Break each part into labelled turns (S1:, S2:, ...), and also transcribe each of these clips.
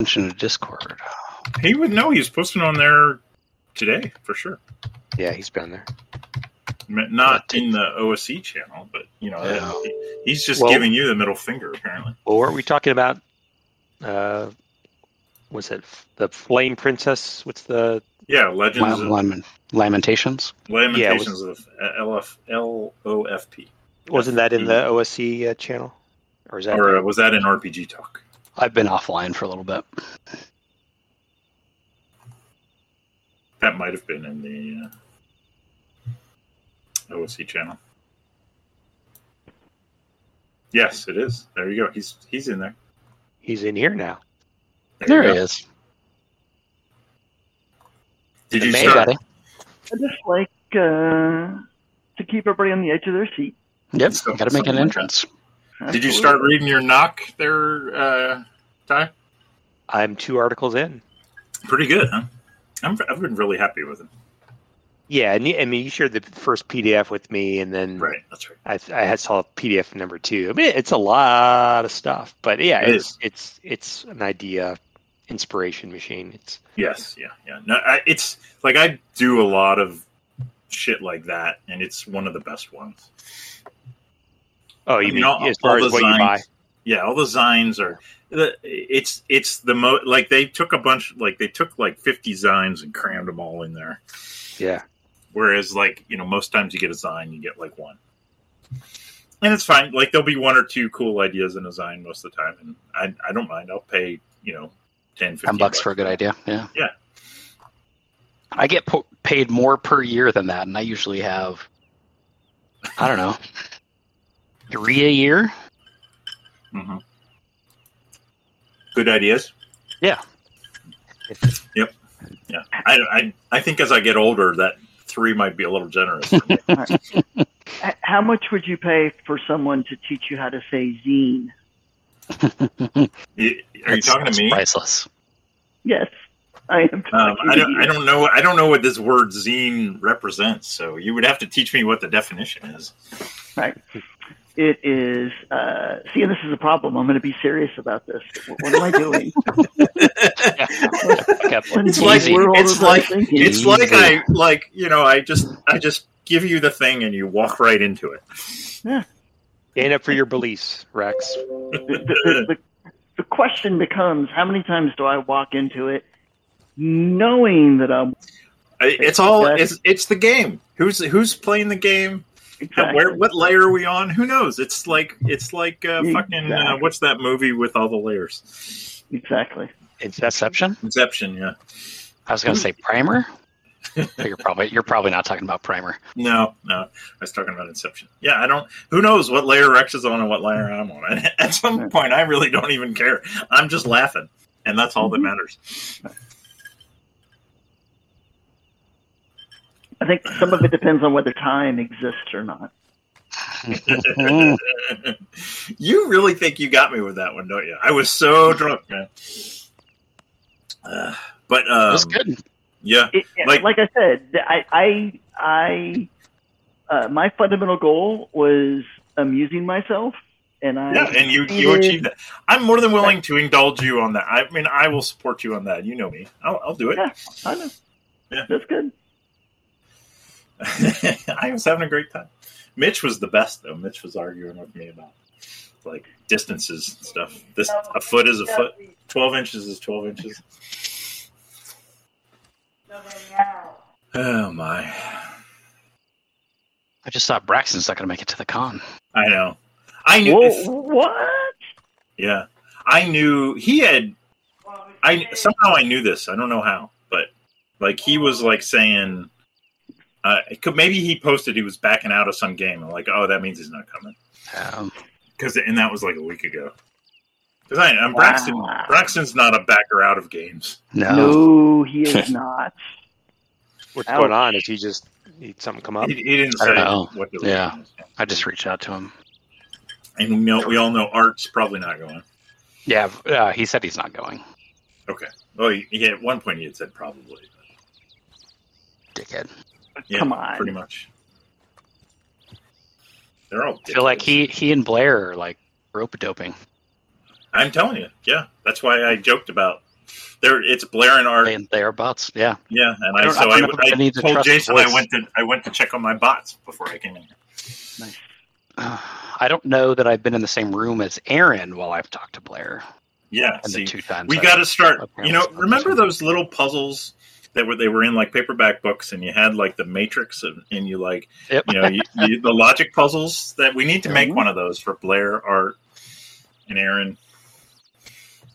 S1: Mention a Discord.
S2: He would know. He's posting on there today for sure.
S3: Yeah, he's been there.
S2: Not in the OSC channel, but you know,
S1: Yeah.
S2: he's just
S3: Well-
S2: giving you the middle finger apparently.
S3: Well, weren't we talking about? Uh, was it the Flame Princess? What's the?
S2: Yeah, Legends of
S1: Lament- Lamentations.
S2: Lamentations of LF LOFP.
S3: Wasn't that in the OSC uh, channel? Or is that?
S2: Or uh, was that in RPG Talk?
S1: I've been offline for a little bit.
S2: That might have been in the uh, OSC channel. Yes, it is. There you go. He's he's in there.
S3: he's in here now.
S1: There
S2: you
S1: he is.
S2: Did you start?
S4: I just like uh, to keep everybody on the edge of their seat.
S1: Yep.
S2: So-
S1: Got to make
S2: something
S1: an
S2: like
S1: entrance.
S2: Did you start reading your knock there, uh, Ty?
S3: I'm two articles in.
S2: Pretty good, huh? I'm, I've been really happy with it.
S3: Yeah, and I mean, you shared the first PDF with me, and then
S2: Right, that's right.
S3: I, I had saw PDF number two. I mean, it's a lot of stuff, but yeah,
S2: It
S3: it's it's it's an idea inspiration machine. It's
S2: Yes, yeah, yeah. No, I, it's like I do a lot of shit like that, and it's one of the best ones.
S3: oh, you
S2: I mean,
S3: mean
S2: all-
S3: as far as
S2: the
S3: what you buy?
S2: Yeah, all the Zines are. It's it's the mo like they took a bunch like they took like fifty Zines and crammed them all in there.
S3: Yeah,
S2: Whereas like you know most times you get a Zine, you get like one, and it's fine. Like there'll be one or two cool ideas in a Zine most of the time, and I I don't mind. I'll pay you know 10, 15
S1: Ten bucks for a good idea. Yeah.
S2: Yeah.
S1: I get po- paid more per year than that, and I usually have, I don't know, three a year.
S2: hmm Good ideas.
S1: Yeah.
S2: Yep. Yeah. I, I I think as I get older, that three might be a little generous. For me.
S4: H- How much would you pay for someone to teach you how to say zine?
S2: You- Are you talking to me?
S1: priceless.
S4: Yes, I am.
S2: Um, I don't. I don't know. I don't know what this word zine represents. So you would have to teach me what the definition is.
S4: Right. It is. Uh, see, and this is a problem. I'm going to be serious about this. What, what am I doing?
S2: It's like it's
S4: I
S2: like it's like I like you know I just I just give you the thing and you walk right into it. Yeah.
S3: Stand up for your beliefs, Rex.
S4: the, the, the, the question becomes: How many times do I walk into it, knowing that I'm
S2: It's all it's it's the game. Who's who's playing the game?
S4: Exactly
S2: Where what layer are we on? Who knows? It's like it's like uh, fucking uh, what's that movie with all the layers?
S4: exactly?
S3: Inception.
S1: Inception.
S2: Inception. Yeah.
S1: I was going to say primer. You're probably you're probably not talking about primer.
S2: No, no. I was talking about Inception. Yeah, I don't. Who knows what layer Rex is on and what layer I'm on? At some point, I really don't even care. I'm just laughing, and that's all that
S4: Mhm.
S2: matters.
S4: I think some of it depends on whether time exists or not.
S2: you really think you got me with that one, don't you? I was so drunk, man. Uh, but
S1: It
S2: um,
S1: was good.
S2: yeah,
S4: It,
S2: Like-
S4: like, I said, I, I, I uh, my fundamental goal was amusing myself, and I
S2: yeah, and you you achieved that. I'm more than willing to indulge you on that. I mean, I will support you on that. You know me. I'll, I'll do it.
S4: Yeah. I know.
S2: Yeah.
S4: That's good.
S2: I was having a great time. Mitch was the best though. Mitch was arguing with me about like distances and stuff. This a foot is a foot. Twelve inches is twelve inches. Oh my!
S1: I just thought Braxton's not going to make it to the con.
S2: I know. I knew.
S4: Whoa, what?
S2: Yeah, I knew he had. I somehow I knew this. I don't know how, but like he was like saying, uh, it could, maybe he posted he was backing out of some game. I'm like, oh, that means he's not coming.
S1: Um,
S2: because and that was like a week ago. Because I, I'm Braxton. Braxton's not a backer out of games.
S1: no.
S4: No, he is not.
S3: What's
S4: Ouch.
S3: going on? Is he just need something come up?
S2: He, he didn't say
S1: don't
S2: what the
S1: Yeah.
S2: reason.
S1: I just reached out to him.
S2: And we know we all know Art's probably not going.
S1: Yeah, uh, he said he's not going.
S2: Okay. Well, he, he at one point he had said probably.
S1: Dickhead.
S2: Yeah,
S4: Come on.
S2: pretty much. They're all.
S1: I feel like he he and Blair are like rope doping.
S2: I'm telling you, yeah. That's why I joked about There, it's Blair and Art.
S1: Playing their bots, Yeah.
S2: Yeah, and
S1: I
S2: I, so
S1: I
S2: I,
S1: don't know if I
S2: I,
S1: need to
S2: told
S1: trust
S2: Jason I went to I went to check on my bots before I came in.
S1: Uh, I don't know that I've been in the same room as Aaron while I've talked to Blair.
S2: Yeah,
S1: And
S2: see,
S1: the two times
S2: we got to start. You know, remember those little puzzles that were they were in like paperback books, and you had like the Matrix, and, and you like
S1: Yep.
S2: you know you, you, the logic puzzles that we need to make
S4: Mhm.
S2: one of those for Blair, Art, and Aaron.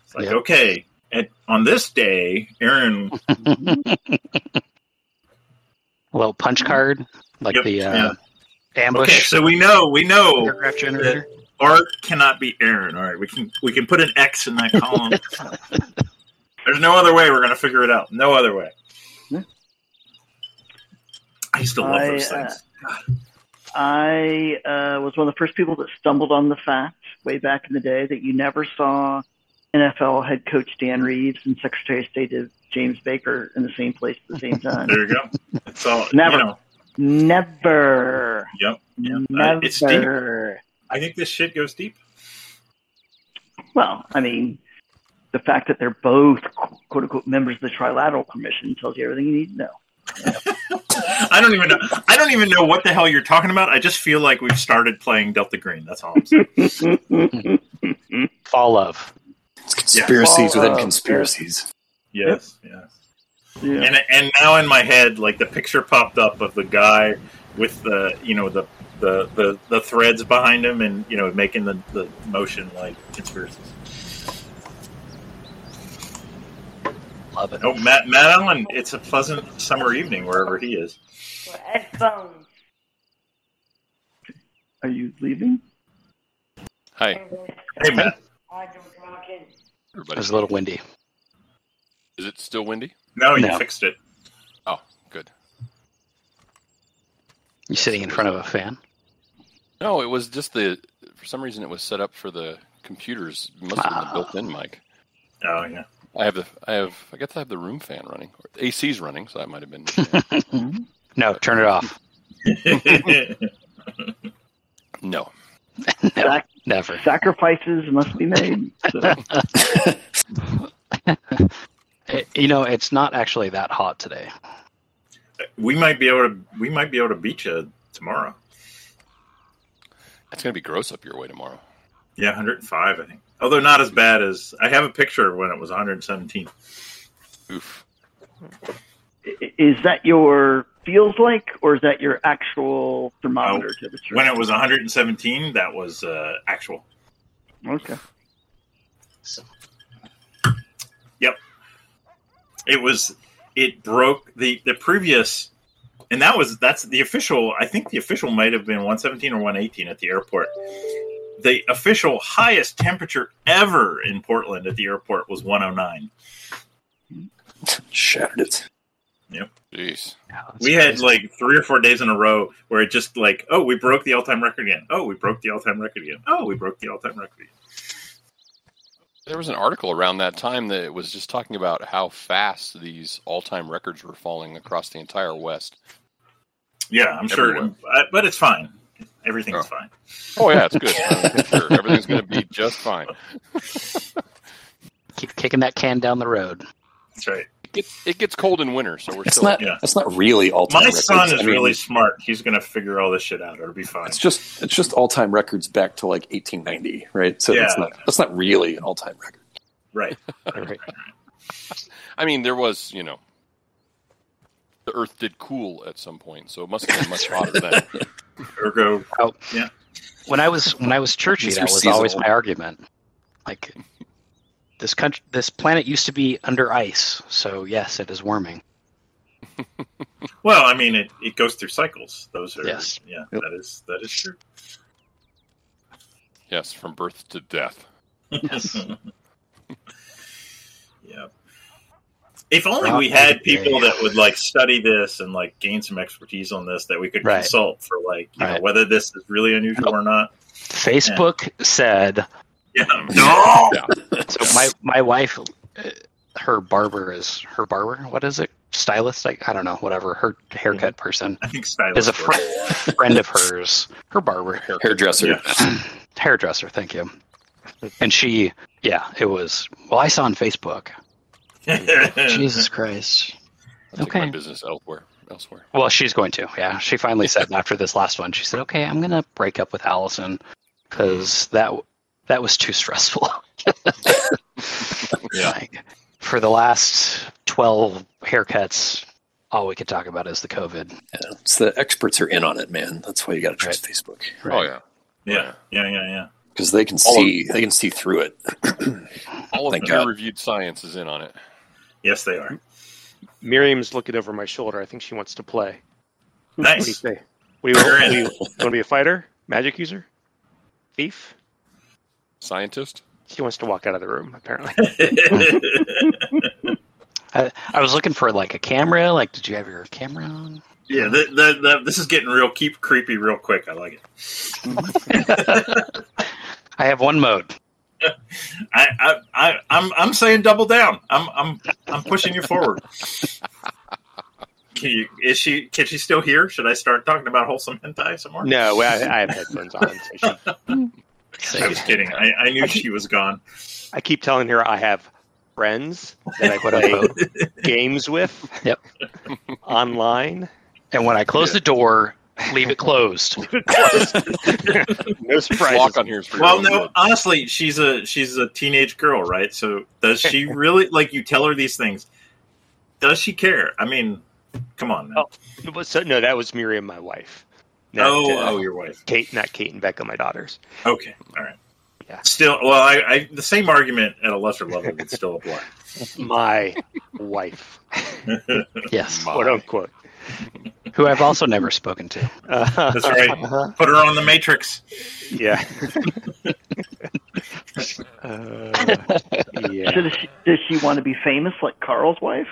S2: It's like
S1: Yep.
S2: okay, at, on this day, Aaron.
S1: A little punch card, like
S2: Yep,
S1: the uh,
S2: yeah.
S1: ambush
S2: Okay, so we know we know
S1: paragraph generator.
S2: Art cannot be Aaron. All right, we can we can put an X in that column. There's no other way. We're gonna figure it out. No other way.
S4: Yeah.
S2: I used to love
S4: I,
S2: those
S4: uh,
S2: things.
S4: I uh, was one of the first people that stumbled on the fact way back in the day that you never saw NFL head coach Dan Reeves and Secretary of State James Baker in the same place at the same time.
S2: there you go. It's all
S4: Never.
S2: You know,
S4: never.
S2: yep. yep. Uh,
S4: Never.
S2: it's deep. I think this shit goes deep.
S4: Well, I mean, the fact that they're both quote unquote members of the Trilateral Commission tells you everything you need to know.
S2: I don't even know. I don't even know what the hell you're talking about. I just feel like we've started playing Delta Green. That's all I'm saying.
S1: Fall of.
S5: It's conspiracies
S4: Yeah.
S5: within
S4: Oh,
S5: conspiracies.
S2: yes, yes.
S4: yeah.
S2: And and now in my head, like the picture popped up of the guy with the you know the the the, the threads behind him, and you know making the, the motion like conspiracies.
S1: Love it.
S2: Oh, Matt Matt Allen, it's a pleasant summer evening wherever he is.
S6: Headphones.
S4: Are you leaving?
S7: Hi,
S2: Hey Matt,
S6: I don't rock in.
S1: It
S7: everybody.
S1: was a little windy.
S7: Is it still windy?
S2: no, you
S1: No.
S2: fixed it.
S7: Oh, good.
S1: You sitting in front of a fan?
S7: No, it was just the. For some reason, it was set up for the computers. It must have been
S1: Ah.
S7: the built-in mic.
S2: Oh yeah.
S7: I have the. I have. I guess I have the room fan running. AC's running, so that might have been.
S1: No, turn it off.
S7: no.
S1: No,
S4: Sac-
S1: never.
S4: sacrifices must be made. So,
S1: It- eh, you know, it's not actually that hot today.
S2: we might be able to we might be able to beat you tomorrow.
S7: It's gonna be gross up your way tomorrow.
S2: Yeah, 105, I think. Although not as bad as I have a picture of when it was 117.
S7: Oof.
S4: is that your feels like, or is that your actual thermometer temperature?
S2: When it was 117, that was uh, actual.
S4: okay. So. Yep.
S2: It was it broke the the previous, and that was that's the official. I think the official might have been 117 or 118 at the airport. The official highest temperature ever in Portland at the airport was 109.
S5: Shattered it.
S7: Jeez.
S1: Yeah, that's
S2: We had like three or four days in a row where it just like, oh, we broke the all time record again. Oh, we broke the all time record again. Oh, we broke the all time record again.
S7: There was an article around that time that was just talking about how fast these all-time records were falling across the entire West.
S2: Yeah, I'm sure,
S7: Everywhere.
S2: uh, but it's fine. Everything's
S7: Oh.
S2: fine.
S7: Oh yeah, it's good. Sure, everything's going to be just fine.
S1: keep kicking that can down the road.
S2: That's right.
S7: It gets, it gets cold in winter, so we're
S5: It's
S7: still.
S5: not.
S2: yeah.
S5: It's not really all time.
S2: My
S5: records.
S2: son is
S5: I mean,
S2: really smart. He's going to figure all this shit out. It'll be fine.
S5: It's just. It's just all time records back to like 1890, right? So that's not. That's not really an all time record.
S2: Right.
S1: Right.
S7: I mean, there was, you know, the Earth did cool at some point, so it must have been much hotter then.
S2: Ergo, yeah.
S1: When I was when I was churchy,
S5: These
S1: that
S5: are
S1: was always my argument. Like this country, this planet used to be under ice, so yes, it is warming.
S2: well, I mean, it, it goes through cycles. Those are,
S1: Yes.
S2: yeah,
S5: Yep.
S2: that is that is true.
S7: Yes, from birth to death.
S1: Yes.
S2: Yeah. If only
S1: Rock
S2: we had people
S1: day.
S2: that would like study this and like gain some expertise on this that we could
S1: Right.
S2: consult for like you know whether this is really unusual or not.
S1: Facebook said
S2: Yeah. No.
S1: so. My my wife, uh, her barber is her barber. What is it? Stylist? Like I don't know. Whatever. Her haircut person
S2: I think stylist.
S1: is a
S2: works.
S1: fr- friend of hers. Her barber.
S5: Hairdresser.
S2: Yeah.
S1: hairdresser. Thank you. And she, yeah, it was. Well, I saw on Facebook. Jesus Christ.
S7: I'll my
S1: Okay.
S7: business elsewhere. Elsewhere.
S1: Well, she's going to. Yeah, she finally said after this last one, she said, "Okay, I'm gonna break up with Allison because that that was too stressful."
S7: Yeah.
S1: Like, for the last twelve haircuts, all we could talk about is the COVID.
S5: Yeah, it's the experts are in on it, man. That's why you got to trust Facebook
S7: Oh yeah.
S2: yeah, yeah, yeah, yeah.
S5: because they can
S7: All of-
S5: see they can see through it.
S7: All of
S5: Thank
S7: the peer-reviewed science is in on it.
S2: Yes, they are.
S3: Miriam's looking over my shoulder. I think she wants to play. What do you
S2: Nice.
S3: say? What do you,
S2: You're
S3: what do you want to be a fighter? Magic user? Thief?
S7: Scientist.
S3: She wants to walk out of the room, apparently.
S1: I, I was looking for like a camera. Like, did you have your camera on?
S2: yeah, the, the, the, this is getting real keep creepy real quick. I like it.
S1: I have one mode.
S2: I, I, I, I'm, I'm saying double down. I'm, I'm, I'm pushing you forward. Can you? Is she? Can she still hear? Should I start talking about wholesome hentai some more?
S3: No, I, I have headphones on. So she,
S2: I was kidding. I, I knew she was gone.
S3: I keep telling her I have friends that I play games with.
S1: Yep.
S3: Online.
S1: And when I close the door, leave it closed.
S3: no surprises.
S7: Lock on here is
S2: Well, no,
S7: good.
S2: honestly, she's a she's a teenage girl, right? So does she really like you tell her these things? Does she care? I mean, come on. Man.
S3: Oh, so, no, that was Miriam, my wife. Not,
S2: oh,
S3: uh,
S2: oh, your wife.
S3: Kate, not Kate and Becca, my daughters.
S2: Okay, all right.
S3: Yeah.
S2: Still, well, I, I the same argument at a lesser level would still apply.
S3: My wife,
S1: Yes.
S3: quote unquote.
S1: Who I've also never spoken to.
S3: Uh,
S2: That's right. Put her on the Matrix.
S3: Yeah. uh, yeah.
S4: So does she, does she want to be famous like Carl's wife?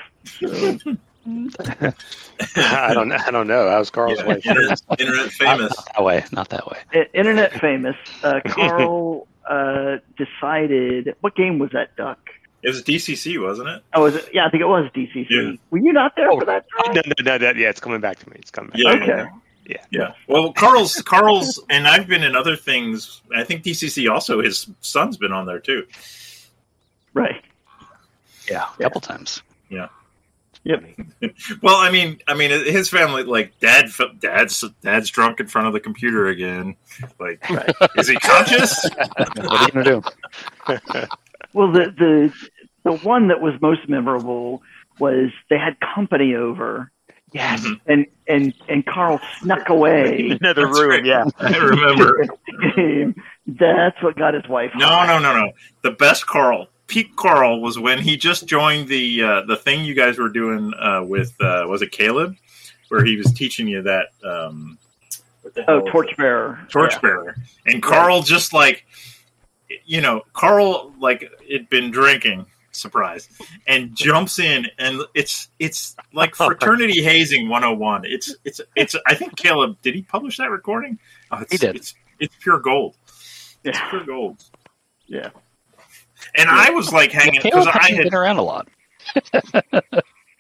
S3: I don't. I don't know. How's Carl's
S2: Yeah,
S3: wife?
S2: Internet, internet famous.
S1: Not that way. Not that way.
S4: Internet famous. Uh, Carl uh, decided. What game was that, Duck?
S2: It was DCC, wasn't it?
S4: Oh, was it? Yeah, I think it was DCC.
S2: Yeah.
S4: Were you not there
S3: Oh,
S4: for that? Time?
S3: No, no, no, no. Yeah, it's coming back to me. It's coming back.
S2: Yeah.
S4: Okay.
S3: Yeah.
S2: Yeah. Well, Carl's Carl's and I've been in other things. I think DCC also his son's been on there too.
S4: Right.
S1: Yeah, a couple times.
S2: Well, I mean, I mean, his family like dad, dad's dad's drunk in front of the computer again. Like, is he conscious?
S1: What are you gonna do?
S4: Well, the the the one that was most memorable was they had company over,
S3: Yes.
S2: Mhm.
S4: and and and Carl snuck away.
S3: Another
S2: That's
S3: room.
S2: right.
S3: Yeah.
S2: I remember.
S4: That's what got his wife.
S2: No,
S4: hot.
S2: no, no, no. The best Carl, peak Carl, was when he just joined the uh, the thing you guys were doing uh, with uh, was it Caleb, where he was teaching you that. Um,
S4: Oh,
S2: hell is it?
S4: torchbearer.
S2: torchbearer and carl just like you know carl like had been drinking surprise and jumps in and it's it's like fraternity hazing 101 it's it's it's i think caleb did he publish that recording oh, it's,
S1: He did.
S2: it's it's pure gold it's
S4: Yeah.
S2: pure gold
S4: Yeah.
S2: And i was like hanging because
S1: Caleb
S2: i
S1: hasn't
S2: had
S1: been around a lot.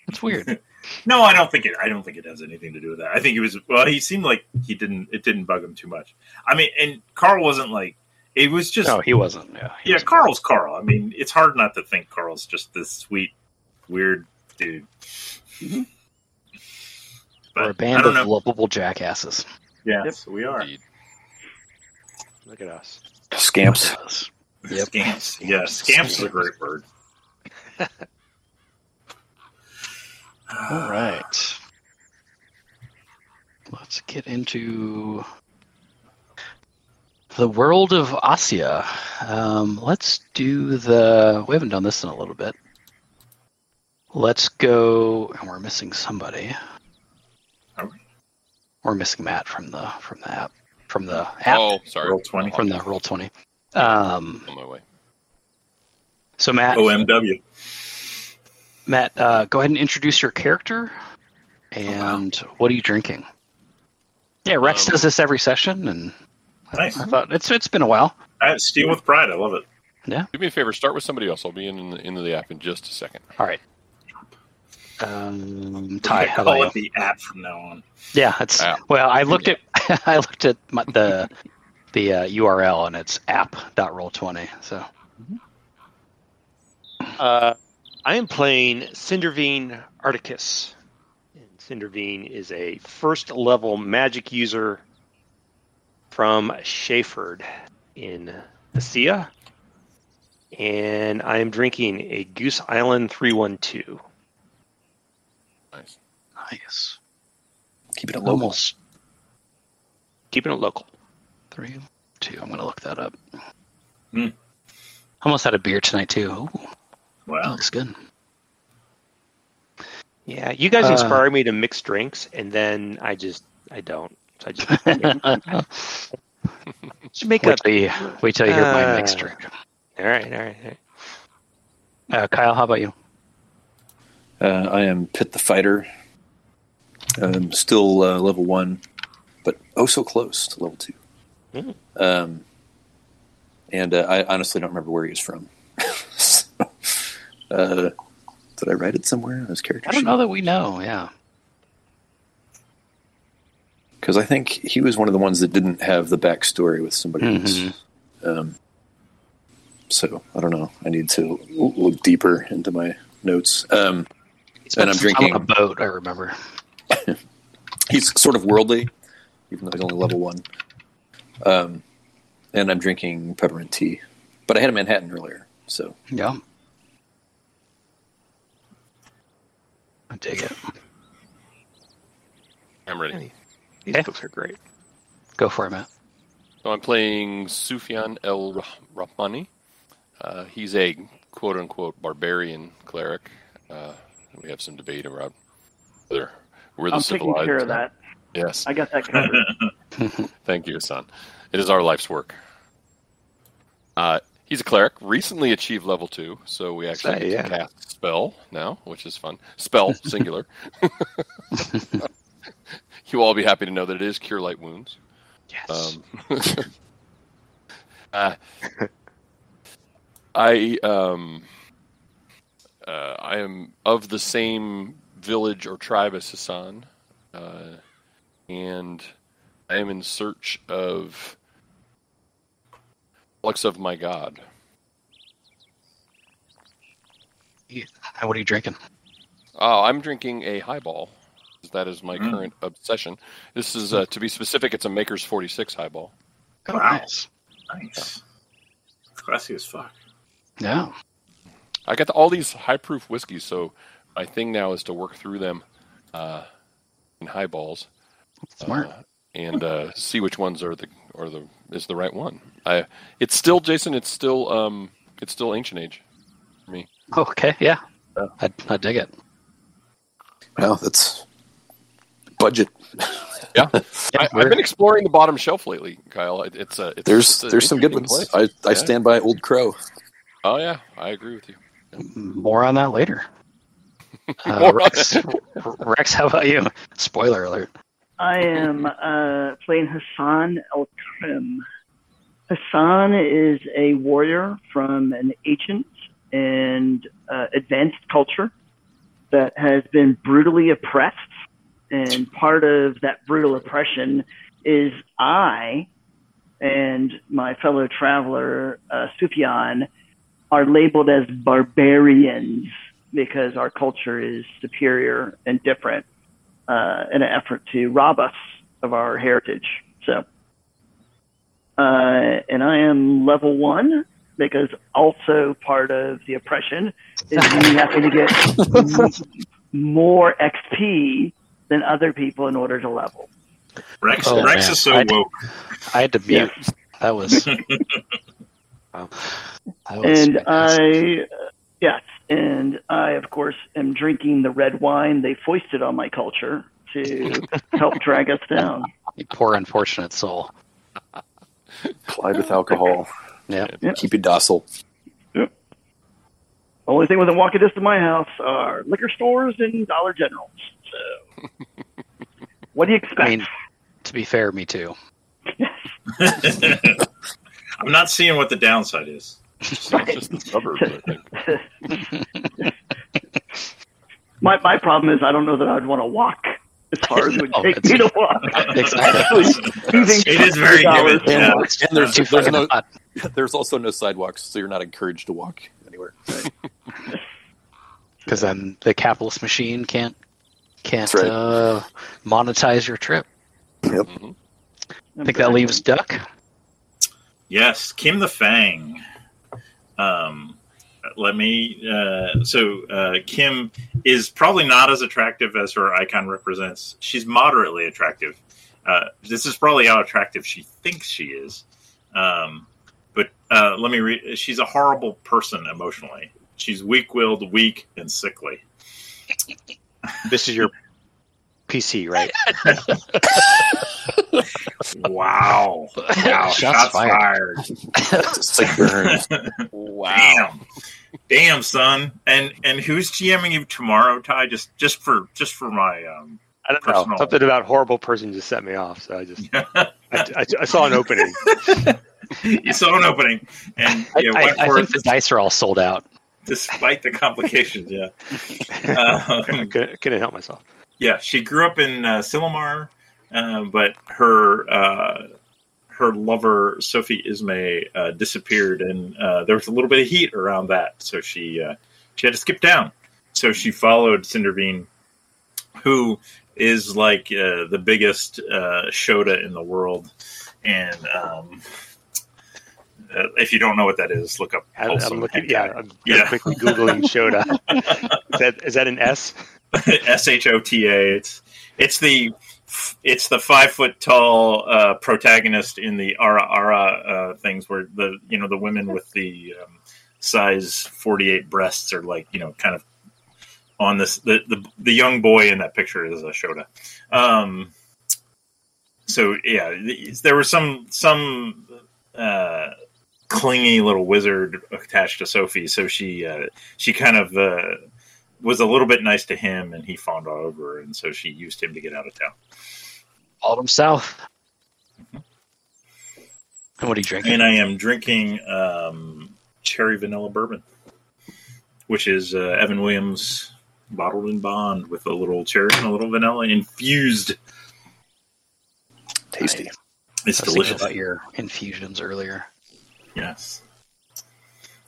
S1: it's weird.
S2: no i don't think it i don't think it has anything to do with that i think it was well he seemed like he didn't it didn't bug him too much i mean and carl wasn't like it was just
S1: No, he wasn't. Yeah, he
S2: Yeah,
S1: wasn't.
S2: Carl's Carl. I mean, it's hard not to think Carl's just this sweet, weird dude.
S1: We're
S2: But
S1: a
S2: I
S1: band
S2: don't
S1: of
S2: know.
S1: lovable jackasses.
S2: Yes, we are.
S7: Indeed.
S3: Look at us.
S5: Scamps.
S1: Yes. Yep.
S2: Scamps. Yeah, Scamps is a great word.
S1: All right. Let's get into the world of Asya. Um, let's do the. We haven't done this in a little bit. Let's go. And we're missing somebody.
S2: Are we?
S1: We're missing Matt from the from the app from the app
S7: Oh, sorry.
S2: Roll 20.
S1: from the roll twenty. Um,
S7: On my way.
S1: so Matt,
S2: OMW.
S1: Matt, uh, go ahead and introduce your character, and what are you drinking? Yeah, Rex
S7: Um,
S1: does this every session, and
S2: Nice.
S1: I thought it's it's been a while.
S2: I, Steal with pride. I love it. Yeah.
S7: Do me a favor. Start with somebody else. I'll be in in the, into the app in just a second.
S1: All right. Um, Ty, how
S2: call
S1: about
S2: it
S1: you?
S2: the app from now on.
S1: Yeah, it's
S7: App.
S1: well. I looked at I looked at my, the the uh, URL and it's app.roll20. So
S3: Uh, I am playing Cindervine Articus. And Cindervine is a first level magic user from Shayford in Asya. And I am drinking a Goose Island 312.
S7: Nice.
S1: Nice.
S5: Keeping it local.
S1: Almost
S3: Keeping it local.
S1: Three, two. I'm gonna look that up.
S2: Hmm.
S1: Almost had a beer tonight too. Ooh, that
S2: Wow.
S1: looks good.
S3: Yeah, you guys
S1: Uh,
S3: inspire me to mix drinks, and then I just I don't. So I just, just make a.
S1: wait, till you, wait till you hear my
S3: Uh,
S1: mixed drink.
S3: All right, all right, all right.
S1: Uh, Kyle, how about you?
S5: Uh, I am Pit the Fighter. I'm still uh, level one, but oh so close to level two.
S3: Mm.
S5: Um, and uh, I honestly don't remember where he was from. So, uh, did I write it somewhere on his character
S1: I don't
S5: sheet?
S1: know that we know. Yeah.
S5: Because I think he was one of the ones that didn't have the backstory with somebody
S1: Mhm.
S5: else. Um, so I don't know. I need to look deeper into my notes. Um, and I'm drinking.
S1: on a boat. I remember.
S5: he's sort of worldly, even though he's only level one. Um, and I'm drinking peppermint tea, but I had a Manhattan earlier, so
S1: Yeah. I dig it.
S7: I'm ready.
S3: These
S1: Okay.
S3: books are great.
S1: Go for it, Matt.
S7: So I'm playing Sufyan El Rah- Rahmani. Uh, he's a quote unquote barbarian cleric. Uh, we have some debate about whether we're the
S4: I'm taking
S7: civilized.
S4: care of that.
S7: Yes.
S4: I got that covered.
S7: Thank you, son. It is our life's work. Uh, he's a cleric, recently achieved level two, so we actually
S3: Say,
S7: get to
S3: yeah.
S7: cast spell now, which is fun. Spell singular. you will all be happy to know that it is cure light wounds.
S1: Yes.
S7: Um, uh, I um, uh, I am of the same village or tribe as Hassan, uh, and I am in search of relics of my god.
S1: And what are you drinking?
S7: Oh, I'm drinking a highball. That is my
S2: Mm.
S7: current obsession. This is, uh, to be specific, it's a Maker's 46 highball.
S1: Oh,
S2: Wow.
S1: nice.
S2: Nice. Classy as fuck.
S1: Yeah.
S7: I got all these high proof whiskeys, so my thing now is to work through them uh, in highballs
S1: Smart.
S7: uh, and uh, see which ones are the or the is the right one. I it's still Jason. It's still um it's still ancient age for me.
S1: okay. Yeah.
S7: Yeah.
S1: I, I dig it.
S5: well, that's budget.
S7: Yeah,
S1: Yeah,
S7: I, I've been exploring the bottom shelf lately, Kyle. It, it's a it's,
S5: There's
S7: it's a
S5: there's some good ones.
S7: place.
S5: I, I
S7: Yeah.
S5: stand by Old Crow.
S7: Oh yeah, I agree with you.
S1: More on that later. Uh, Rex, Rex, how about you? Spoiler alert.
S4: I am uh, playing Hassan El Krim. Hassan is a warrior from an ancient and uh, advanced culture that has been brutally oppressed. And part of that brutal oppression is I and my fellow traveler, uh, Sufyan, are labeled as barbarians because our culture is superior and different uh, in an effort to rob us of our heritage. So, uh, and I am level one because also part of the oppression is me having to get more XP than other people in order to level.
S2: Rex,
S1: Oh,
S2: Rex
S1: man.
S2: is so
S1: I-
S2: woke.
S1: I had to mute. That was.
S3: Wow.
S1: that was
S4: And
S1: fantastic.
S4: I, uh, yes, and I, of course, am drinking the red wine they foisted on my culture to help drag us down.
S1: You poor unfortunate soul.
S5: Collide with alcohol.
S1: Yeah.
S4: Yep.
S5: Keep you docile.
S4: Only thing within walking distance of my house are liquor stores and Dollar Generals. So, what do you expect?
S1: I mean, to be fair, me too.
S2: I'm not seeing what the downside is.
S7: Just, just the suburbs, I think.
S4: my my problem is I don't know that I'd want to walk as far as it would take
S1: it's-
S4: me to walk.
S1: Exactly.
S2: It is very
S4: $2
S2: given. Yeah.
S5: And there's there's no there's also no sidewalks, so you're not encouraged to walk anywhere.
S1: because then the capitalist machine can't can't
S5: right.
S1: uh, monetize your trip.
S7: Mhm.
S1: I think that leaves Duck.
S2: Yes, Kim the Fang. Um, let me. Uh, so uh, Kim is probably not as attractive as her icon represents. She's moderately attractive. Uh, this is probably how attractive she thinks she is. Um, but uh, let me read. She's a horrible person emotionally. She's weak-willed, weak, and sickly.
S3: This is your PC, right?
S2: Wow! Wow!
S1: Shots
S2: Shots,
S1: fired.
S2: fired.
S5: It's like burns.
S7: Wow.
S2: Damn, damn, son. And and who's GMing you tomorrow, Ty? Just just for just for my um.
S3: I don't know.
S2: Personal.
S3: Something about horrible person just set me off. So I just I, I, I saw an opening.
S2: you saw an opening, and
S1: I,
S2: yeah,
S1: I,
S2: went
S1: I think the dice are all sold out.
S2: despite the complications. Yeah,
S3: I
S2: um,
S3: couldn't, couldn't help myself.
S2: Yeah. She grew up in uh, Silmar, uh, but her uh, her lover Sophie Ismay uh, disappeared, and uh, there was a little bit of heat around that, so she uh, she had to skip down. So she followed Cindervine, who is like uh, the biggest uh, Shota in the world, and um, uh, if you don't know what that is, look up.
S3: I,
S2: Wholesome
S3: I'm looking. Yeah, I'm
S2: Yeah.
S3: quickly googling Shota. is that is that an S?
S2: S H O T A. It's it's the it's the five foot tall uh, protagonist in the Ara Ara uh, things where the you know the women with the um, size forty eight breasts are like you know kind of on this the, the the young boy in that picture is a Shota. Um, so yeah, there was some some uh, clingy little wizard attached to Sophie, so she uh, she kind of uh, was a little bit nice to him, and he fawned all over and so she used him to get out of town.
S1: Followed him south. And what are you drinking?
S2: And I am drinking um, cherry vanilla bourbon, which is uh, Evan Williams bottled in bond with a little cherry and a little vanilla infused.
S5: Tasty.
S2: It's
S1: I was thinking
S2: delicious.
S1: about your infusions earlier.
S2: Yes.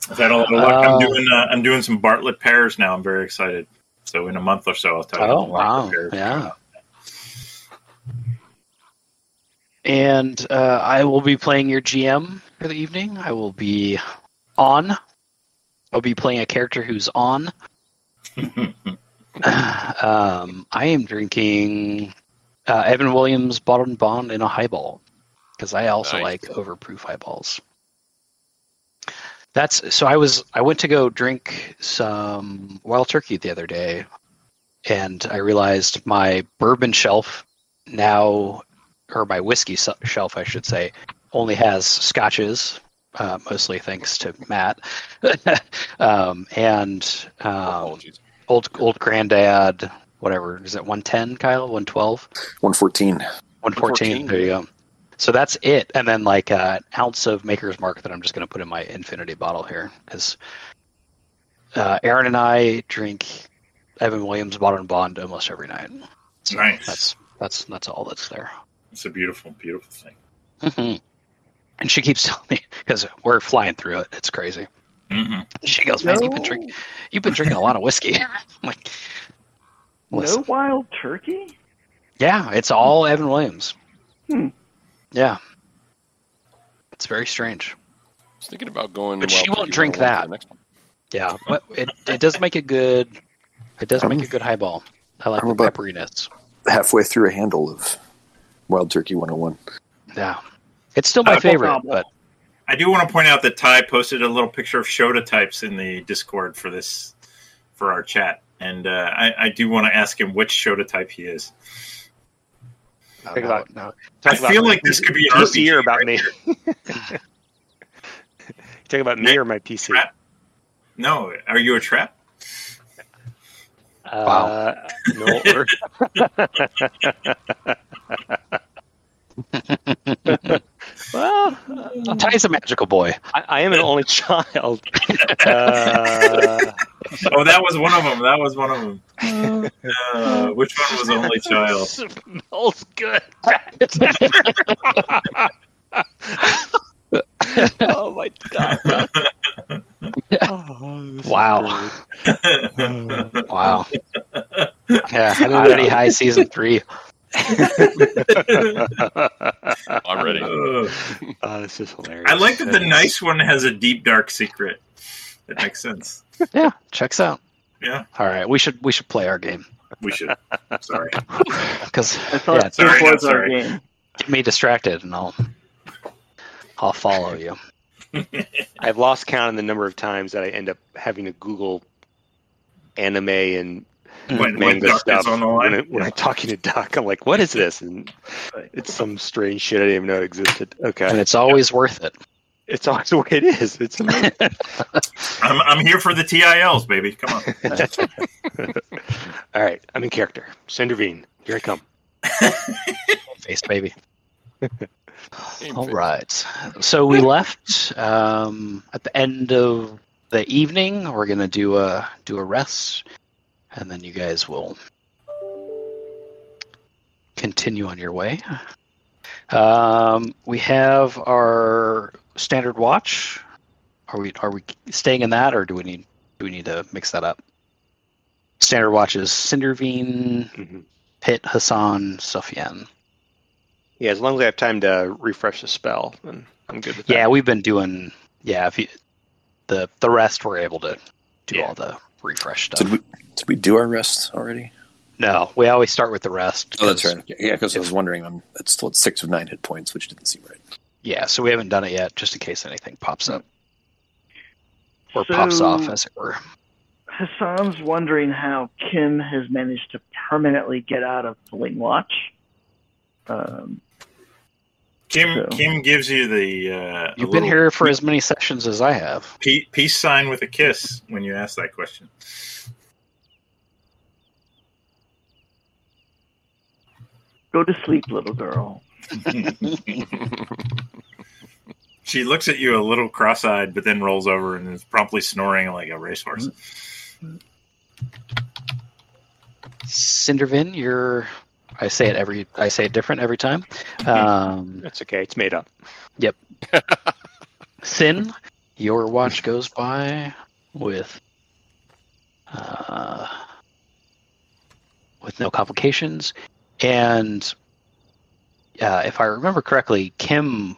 S2: I've had a lot of luck.
S1: Uh,
S2: I'm doing uh, I'm doing some Bartlett pears now. I'm very excited. So in a month or so, I'll tell you.
S1: Oh
S2: about the
S1: wow!
S2: pears.
S1: Yeah. And uh, I will be playing your GM for the evening. I will be on. I'll be playing a character who's on. um, I am drinking uh, Evan Williams Bottled and Bond in a highball because I also
S7: Nice.
S1: like overproof highballs. That's so. I was I went to go drink some wild turkey the other day, and I realized my bourbon shelf now, or my whiskey shelf, I should say, only has scotches. Uh, mostly thanks to Matt, um, and um,
S7: Apologies.
S1: old old granddad, whatever is it, one ten, Kyle, one twelve.
S5: 114.
S1: 114. There you go. So that's it, and then like uh, an ounce of Maker's Mark that I'm just going to put in my infinity bottle here, because uh, Aaron and I drink Evan Williams Bottle and Bond almost every night. So
S2: Nice.
S1: That's that's that's all that's there.
S2: It's a beautiful, beautiful thing.
S1: Mhm. And she keeps telling me because we're flying through it. It's crazy.
S2: hmm
S1: She goes, "Man, you've been drinking, you've been drinking a lot of whiskey." I'm like,
S4: No wild turkey?
S1: yeah, it's all Evan Williams.
S4: Hmm.
S1: Yeah, it's very strange.
S7: I was thinking about going.
S1: But she won't drink that.
S7: the next one.
S1: Yeah, but it it does make a good it does make a good highball. I like
S5: I'm
S1: the
S5: about-
S1: pepperiness.
S5: Halfway through a handle of Wild Turkey 101.
S1: Yeah, it's still my
S2: Uh,
S1: favorite,
S4: gobble.
S1: but
S2: I do want to point out that Ty posted a little picture of Shota types in the Discord for this for our chat, and uh, I, I do want to ask him which Shota type he is.
S1: No,
S3: Talk
S1: no,
S3: about-
S1: no.
S2: I
S3: about
S2: feel
S3: my
S2: like this could be an
S3: PC or about
S2: right
S3: me.
S2: here.
S3: You talking about me or my PC?
S2: Trap. No, are you a trap?
S3: Uh, no, or- well,
S1: Ty's a magical boy.
S3: I, I am an only child. Uh,
S2: Oh, that was one of them. That was one of them. Uh, which one was only child?
S3: smells good. oh my god!
S1: Oh, Wow. Wow. Yeah, I'm already high season three.
S7: I'm ready.
S2: Ugh.
S3: Oh, this is hilarious.
S2: I like that the nice one has a deep dark secret. That makes sense.
S1: Yeah, checks out.
S2: Yeah,
S1: All right, we should we should play our game
S2: we should. Sorry.
S1: because
S4: I thought
S1: Yeah,
S4: it
S2: sorry,
S4: was
S2: I'm
S4: our
S2: sorry.
S4: game.
S1: get me distracted and I'll I'll follow you.
S3: I've lost count in the number of times that I end up having to Google anime and
S2: When, when
S3: manga
S2: Duck
S3: stuff
S2: is on the
S3: when,
S2: line.
S3: I, when I'm talking to Doc. I'm like, "What is this?" And it's some strange shit I didn't even know existed. Okay.
S1: And it's always worth it.
S3: it's always the way it is. It's amazing.
S2: I'm, I'm here for the TILs, baby. Come on.
S3: All right, I'm in character. Cindervine, here I come.
S1: Face baby.
S7: Game
S1: All
S7: face.
S1: right. So we left um, at the end of the evening. We're gonna do a do a rest, and then you guys will continue on your way. Um, we have our standard watch. Are we are we staying in that, or do we need do we need to mix that up? Standard watch is Cindervine,
S3: Mhm.
S1: Pit, Hassan, Sufyan.
S3: Yeah, as long as I have time to refresh the spell, then I'm good with that.
S1: Yeah, we've been doing. Yeah, if you, the the rest we're able to do
S3: Yeah.
S1: all the refresh stuff.
S5: Did we did we do our rest already?
S1: No, we always start with the rest.
S5: Oh, that's right. Yeah, because I was wondering. I'm it's still at six of nine hit points, which didn't seem right.
S1: Yeah, so we haven't done it yet, just in case anything pops up or
S4: So-
S1: pops off, as it were.
S4: Hassan's wondering how Kim has managed to permanently get out of pulling watch. Um,
S2: Kim
S4: So-
S2: Kim gives you the. Uh,
S1: You've been here for as many sessions as I have.
S2: peace sign with a kiss when you ask that question.
S4: go to sleep, little girl.
S2: She looks at you a little cross-eyed, but then rolls over and is promptly snoring like a racehorse.
S1: Cindervin, you're. I say it every. I say it different every time. Um,
S3: That's okay. It's made up. Yep.
S1: Sin, your watch goes by with uh, with no complications, and uh, if I remember correctly, Kim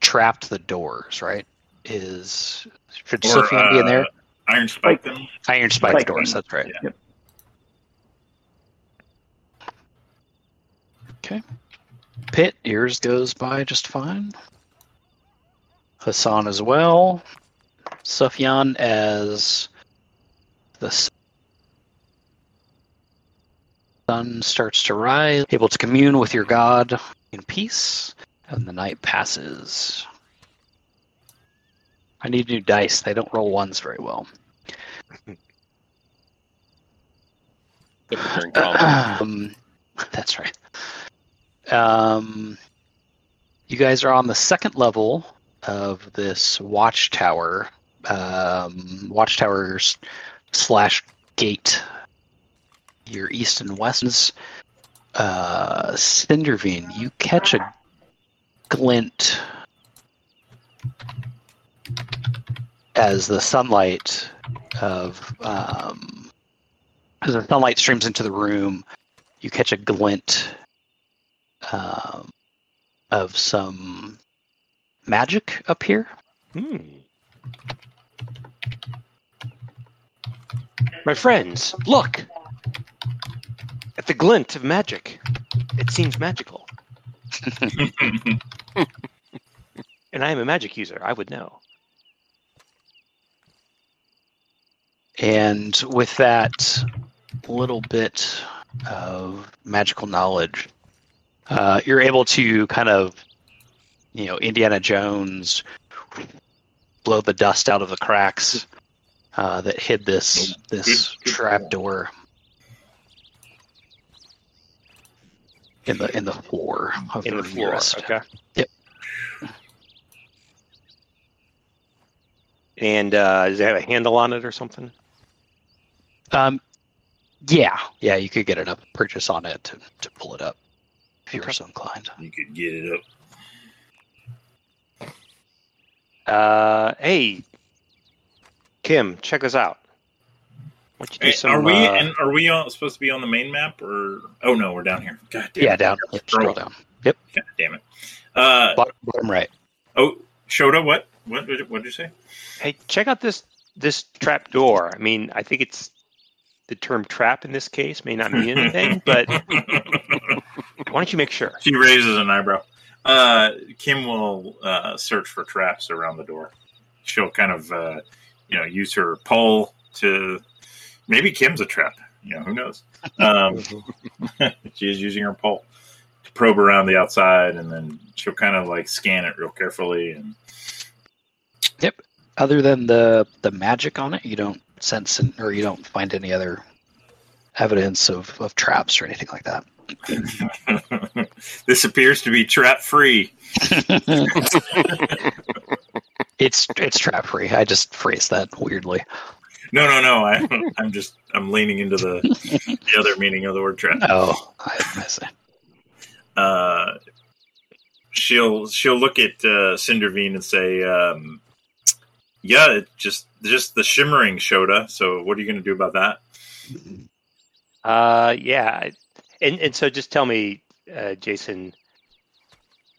S1: trapped the doors. Right? Is should
S2: Or,
S1: Sufyan be in there?
S2: uh, Iron spike them.
S1: Iron spike
S4: Spike
S1: doors.
S4: them.
S1: That's right.
S2: Yeah.
S4: Yep.
S1: Okay. Pit, yours goes by just fine. Hassan as well. Sufyan as the sun starts to rise, able to commune with your god in peace, and the night passes. I need new dice. They don't roll ones very well.
S7: Except for during combat.
S1: um, that's right. Um, you guys are on the second level of this watchtower. Um, watchtowers slash gate. Your east and west. Uh, Cindervine, you catch a glint as the sunlight of um, as the sunlight streams into the room, you catch a glint um, of some magic up here.
S3: Hmm. My friends, look! At the glint of magic. It seems magical. And I am a magic user. I would know.
S1: And with that little bit of magical knowledge, uh, you're able to kind of, you know, Indiana Jones blow the dust out of the cracks uh, that hid this this trap door in the in the floor of
S3: In the
S1: room
S3: floor. Okay.
S1: Yep.
S3: And uh, does it have a handle on it or something?
S1: Um, yeah, yeah, you could get it up, purchase on it to, to pull it up if you were
S3: Okay.
S1: so inclined.
S2: you could get it up.
S3: Uh, hey, Kim, check us out. Why don't you do
S2: Hey,
S3: some,
S2: are we
S3: uh,
S2: and are we on, supposed to be on the main map or? Oh no, we're down here. God damn
S1: Yeah,
S2: it.
S1: down. Yep, scroll down. Yep,
S2: God damn it. Uh,
S1: bottom, bottom right.
S2: oh, Shota, what? What what did you say?
S3: Hey, check out this this trap door. I mean, I think it's the term trap in this case may not mean anything, but why don't you make sure?
S2: she raises an eyebrow. Uh, Kim will uh, search for traps around the door. She'll kind of, uh, you know, use her pole to. Maybe Kim's a trap. You know, who knows? Um, she is using her pole to probe around the outside, and then she'll kind of like scan it real carefully. And yep.
S1: Other than the the magic on it, you don't sense an, or you don't find any other evidence of, of traps or anything like that.
S2: this appears to be trap free.
S1: It's it's trap free. I just phrased that weirdly.
S2: No, no, no. I, I'm just I'm leaning into the the other meaning of the word trap.
S1: Oh, I, I see.
S2: uh, she'll she'll look at uh, Cindervine and say, um, "Yeah, it just just the shimmering Shota. So what are you going to do about that?"
S3: Uh, yeah, and and so just tell me, uh, Jason,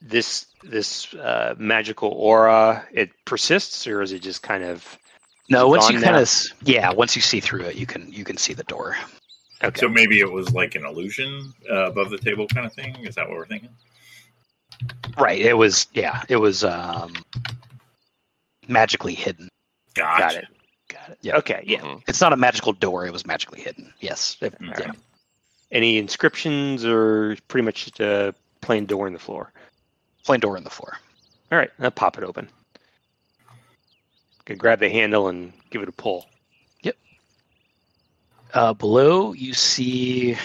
S3: this this uh, magical aura it persists, or is it just kind of
S1: No, once you
S3: gone
S1: kind of yeah, once you see through it, you can you can see the door.
S3: okay?
S2: So maybe it was like an illusion uh, above the table kind of thing. Is that what we're thinking?
S1: Right. It was yeah. It was um magically hidden.
S2: Gotcha.
S3: Got it. Got it.
S1: Yeah.
S3: Okay. Yeah.
S7: Mhm.
S1: It's not a magical door. It was magically hidden. Yes. It- yeah.
S3: Any inscriptions, or pretty much just a plain door in the floor?
S1: Plain door in the floor.
S3: All right, I'll pop it open. Can grab the handle and give it a pull.
S1: Uh, below you see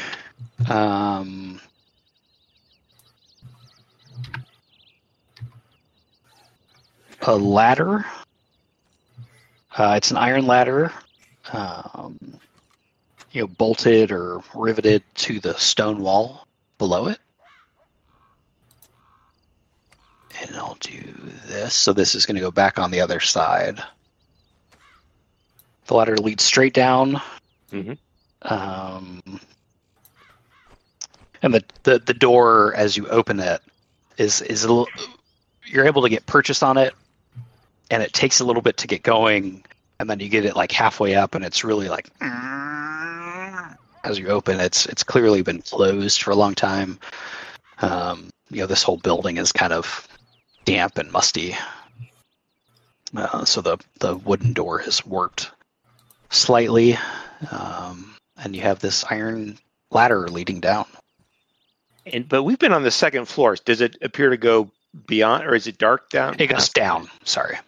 S1: um, a ladder. Uh, it's an iron ladder, um, you know, bolted or riveted to the stone wall below it. And I'll do this. So this is going to go back on the other side. The ladder leads straight down.
S3: Mm-hmm.
S1: Um, and the, the, the door, as you open it, is is a little, you're able to get purchase on it, and it takes a little bit to get going, and then you get it like halfway up, and it's really like as you open, it's it's clearly been closed for a long time. Um, you know, this whole building is kind of damp and musty. Uh, so the the wooden door has warped slightly, um, and you have this iron ladder leading down.
S3: And but we've been on the second floor. Does it appear to go beyond, or is it dark down?
S1: It goes down. Sorry,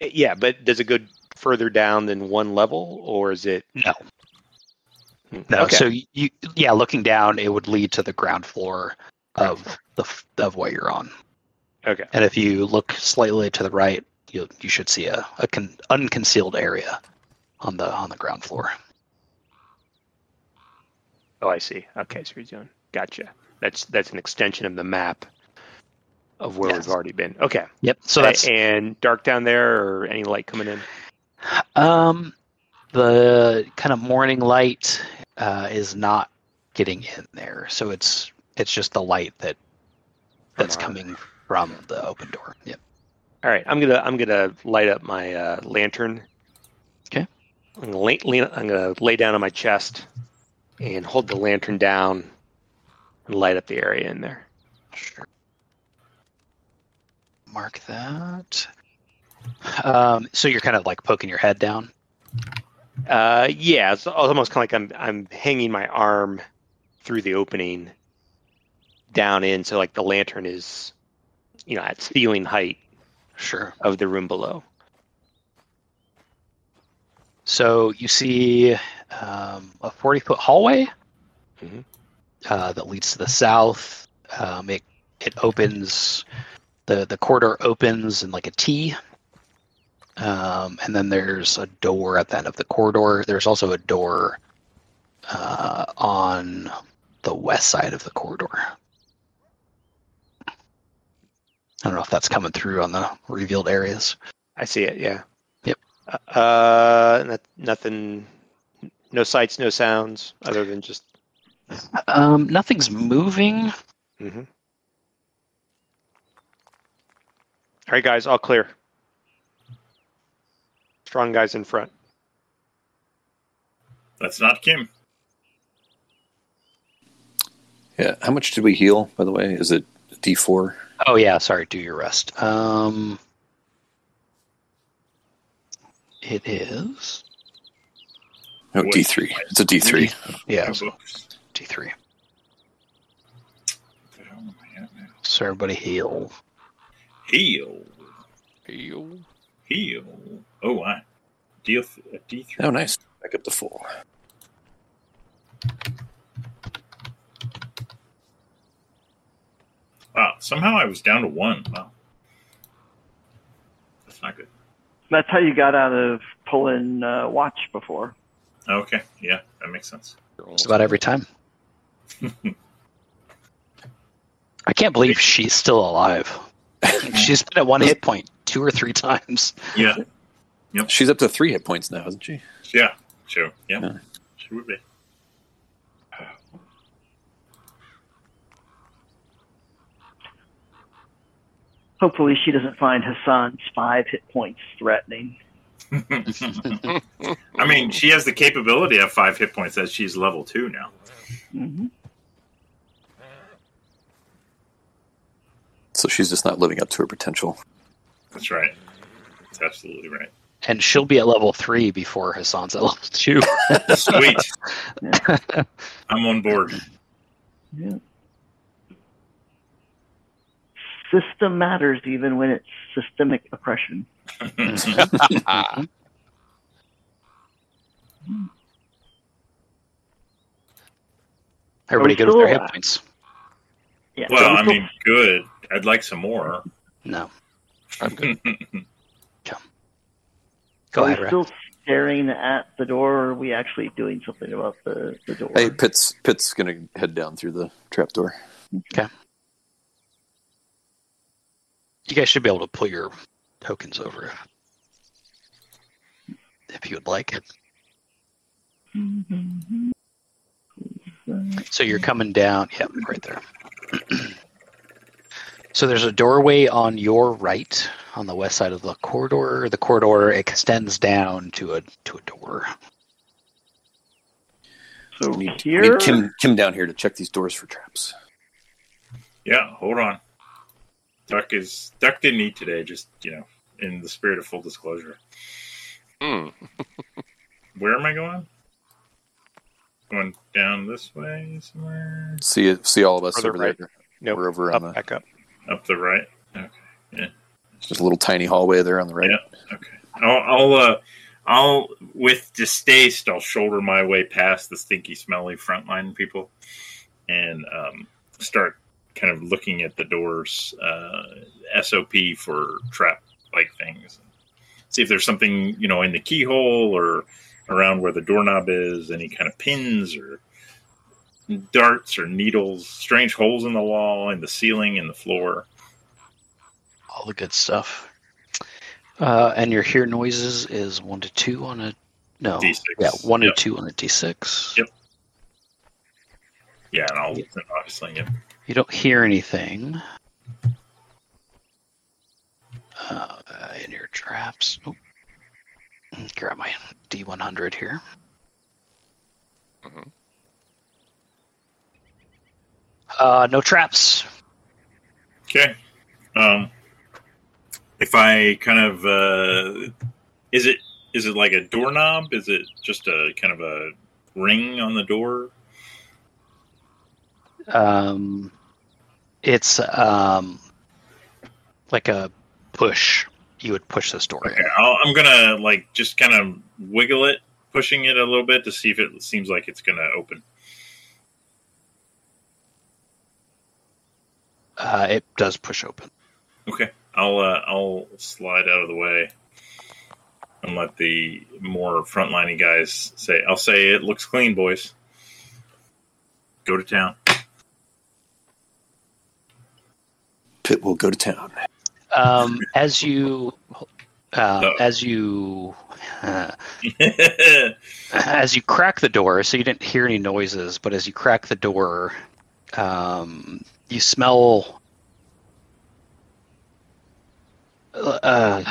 S3: Yeah, but does it go further down than one level, or is it?
S1: no, no.
S3: Okay.
S1: So you, yeah, looking down, it would lead to the ground floor of the of what you're on.
S3: okay.
S1: And if you look slightly to the right, you you should see a, a con- unconcealed area on the on the ground floor.
S3: Oh, I see. Okay, so you're doing. Gotcha. That's that's an extension of the map of where
S1: Yes.
S3: we've already been. Okay.
S1: Yep. So that's
S3: and dark down there, or any light coming in?
S1: Um, the kind of morning light uh, is not getting in there, so it's it's just the light that that's coming from the open door. Yep.
S3: All right, I'm gonna I'm gonna light up my uh, lantern.
S1: Okay.
S3: I'm gonna lay, lean, I'm gonna lay down on my chest and hold the lantern down and light up the area in there.
S1: Sure. Mark that. Um, so you're kind of like poking your head down.
S3: Uh, yeah, it's almost kind of like I'm I'm hanging my arm through the opening down in, so like the lantern is, you know, at ceiling height
S1: Sure.
S3: of the room below.
S1: So you see um, a 40 foot hallway
S3: Mhm.
S1: uh, that leads to the south. Um, it it opens the the corridor opens in like a T, um, and then there's a door at the end of the corridor. There's also a door uh, on the west side of the corridor. I don't know if that's coming through on the revealed areas.
S3: I see it. Yeah. Uh, not, nothing. No sights, no sounds, other than just.
S1: Um, nothing's moving.
S3: hmm All right, guys, all clear. Strong guys in front.
S2: That's not Kim.
S5: Yeah. How much did we heal, by the way? Is it D four?
S1: Oh yeah, sorry. Do your rest. Um, it is
S5: No,
S2: Wait.
S5: D three. It's a D three.
S1: yeah
S2: Oh.
S1: D three.
S2: What the hell am I at now?
S1: So everybody heal.
S2: Heal.
S7: Heal.
S2: Heal. Oh, I. D, D3.
S5: Oh, nice. Back up to full.
S2: Wow. Somehow I was down to one. Wow. That's not good.
S4: That's how you got out of pulling uh, watch before.
S2: Okay. Yeah, that makes sense.
S1: It's about every time. I can't believe she's still alive. she's been at one hit point two or three times.
S2: Yeah. Yep.
S5: She's up to three hit points now, isn't she?
S2: Yeah. Sure. Yeah.
S5: Yeah.
S2: She would be.
S4: Hopefully, she doesn't find Hassan's five hit points threatening.
S2: I mean, she has the capability of five hit points as she's level two now.
S4: hmm
S5: So she's just not living up to her potential.
S2: That's right. That's absolutely right.
S1: And she'll be at level three before Hassan's at level two.
S2: Sweet. I'm on board.
S4: Yeah. System matters even when it's systemic oppression.
S1: Everybody
S4: Are we
S1: good with their
S4: still-
S1: hit points.
S4: Yeah.
S2: well, I mean, good. I'd like some more.
S1: No.
S7: I'm good.
S1: Go
S4: are
S1: ahead,
S4: we still staring at the door, or are we actually doing something about the, the door?
S5: Hey, Pitt's Pitt's gonna head down through the trapdoor. Okay.
S1: You guys should be able to pull your tokens over if you would like. Mm-hmm. So you're coming down. Yep, right there. so there's a doorway on your right, on the west side of the corridor. The corridor extends down to a to a door.
S4: So
S5: We need, we
S4: here,
S5: need Kim Kim down here to check these doors for traps.
S2: Yeah, hold on. Duck is Duck didn't eat today. Just you know, in the spirit of full disclosure.
S7: Hmm.
S2: Where am I going? Going down this way somewhere?
S5: See see all of us
S3: Further
S5: over
S3: right.
S5: there.
S3: Nope.
S5: We're over
S3: Up,
S5: on the
S3: back up.
S2: Up the right. Okay.
S5: there's just a little tiny hallway there on the right.
S2: Yeah. Okay. I'll, I'll, uh, I'll, with distaste, I'll shoulder my way past the stinky, smelly frontline people, and um, start kind of looking at the doors, uh, SOP for trap-like things. See if there's something, you know, in the keyhole or around where the doorknob is, any kind of pins or darts or needles, strange holes in the wall, in the ceiling, in the floor.
S1: All the good stuff. Uh, and your hear noises is one to two on a no.
S2: D6.
S1: Yeah, one
S2: Yep.
S1: to two on a d6.
S2: Yep. Yeah, and I'll obviously, yeah.
S1: You don't hear anything. Uh, in your traps. Oh. Grab my D100 here.
S7: Mhm.
S1: Uh, no traps.
S2: Okay. Um, if I kind of uh, is it is it like a doorknob? Is it just a kind of a ring on the door?
S1: Um, it's um, like a push. You would push this door
S2: Okay. I'll, I'm gonna like just kind of wiggle it, pushing it a little bit to see if it seems like it's gonna open.
S1: Uh, it does push open.
S2: Okay, I'll uh, I'll slide out of the way and let the more frontliney guys say. I'll say it looks clean, boys. Go to town.
S5: Pitt will go to town.
S1: Um, as you
S2: No.
S1: As you uh, as you crack the door, so you didn't hear any noises, but as you crack the door, um, you smell. Uh,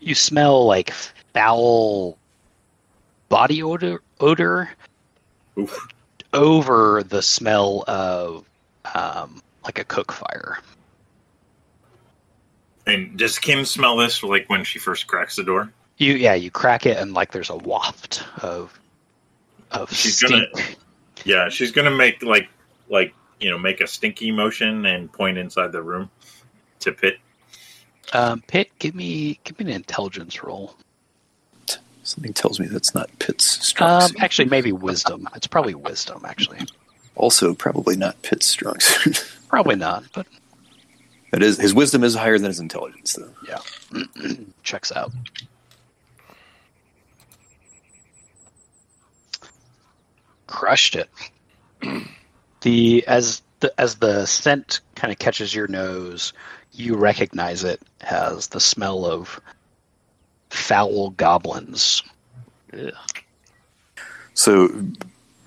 S1: you smell like foul body odor odor
S2: Oof.
S1: over the smell of um, like a cook fire.
S2: and does Kim smell this like when she first cracks the door?
S1: You yeah, you crack it and like there's a waft of of
S2: She's
S1: stink.
S2: gonna- Yeah, she's gonna make like like you know make a stinky motion and point inside the room to Pitt.
S1: Um, Pitt, give me give me an intelligence roll.
S5: Something tells me that's not Pitt's strong
S1: Um,
S5: suit.
S1: actually, maybe wisdom. It's probably wisdom. Actually,
S5: Also, probably not Pitt's strong suit.
S1: probably not, but
S5: that is his wisdom is higher than his intelligence, though.
S1: Yeah, checks out. Crushed it. The as the as the scent kind of catches your nose, you recognize it as the smell of foul goblins.
S3: Ugh.
S5: So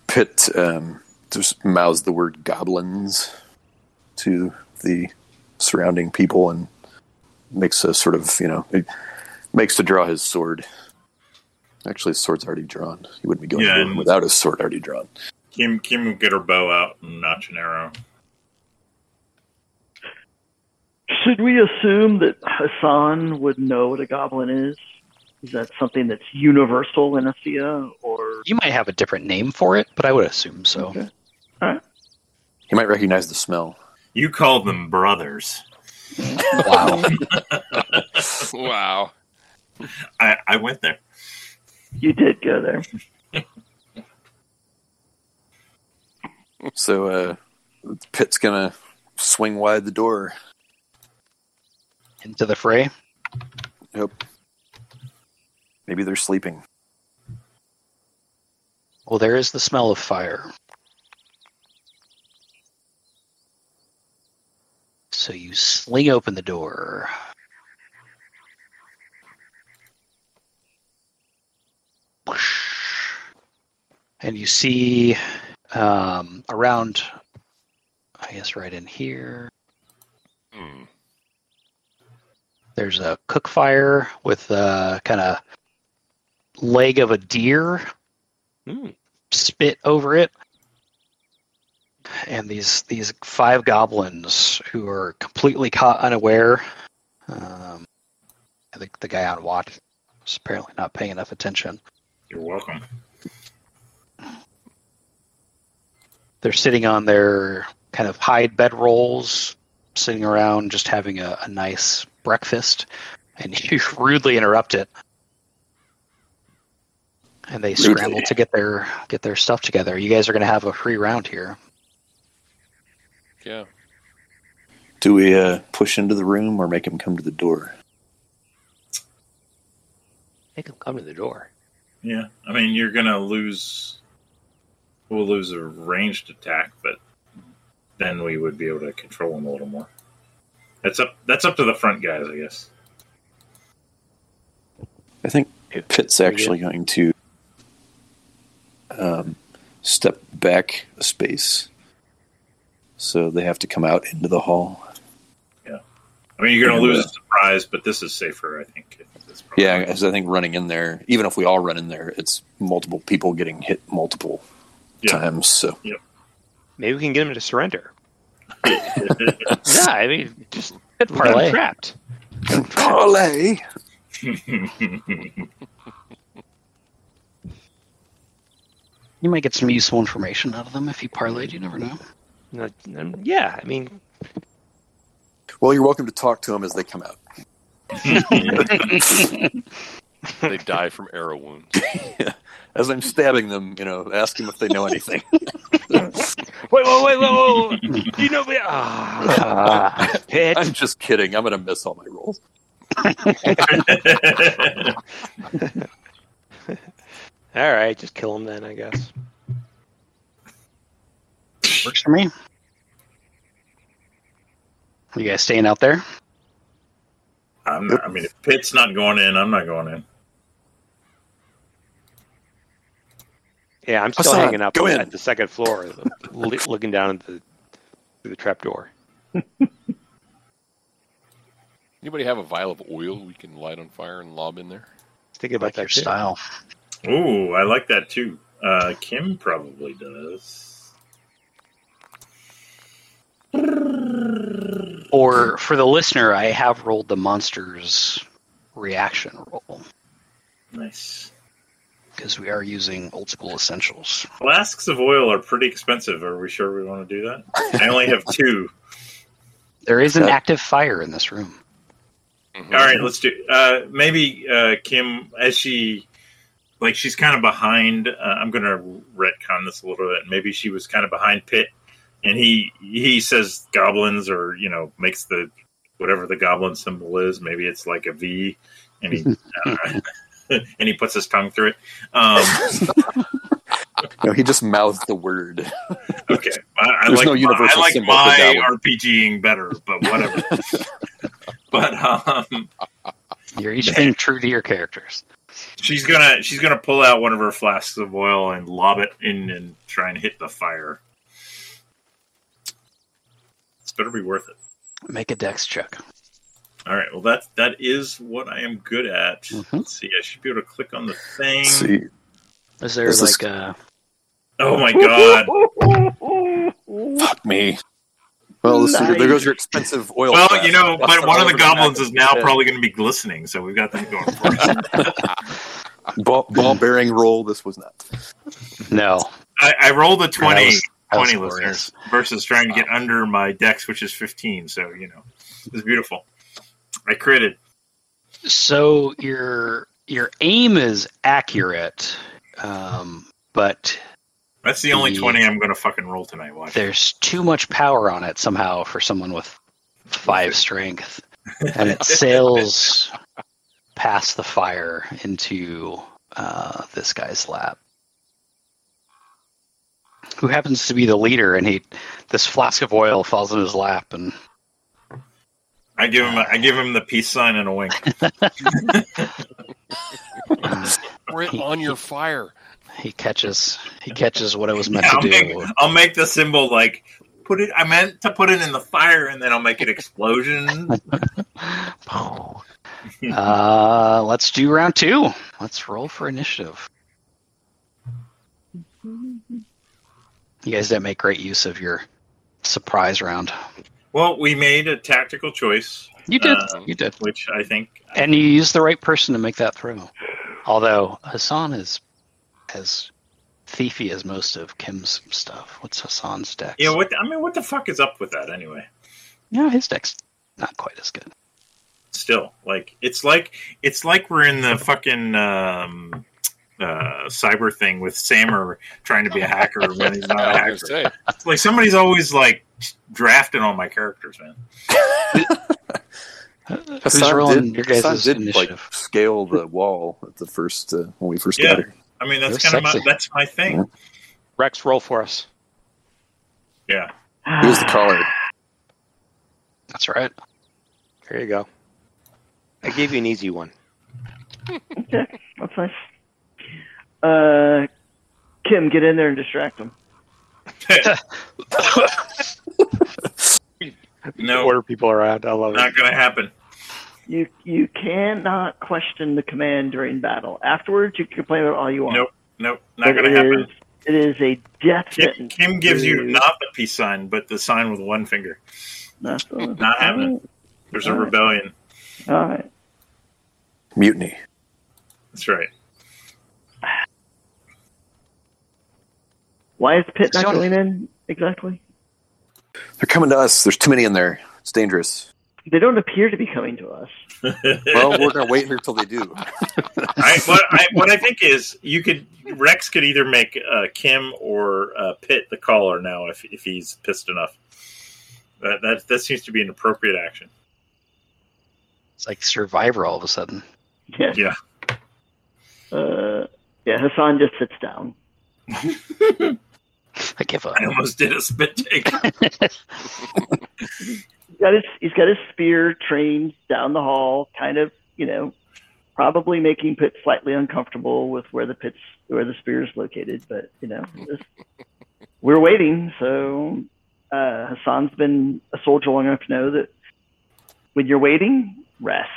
S5: Pitt um, just mouths the word goblins to the surrounding people and makes a sort of, you know, makes to draw his sword. Actually, his sword's already drawn. He wouldn't be going
S2: Yeah, and-
S5: without his sword already drawn.
S2: Kim Kim will get her bow out and notch an arrow.
S4: Should we assume that Hassan would know what a goblin is? Is that something that's universal in Athea, or
S1: You might have a different name for it, but I would assume so.
S4: Okay.
S5: He might recognize the smell.
S2: You called them brothers.
S1: Wow.
S7: Wow.
S2: I, I went there.
S4: you did go there?
S5: So uh, Pitt's gonna swing wide the door.
S1: Into the fray.
S5: Yep. Maybe they're sleeping.
S1: Well, there is the smell of fire. So you sling open the door. And you see um, around, I guess, right in here,
S7: Hmm.
S1: there's a cook fire with a kind of leg of a deer
S3: Hmm.
S1: spit over it. And these these five goblins who are completely caught unaware. Um, I think the guy on watch is apparently not paying enough attention.
S2: You're welcome.
S1: They're sitting on their kind of hide bedrolls, sitting around just having a, a nice breakfast, and you rudely interrupt it. And they
S5: Rudely.
S1: scramble to get their get their stuff together. You guys are going to have a free round here.
S7: Yeah.
S5: Do we uh, push into the room or make him come to the door?
S3: Make him come to the door.
S2: Yeah, I mean you're gonna lose. We'll lose a ranged attack, but then we would be able to control them a little more. That's up. That's up to the front guys, I guess.
S5: I think Pitt's
S3: Very
S5: actually going to um, step back a space, so they have to come out into the hall.
S2: Yeah, I mean you're gonna lose
S5: uh,
S2: a surprise, but this is safer, I think.
S5: Yeah, as I think running in there, even if we all run in there, it's multiple people getting hit multiple
S2: Yeah.
S5: times. So
S3: Maybe we can get him to surrender.
S2: yeah.
S3: Yeah, I mean, just
S1: Good
S3: we
S1: parlay.
S3: trapped.
S5: parlay.
S1: You might get some useful information out of them if you parlayed. You never know.
S3: No, um, Yeah, I mean,
S5: Well, you're welcome to talk to them as they come out.
S7: They die from arrow wounds.
S5: As I'm stabbing them, you know, ask them if they know anything.
S3: wait, wait, wait, wait, wait, wait. you know me? Ah, Pitt.
S5: I'm just kidding. I'm going to miss all my rolls.
S3: All right, just kill him then, I guess.
S1: Works for me. You guys staying out there?
S2: I'm not, I mean, if Pitt's not going in, I'm not going in.
S3: Yeah, I'm still
S5: Hassan,
S3: hanging up
S5: go in.
S3: at the second floor, looking down at the through the trap door.
S7: Anybody have a vial of oil we can light on fire and lob in there?
S3: Think about
S1: like
S3: that
S1: your
S3: too.
S1: style.
S2: Ooh, I like that too. Uh, Kim probably does.
S1: Or for the listener, I have rolled the monster's reaction roll
S2: Nice.
S1: Because we are using old school essentials.
S2: Flasks of oil are pretty expensive. Are we sure we want to do that? I only have two.
S1: There is an
S5: Okay.
S1: active fire in this room.
S7: Mhm.
S2: All right, let's do. Uh, maybe uh, Kim, as she, like, she's kind of behind. Uh, I'm going to retcon this a little bit. Maybe she was kind of behind Pitt, and he he says goblins, or you know, makes the whatever the goblin symbol is. Maybe it's like a V, and he uh, and he puts his tongue through it. Um,
S5: No, he just mouthed the word.
S2: okay, I, I
S5: There's
S2: like
S5: no
S2: my,
S5: universal
S2: I like
S5: symbol for
S2: my. RPGing better, but whatever. but um,
S1: You're each being true to your characters.
S2: She's gonna she's gonna pull out one of her flasks of oil and lob it in and try and hit the fire. It's better be worth it.
S1: Make a dex check.
S2: All right. Well, that that is what I am good at.
S1: Mhm.
S2: Let's see. I should be able to click on the thing.
S5: Let's see.
S1: Is there
S5: This is-
S1: like a
S2: Oh my god.
S5: Fuck me. Well, this-
S4: Nice.
S5: there goes your expensive oil.
S2: Well,
S5: flask.
S2: you know,
S5: Bust
S2: but one of the goblins is now
S5: head.
S2: probably going to be glistening, so we've got that going for us.
S5: ball, ball bearing roll. This was not.
S1: no?
S2: I, I rolled a 20,
S1: That was-
S2: 20 listeners versus trying to get under my dex, which is 15. So, you know, it was beautiful. I critted.
S1: So your your aim is accurate, um, but
S2: That's the only
S1: The-
S2: 20 I'm going to fucking roll tonight. Watch.
S1: there's too much power on it somehow for someone with five strength, and it sails past the fire into uh, this guy's lap, who happens to be the leader. And he, this flask of oil falls in his lap, and
S2: I give him a, I give him the peace sign and a wink.
S7: We're on your fire.
S1: he catches he catches what it was meant
S2: Yeah, I'll,
S1: to
S2: make,
S1: do.
S2: I'll make the symbol like put it. I meant to put it in the fire, and then I'll make it explosion.
S1: uh, let's do round two. Let's roll for initiative. You guys didn't make great use of your surprise round.
S2: Well, we made a tactical choice,
S1: You did.
S2: Um,
S1: you did.
S2: which I think
S1: And you used the right person to make that throw. Although Hassan is as thiefy as most of Kim's stuff. What's Hassan's deck?
S2: yeah. What I mean, what the fuck is up with that anyway?
S1: Yeah, his deck's not quite as good.
S2: Still, like it's like it's like we're in the fucking. Um, uh, cyber thing with Sammer trying to be a hacker when he's not a hacker. It's like somebody's always like drafting all my characters, man.
S1: Who's
S5: Hassan did,
S1: your guys'
S5: Hassan did
S1: initiative?
S5: like scale the wall at the first uh, when we first
S2: Yeah.
S5: got here.
S2: I mean, that's kind of my, that's my thing.
S3: Rex, roll for us.
S2: Yeah.
S5: He was the caller.
S1: That's right.
S3: There you go. I gave you an easy one.
S4: Okay, that's nice. Uh, Kim, get in there and distract him.
S2: no,
S3: Order people around. I love it.
S2: not going to happen.
S4: You you cannot question the command during battle. Afterwards, you can complain about all you want.
S2: Nope, nope, not
S4: But
S2: going to happen.
S4: is- It is a death
S2: Kim,
S4: sentence.
S2: Kim gives you not the peace sign, but the sign with one finger.
S4: Not, the-
S2: Not happening. There's a
S4: All right.
S2: rebellion.
S4: All right.
S5: Mutiny.
S2: That's right.
S4: Why is Pitt not going in exactly?
S5: They're coming to us. There's too many in there. It's dangerous.
S4: They don't appear to be coming to us.
S5: Well, we're gonna wait here till they do.
S2: I, what, I, what I think is you could Rex could either make uh, Kim or uh, Pitt the caller now if if he's pissed enough. That, that that seems to be an appropriate action.
S1: It's like Survivor all of a sudden.
S4: Yeah.
S2: Yeah.
S4: Uh, yeah. Hassan just sits down.
S1: I give up.
S2: I almost did a spit take.
S4: Yeah, got his he's got his spear trained down the hall, kind of you know, probably making Pitt slightly uncomfortable with where the pit's where the spear is located. But you know, just, we're waiting. So uh, Hassan's been a soldier long enough to know that when you're waiting, rest.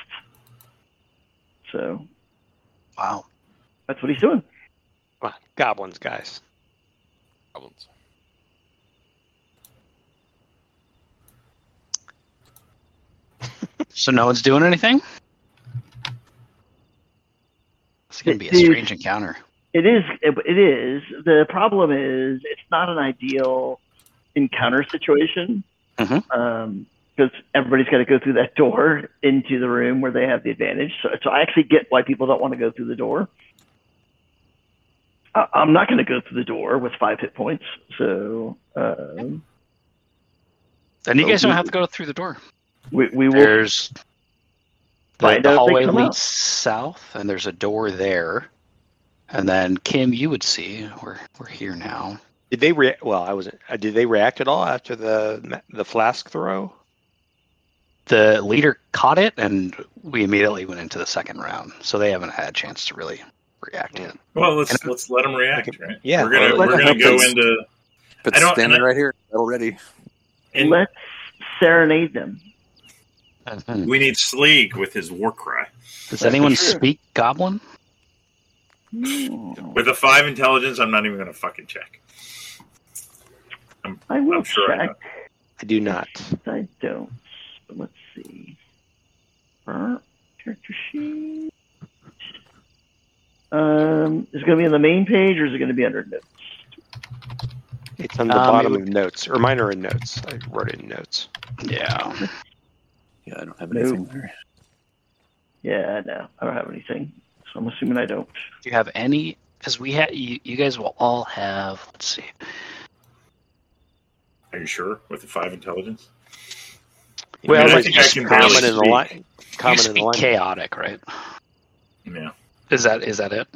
S4: So
S1: Wow.
S4: that's what he's doing.
S3: Come on, goblins, guys.
S7: Goblins.
S1: So no one's doing anything? It's gonna be a
S4: Dude.
S1: strange encounter.
S4: It is. It is. The problem is, it's not an ideal encounter situation because
S1: Mhm.
S4: everybody's got to go through that door into the room where they have the advantage. So, so I actually get why people don't want to go through the door. I, I'm not going to go through the door with five hit points. So um,
S1: Then you
S4: So
S1: guys don't
S4: we-
S1: have to go through the door.
S4: we we will.
S1: There's the, the
S4: out if they
S1: hallway leads
S4: out.
S1: south, and there's a door there. And then Kim, you would see we're we're here now.
S3: Did they react? Well, I wasn't. Uh, did they react at all after the the flask throw?
S1: The leader caught it, and we immediately went into the second round. So they haven't had a chance to really react yet.
S2: Well, let's let's let him react, right?
S3: Yeah.
S2: we're gonna we're gonna go
S5: let's-
S2: into
S5: But
S2: I don't-
S5: standing
S2: I-
S5: right here, already.
S2: and
S4: Let's serenade them.
S2: we need Sleeg with his war cry.
S1: Does anyone
S4: Sure.
S1: speak Goblin?
S2: With a five intelligence, I'm not even gonna fucking check.
S4: I will
S2: I'm sure I
S4: check.
S2: know.
S3: I do not.
S4: I don't. But let's see. Character sheet. Um, is it going to be on the main page or is it going to be under notes?
S3: It's on the
S1: Um,
S3: bottom
S1: would-
S3: of notes, or mine are in notes. I wrote it in notes.
S1: Yeah.
S5: Yeah, I don't have
S4: Nope.
S5: anything there.
S4: Yeah, no, I don't have anything. So I'm assuming I don't.
S1: Do you have any? Because we had you, you guys will all have. Let's see.
S2: Are you sure with the five intelligence?
S1: Well,
S2: I
S1: like,
S2: think I
S1: just
S2: can
S3: common in the
S2: speak.
S3: line.
S1: You
S3: Common in the
S1: speak
S3: line.
S1: chaotic, right?
S2: Yeah.
S1: Is that is that it?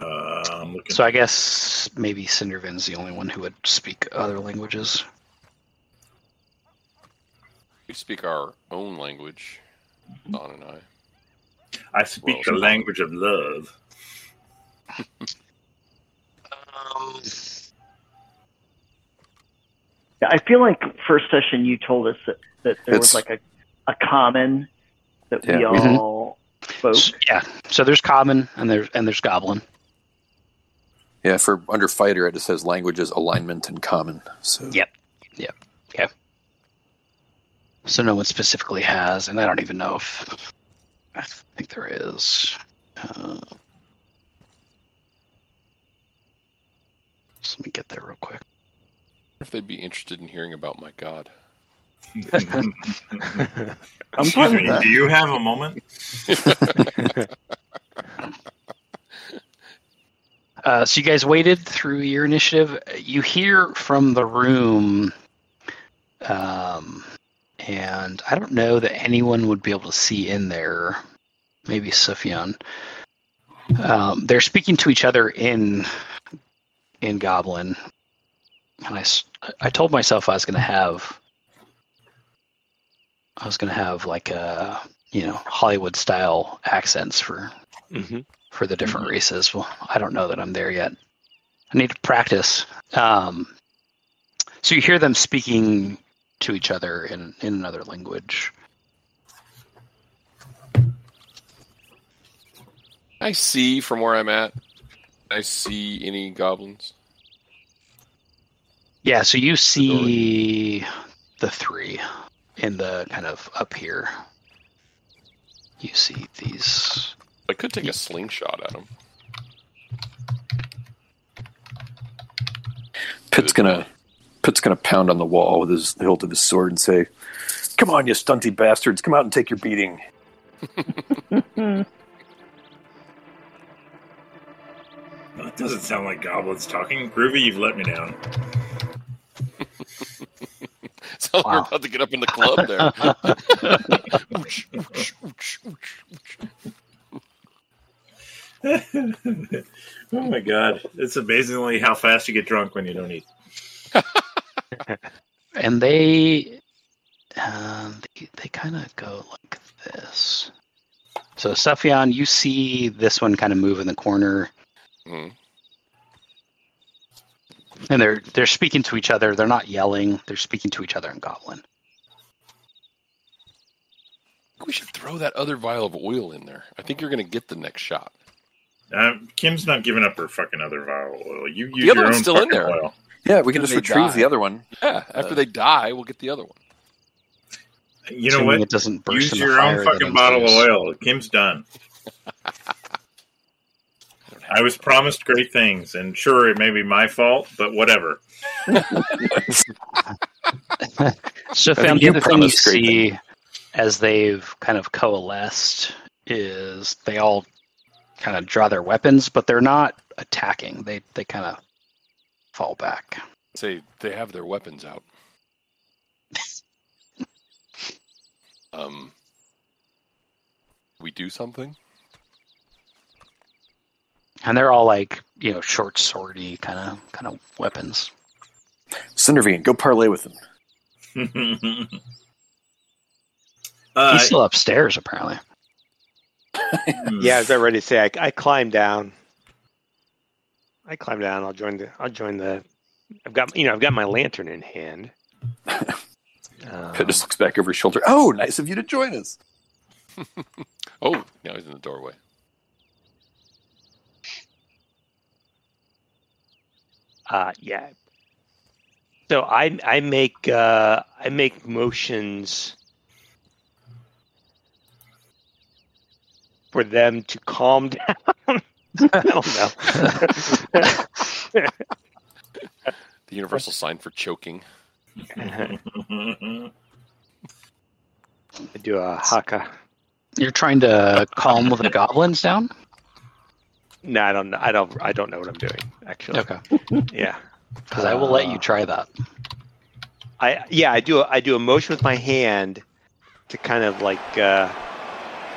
S2: Uh, I'm looking.
S1: So I guess maybe Cindervine's the only one who would speak other languages.
S7: We speak our own language, Don and I.
S2: I speak
S7: Well,
S2: the language of love.
S1: Um,
S4: I feel like first session you told us that, that there was like a, a common that we
S5: Yeah.
S1: Mhm.
S4: all spoke.
S1: s- yeah. So there's common and there's and there's goblin.
S5: Yeah, for under fighter, it just says languages, alignment, and common. So
S1: Yep. Yep. Okay. So no one specifically has, and I don't even know if I think there is. Uh, let me get there real quick.
S7: If they'd be interested in hearing about my god.
S4: I'm
S2: Excuse
S4: fine with
S2: me.
S4: that.
S2: Do you have a moment?
S1: Uh, so you guys waited through your initiative. You hear from the room, um, and I don't know that anyone would be able to see in there. Maybe Sufyan. Um, they're speaking to each other in in Goblin, and I I told myself I was going to have I was going to have like a you know Hollywood style accents for
S3: hmm
S1: for the different races. Well, I don't know that I'm there yet. I need to practice. Um, so you hear them speaking to each other in, in another language.
S7: I see from where I'm at. I see any goblins.
S1: Yeah, so you see the three in the kind of up here. You see these.
S7: I could take a slingshot at them.
S5: Pitt's gonna Pitt's gonna pound on the wall with his the hilt of his sword and say, "Come on, you stunty bastards! Come out and take your beating."
S2: That doesn't sound like goblins talking. Groovy, you've let me down.
S7: So we're about to get up in the club there. Ooch, ooch, ooch, ooch.
S2: oh my god. It's amazingly how fast you get drunk when you don't eat.
S1: And they and they, they kind of go like this. So Sufyan, you see this one kind of move in the corner,
S7: Mhm.
S1: And they're they're speaking to each other. They're not yelling. They're speaking to each other in Goblin.
S7: We should throw that other vial of oil in there. I think you're going to get the next shot.
S2: Um, Kim's not giving up her fucking other vial of oil. You use
S7: The other
S2: your
S7: one's still in there.
S2: oil.
S5: Yeah, we can just retrieve
S7: die.
S5: the other one.
S7: Yeah, after
S5: Uh,
S7: they die, we'll get the other one.
S2: You know
S1: Assuming
S2: what?
S1: It doesn't burst
S2: Use your own fucking bottle of oil. Kim's done. I was promised great things, and sure, it may be my fault, but whatever.
S1: So,
S5: I
S1: Fam, the
S5: you
S1: other thing you
S5: promised great
S1: see as they've kind of coalesced is they all kind of draw their weapons, but they're not attacking. They they kind of fall back.
S7: Say they have their weapons out. um, we do something.
S1: And they're all like, you know, short swordy kind of kind of weapons.
S5: Cindervine, go parlay with them.
S2: uh,
S1: He's still upstairs apparently.
S2: hmm.
S3: Yeah, I was about ready to say I, I climb down. I climb down. I'll join the. I'll join the. I've got you know I've got my lantern in hand. Um,
S5: Pitt just looks back over his shoulder. Oh, nice of you to join us.
S7: Oh, now he's in the doorway.
S3: Uh, yeah. So I I make uh, I make motions for them to calm down. I don't know.
S7: The universal sign for choking.
S3: I do a haka.
S1: You're trying to calm the goblins down.
S3: No, I don't. know. I don't. I don't know what I'm doing. Actually,
S1: Okay,
S3: yeah.
S1: because I will let you
S3: Uh,
S1: try that.
S3: I yeah. I do. A, I do a motion with my hand to kind of like uh,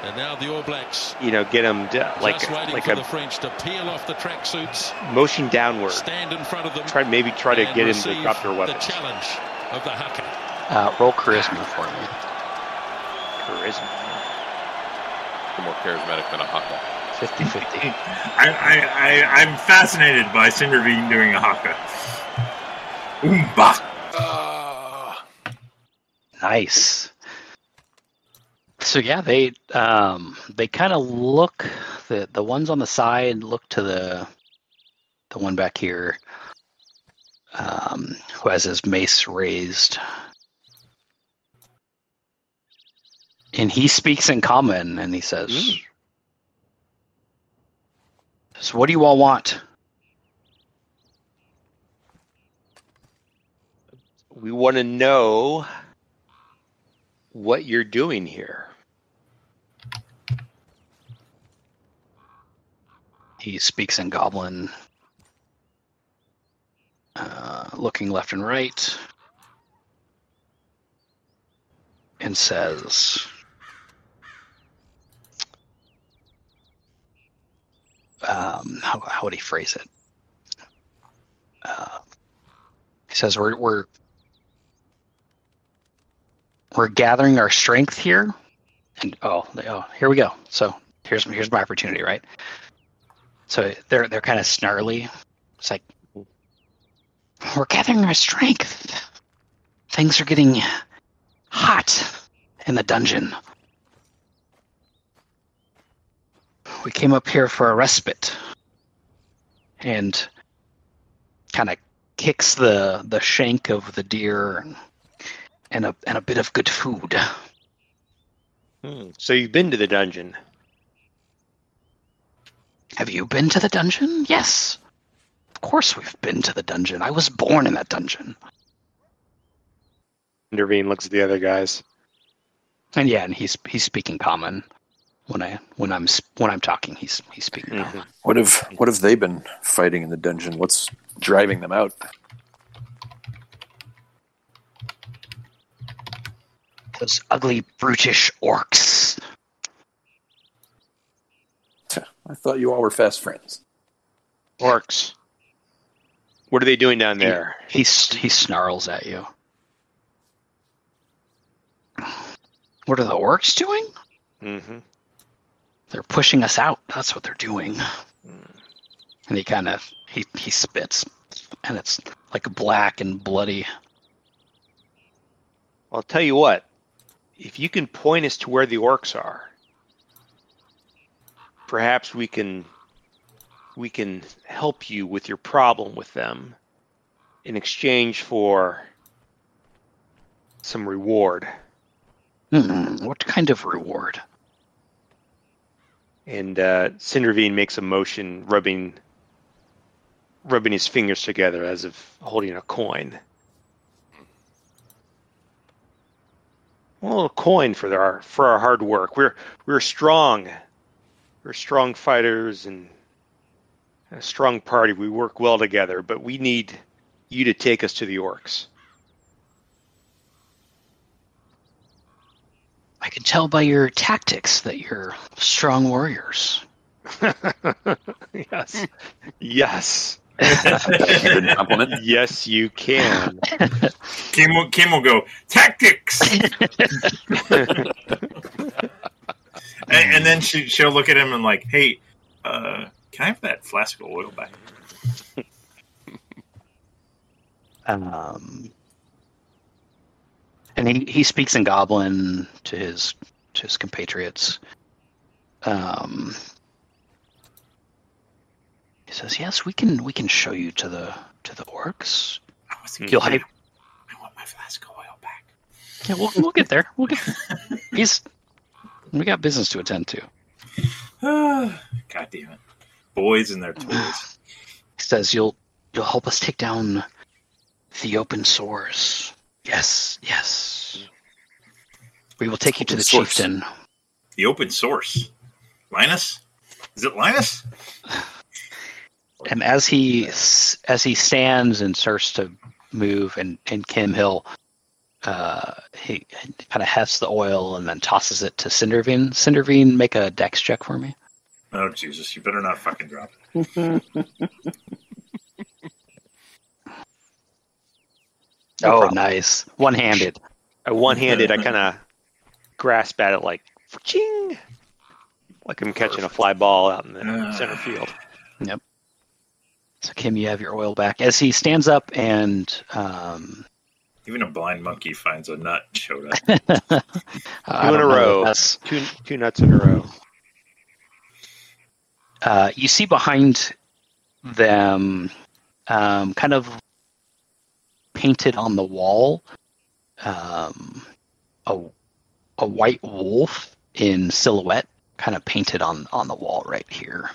S8: And now the All Blacks
S3: you know get them to, like
S8: just waiting
S3: like
S8: for the
S3: a
S8: French to peel off the tracksuits,
S3: motion downward.
S8: stand in front of them,
S3: Try maybe try to get him to
S8: receive
S3: drop their
S8: the challenge of the haka.
S1: Uh, roll charisma for me.
S3: Charisma.
S7: They're more charismatic than a haka.
S1: 50-50.
S2: I, I, I, I'm fascinated by Cindervine doing a haka. Oomba!
S7: Ah,
S1: Nice. So yeah, they um they kind of look the the ones on the side look to the the one back here um who has his mace raised. And he speaks in common and he says
S3: Mm.
S1: So what do you all want?
S3: We want to know what you're doing here.
S1: He speaks in Goblin, uh, looking left and right, and says, um, how, how would he phrase it? Uh, he says, we're, we're, we're gathering our strength here. And oh, oh, here we go. So here's here's my opportunity, right? So they're they're kind of snarly. It's like we're gathering our strength. Things are getting hot in the dungeon. We came up here for a respite, and kind of kicks the the shank of the deer and, and a and a bit of good food.
S3: Hmm. So you've been to the dungeon.
S1: Have you been to the dungeon? Yes. Of course we've been to the dungeon. I was born in that dungeon.
S3: Cindervine looks at the other guys.
S1: And yeah, and he's he's speaking common when I when I'm when I'm talking. He's he's speaking
S3: Mhm.
S5: What have what have they been fighting in the dungeon? What's driving them out?
S1: Those ugly, brutish orcs.
S5: I thought you all were fast friends.
S3: Orcs. What are they doing down there?
S1: He s- he snarls at you. What are the orcs doing?
S3: hmm
S1: They're pushing us out. That's what they're doing. And he kind of he he spits, and it's like black and bloody.
S3: I'll tell you what. If you can point us to where the orcs are, perhaps we can we can help you with your problem with them in exchange for some reward.
S1: Hmm, what kind of reward?
S3: And uh, Cindervine makes a motion, rubbing rubbing his fingers together as if holding a coin. A little coin for our for our hard work. We're we're strong. We're strong fighters and a strong party. We work well together, but we need you to take us to the orcs.
S1: I can tell by your tactics that you're strong warriors.
S3: yes. Yes. Yes, you can.
S2: Kim will, Kim will go tactics, and, and then she she'll look at him and like, hey, uh, can I have that flask of oil back?
S1: Um, and he, he speaks in Goblin to his to his compatriots. Um, he says, "Yes, we can we can show you to the to the orcs.
S2: I was
S3: Hmm.
S1: You'll hype.
S2: I want my flask of oil back.
S1: Yeah, we'll we'll get there. We'll get. He's we got business to attend to."
S2: God damn it, boys and their toys.
S1: He says, "You'll you'll help us take down the open source. Yes, yes. We will take you to the
S5: source.
S1: chieftain."
S2: The open source, Linus. Is it Linus?
S1: and as he as he stands and starts to move and and Kim Hill uh he kind of hefts the oil and then tosses it to Cindervine. Cindervine, make a dex check for me.
S2: Oh Jesus! You better not fucking drop it.
S1: oh,
S3: problem.
S1: nice. One handed.
S3: I one handed, I kind of grasp at it like, ching, like I'm catching a fly ball out in the center field. Yep.
S1: So Kim, you have your oil back. As he stands up and um
S2: Even a blind monkey finds a nut and showed up.
S3: Two in a row. Two, two nuts in a row.
S1: uh, you see behind them, um, kind of painted on the wall, um, a a white wolf in silhouette, kind of painted on on the wall right here.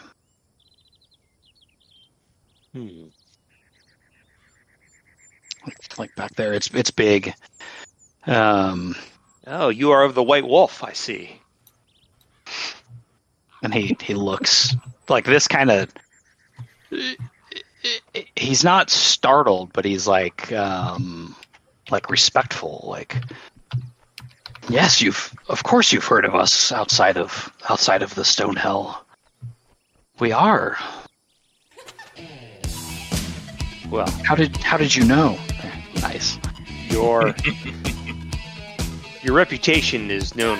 S3: Hmm.
S1: Like, like back there, it's it's big. Um,
S3: Oh, you are of the White Wolf, I see.
S1: and he he looks like this kind of he's not startled but he's like um like respectful like yes you've of course you've heard of us outside of outside of the Stonehill we are
S3: Well,
S1: how did how did you know nice
S3: your your reputation is known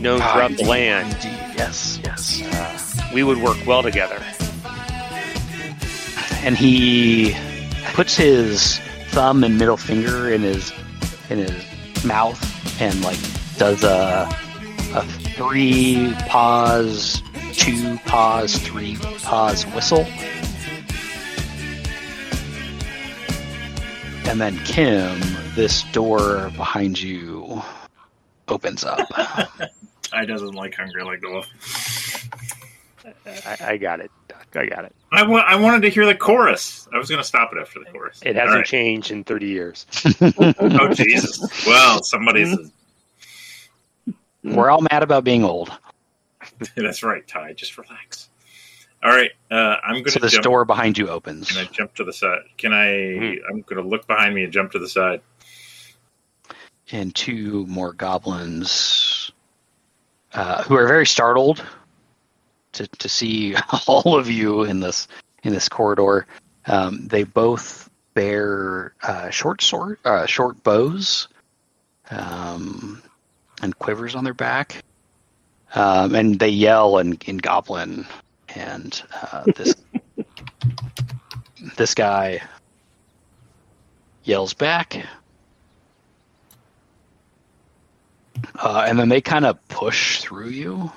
S3: known
S1: Ah,
S3: throughout the land.
S1: indeed. yes yes
S3: Uh, we would work well together.
S1: And he puts his thumb and middle finger in his in his mouth and like does a a three pause, two pause, three pause whistle. And then Kim, this door behind you opens up.
S2: Ty doesn't like hungry like the wolf.
S3: I, I got it. I got it.
S2: I wa- I wanted to hear the chorus. I was going to stop it after the chorus.
S3: It hasn't
S2: All right.
S3: changed in 30 years.
S2: Oh Jesus! Well, somebody's.
S1: We're all mad about being old.
S2: That's right, Ty. Just relax. All right, uh, I'm going
S1: So
S2: to
S1: this
S2: jump.
S1: door behind you opens.
S2: Can I jump to the side? Can I?
S3: Hmm.
S2: I'm going to look behind me and jump to the side.
S1: and two more goblins uh, who are very startled to, to see all of you in this in this corridor. Um, they both bear uh, short sword, uh, short bows, um, and quivers on their back, um, and they yell in, in Goblin, and uh, this this guy yells back, uh, and then they kind of push through you.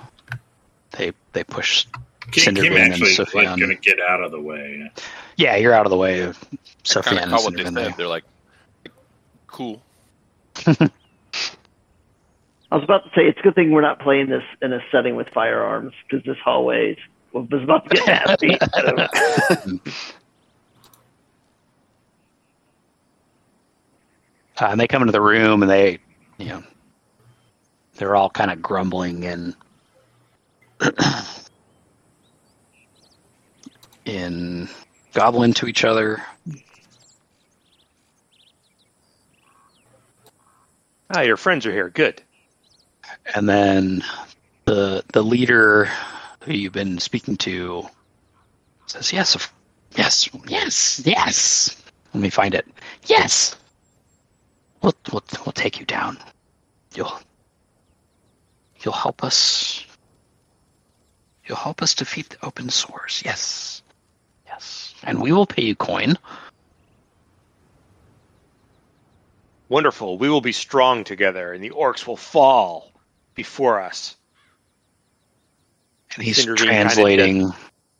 S1: They they push.
S2: Kim, Kim
S1: Cindervine and
S2: actually like
S1: Sufyan.
S2: gonna get out of the way.
S1: Yeah, you're out of the way of Sophia and
S7: caught what They They're like, cool.
S4: I was about to say it's a good thing we're not playing this in a setting with firearms because this hallway was about to get nasty.
S1: Uh, and they come into the room and they, you know, they're all kind of grumbling and in goblin to each other.
S3: Ah, your friends are here. Good.
S1: And then the the leader who you've been speaking to says, "Yes, yes, yes, yes." Let me find it. Yes, we'll we'll we'll take you down. You'll you'll help us. You'll help us defeat the open source. Yes, yes, and we will pay you coin.
S3: Wonderful. We will be strong together, and the orcs will fall before us.
S1: And he's
S3: Cindervine kinda
S1: translating.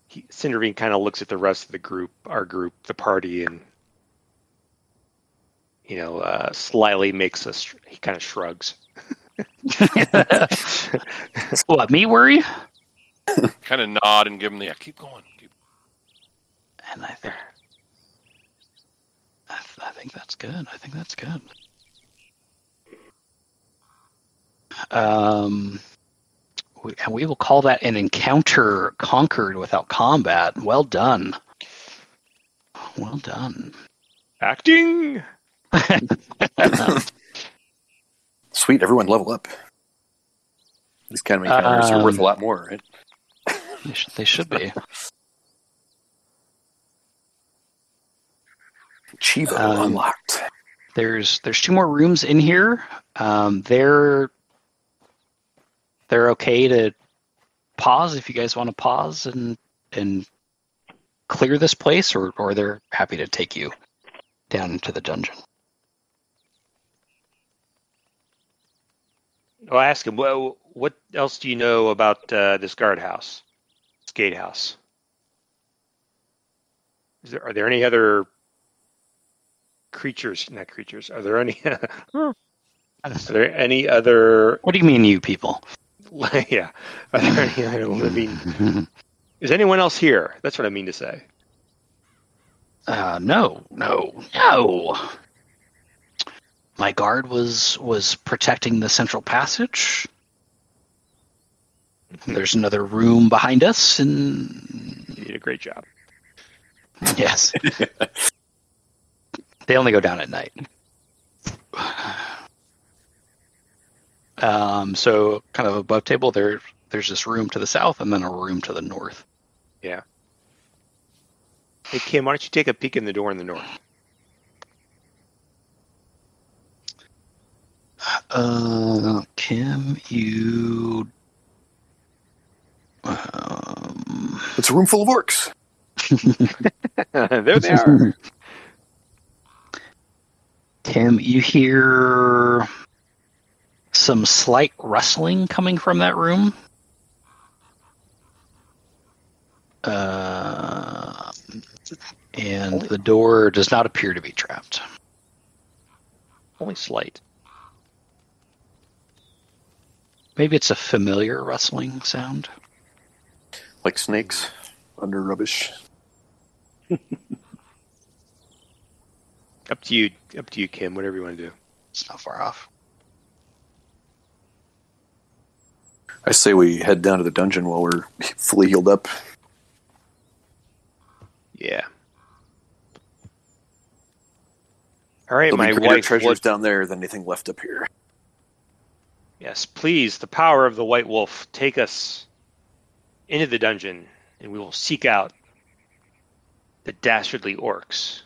S3: He, Cindervine kind of looks at the rest of the group, our group, the party, and you know, uh, slyly makes us. He kind of shrugs.
S1: what me worry?
S7: Kind of nod and give them the, yeah, keep going. Keep
S1: And I think, I, th- I think that's good. I think that's good. Um, we, and we will call that an encounter conquered without combat. Well done. Well done.
S3: Acting.
S5: Sweet, everyone level up. These kind of encounters are worth a
S1: Um,
S5: lot more, right?
S1: They should, they should be.
S5: Chivo
S1: um,
S5: unlocked.
S1: There's there's two more rooms in here. Um, they're they're okay to pause if you guys want to pause and and clear this place, or or they're happy to take you down into the dungeon.
S3: I'll ask him. Well, what else do you know about uh, this guardhouse, this gatehouse? Is there, are there any other creatures? Not creatures. Are there any? are there any other?
S1: What do you mean, you people?
S3: yeah. Are there any other living? Is anyone else here? That's what I mean to say.
S1: Uh, no, no, no. My guard was was protecting the central passage. There's another room behind us, and
S3: You did a great job.
S1: Yes. they only go down at night. Um, so kind of above table there there's this room to the south and then a room to the north. Yeah.
S3: Hey Kim, why don't you take a peek in the door in the north?
S1: Uh Kim, you um,
S5: It's a room full of orcs.
S3: there they are.
S1: Tim, you hear some slight rustling coming from that room. Uh, and the door does not appear to be trapped.
S3: Only slight.
S1: Maybe it's a familiar rustling sound.
S5: Like snakes under rubbish.
S3: Up to you. Up to you, Kim. Whatever you want to do.
S1: It's not far off.
S5: I say we head down to the dungeon while we're fully healed up.
S3: Yeah. All right,
S5: There'll
S3: my
S5: be greater
S3: wife.
S5: treasures
S3: What,
S5: down there than anything left up here.
S3: yes, please, the power of the White Wolf, take us into the dungeon, and we will seek out the dastardly orcs,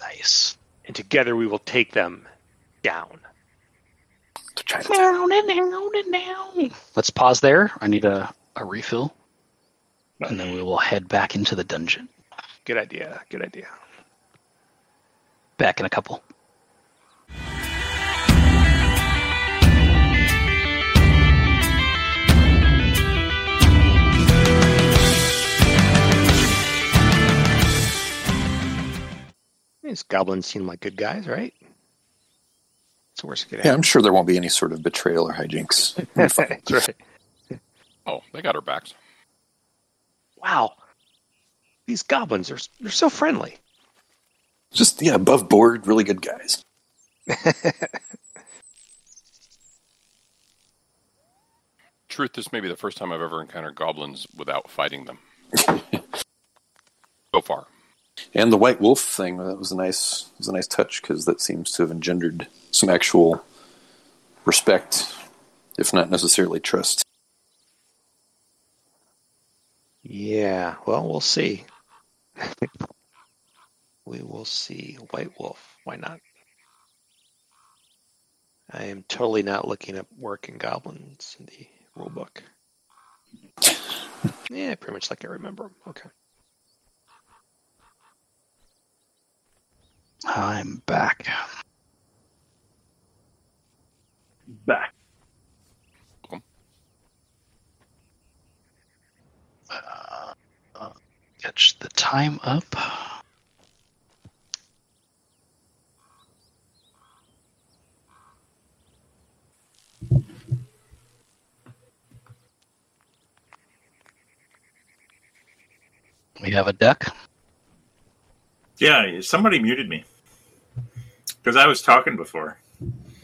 S1: Nice.
S3: and together we will take them down.
S5: kind of.
S1: Let's pause there. I need a, a refill. And then we will head back into the dungeon.
S3: Good idea. Good idea.
S1: Back in a couple.
S3: These goblins seem like good guys, right? It's the worst it could
S5: Yeah,
S3: happen.
S5: I'm sure there won't be any sort of betrayal or hijinks.
S3: That's right.
S7: Oh, they got our backs.
S3: Wow. These goblins are they're so friendly.
S5: Just yeah, above board, really good guys.
S7: Truth, this may be the first time I've ever encountered goblins without fighting them. so far.
S5: And the white wolf thing that was a nice was a nice touch because that seems to have engendered some actual respect, if not necessarily trust.
S3: Yeah, well, we'll see. we will see. White Wolf. Why not? I am totally not looking up working goblins in the rulebook. Yeah, pretty much like I remember 'em. Okay.
S1: I'm back.
S4: Back.
S1: Uh, uh, catch the time up. We have a deck.
S2: Yeah, somebody muted me because I was talking before.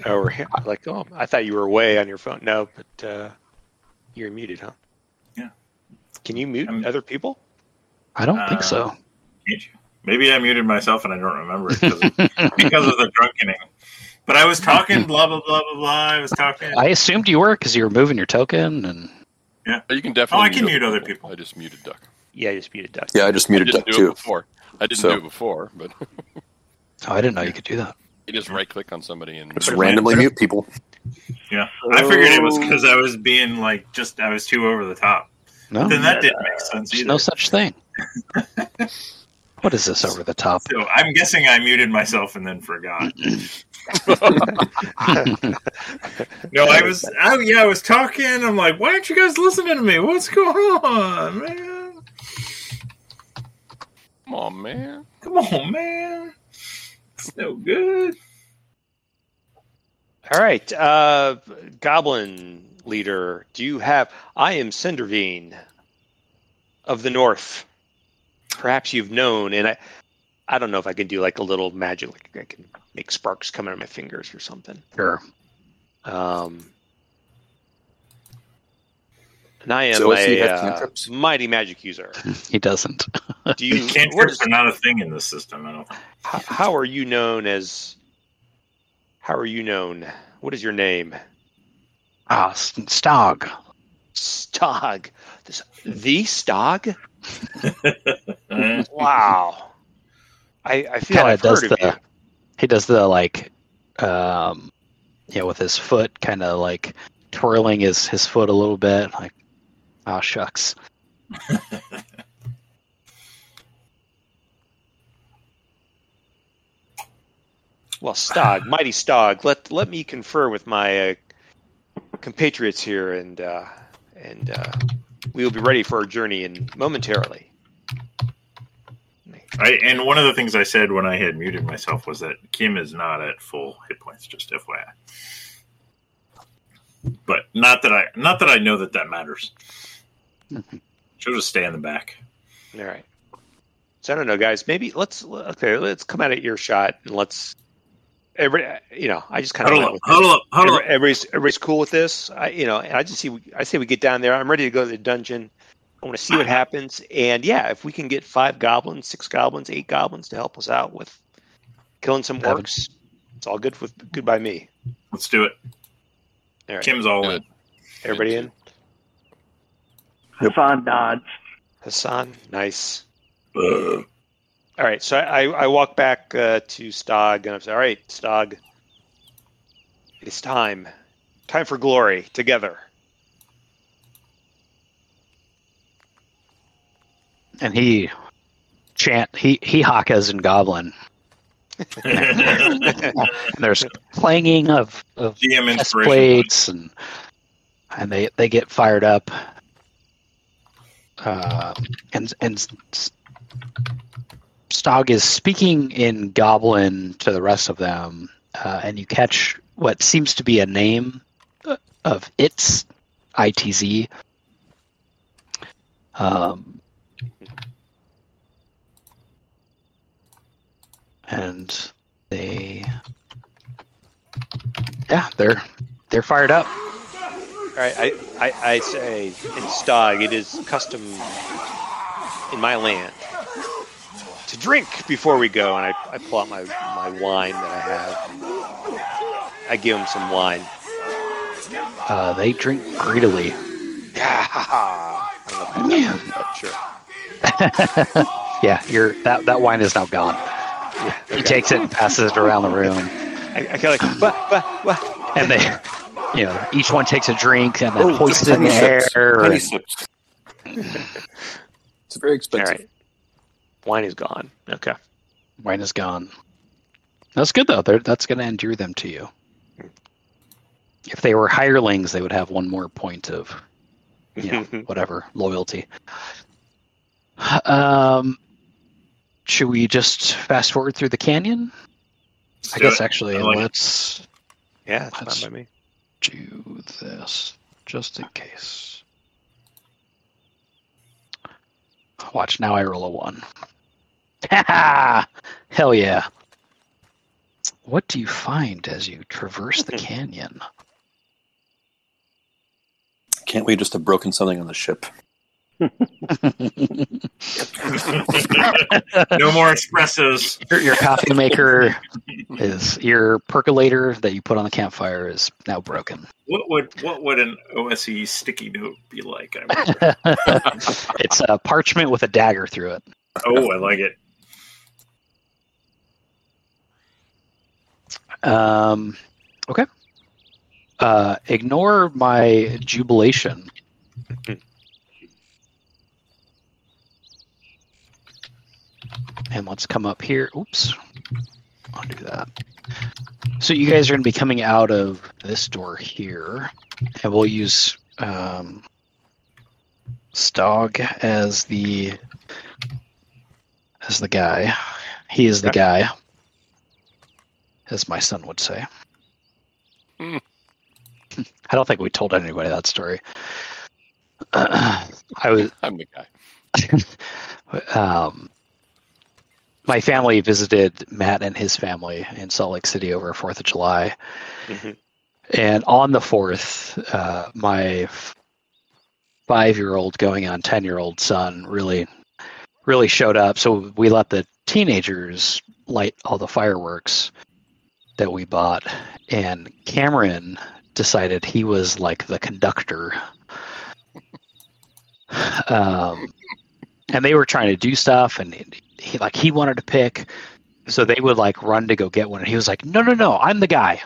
S3: Oh, we're like, oh, I thought you were away on your phone. No, but uh, you're muted, huh?
S2: Yeah.
S3: Can you mute
S2: I'm-
S3: other people?
S1: I don't think
S2: Uh,
S1: so.
S2: Mute you. Maybe I muted myself and I don't remember it because of, because of the drunkening. But I was talking, blah blah blah blah blah. I was talking.
S1: I assumed you were because you were moving your token, and
S7: But you can definitely.
S2: Oh, I can mute other people.
S7: I just muted Duck.
S3: Yeah, I just muted Duck.
S5: Yeah, I just muted
S7: didn't
S5: Duck too.
S7: before. I didn't
S5: So-
S7: do it before, but
S1: oh, I didn't know you could do that.
S7: You just right click on somebody and
S5: Just randomly mute people.
S2: Yeah, I figured it was because I was being like just I was too over the top.
S1: No,
S2: Then that didn't make sense
S1: there's
S2: either.
S1: no such thing. what is this over the top?
S2: So I'm guessing I muted myself and then forgot. No, I was. Oh yeah, I was talking. I'm like, why aren't you guys listening to me? What's going on, man?
S7: Come on, man.
S2: Come on, man. It's no good.
S3: All right, uh, Goblin leader, do you have? I am Cindervine of the North. Perhaps you've known, and I, I don't know if I can do like a little magic, like I can make sparks come out of my fingers or something.
S1: Sure.
S3: Um, and I am
S5: So does he
S3: a
S5: have
S3: uh, mighty magic user.
S1: He doesn't.
S3: Do you?
S2: Cantrips are not a thing in this system. I don't think.
S3: how, how are you known as? How are you known? What is your name?
S1: ah, S- Stog.
S3: Stog. This, the Stog? Wow. I, I feel
S1: Kind
S3: I've
S1: of does the. He does the like, um, yeah, with his foot, kind of like twirling his his foot a little bit, like, ah, shucks.
S3: Well, Stog, mighty Stog. Let let me confer with my uh, compatriots here, and uh, and uh, we will be ready for our journey in momentarily.
S2: I, and one of the things I said when I had muted myself was that Kim is not at full hit points. Just FYI. But not that I not that I know that that matters. She'll just stay in the back.
S3: All right. So I don't know, guys. Maybe let's okay. Let's come out of earshot and let's. Every, you know, I just kind of
S2: Huddle up, huddle up, huddle up.
S3: everybody's everybody's cool with this. I, you know, and I just see. I say we get down there. I'm ready to go to the dungeon. I want to see what happens. And yeah, if we can get five goblins, six goblins, eight goblins to help us out with killing some
S1: Seven.
S3: orcs, it's all good with good by me.
S2: Let's do it.
S3: All right,
S2: Kim's all in.
S3: everybody in.
S4: Hassan nods.
S3: Hassan, nice.
S2: Ugh.
S3: All right, so I, I walk back uh, to Stog and I'm saying, all right, Stog, it's time Time for glory together.
S1: And he chant he he hakas and goblin. And there's clanging of, of
S2: GM
S1: chest
S2: inspiration.
S1: plates and and they they get fired up. Uh, and and Stog is speaking in Goblin to the rest of them, uh, and you catch what seems to be a name uh, of its ITZ. Um, and they, yeah, they're they're fired up.
S3: All right, I, I, I say in Stog, it is custom in my land to drink before we go, and I, I pull out my, my wine that I have. I give them some wine.
S1: Uh, they drink greedily.
S3: Yeah, I don't know if I have that, but sure.
S1: yeah, your that that wine is now gone. He takes it and passes it around the room,
S3: I, I kind of like,
S1: and they, you know, each one takes a drink and then
S5: Oh,
S1: hoists it in the air.
S5: sips. Tiny
S1: and-
S5: sips. It's very expensive.
S3: right. Wine is gone. Okay.
S1: wine is gone. That's good though. They're, that's going to endear them to you. If they were hirelings, they would have one more point of, you know, whatever loyalty. Um, should we just fast forward through the canyon?
S2: Let's
S1: I guess
S2: it.
S1: actually,
S2: I like
S1: let's
S3: yeah, it's
S1: That's-
S3: fine by me.
S1: Do this just in case. Watch now. I roll a one. Ha Hell yeah! What do you find as you traverse the canyon?
S5: Can't we just have broken something on the ship?
S2: No more espressos.
S1: your, your coffee maker is your percolator that you put on the campfire is now broken.
S2: What would what would an OSE sticky note be like? I
S1: it's a parchment with a dagger through it.
S2: oh, I like it.
S1: Um, okay. Uh, ignore my jubilation. And let's come up here. Oops. I'll do that. So you guys are going to be coming out of this door here, and we'll use um, Stog as the as the guy. He is the guy, as my son would say.
S7: Hmm.
S1: I don't think we told anybody that story. I was
S7: I'm the guy.
S1: um, my family visited Matt and his family in Salt Lake City over Fourth of July,
S3: Mhm.
S1: and on the fourth, uh, my five-year-old going on ten-year-old son really, really showed up. So we let the teenagers light all the fireworks that we bought, and Cameron decided he was like the conductor. Um, and they were trying to do stuff and he like he wanted to pick so they would like run to go get one and he was like no no no i'm the guy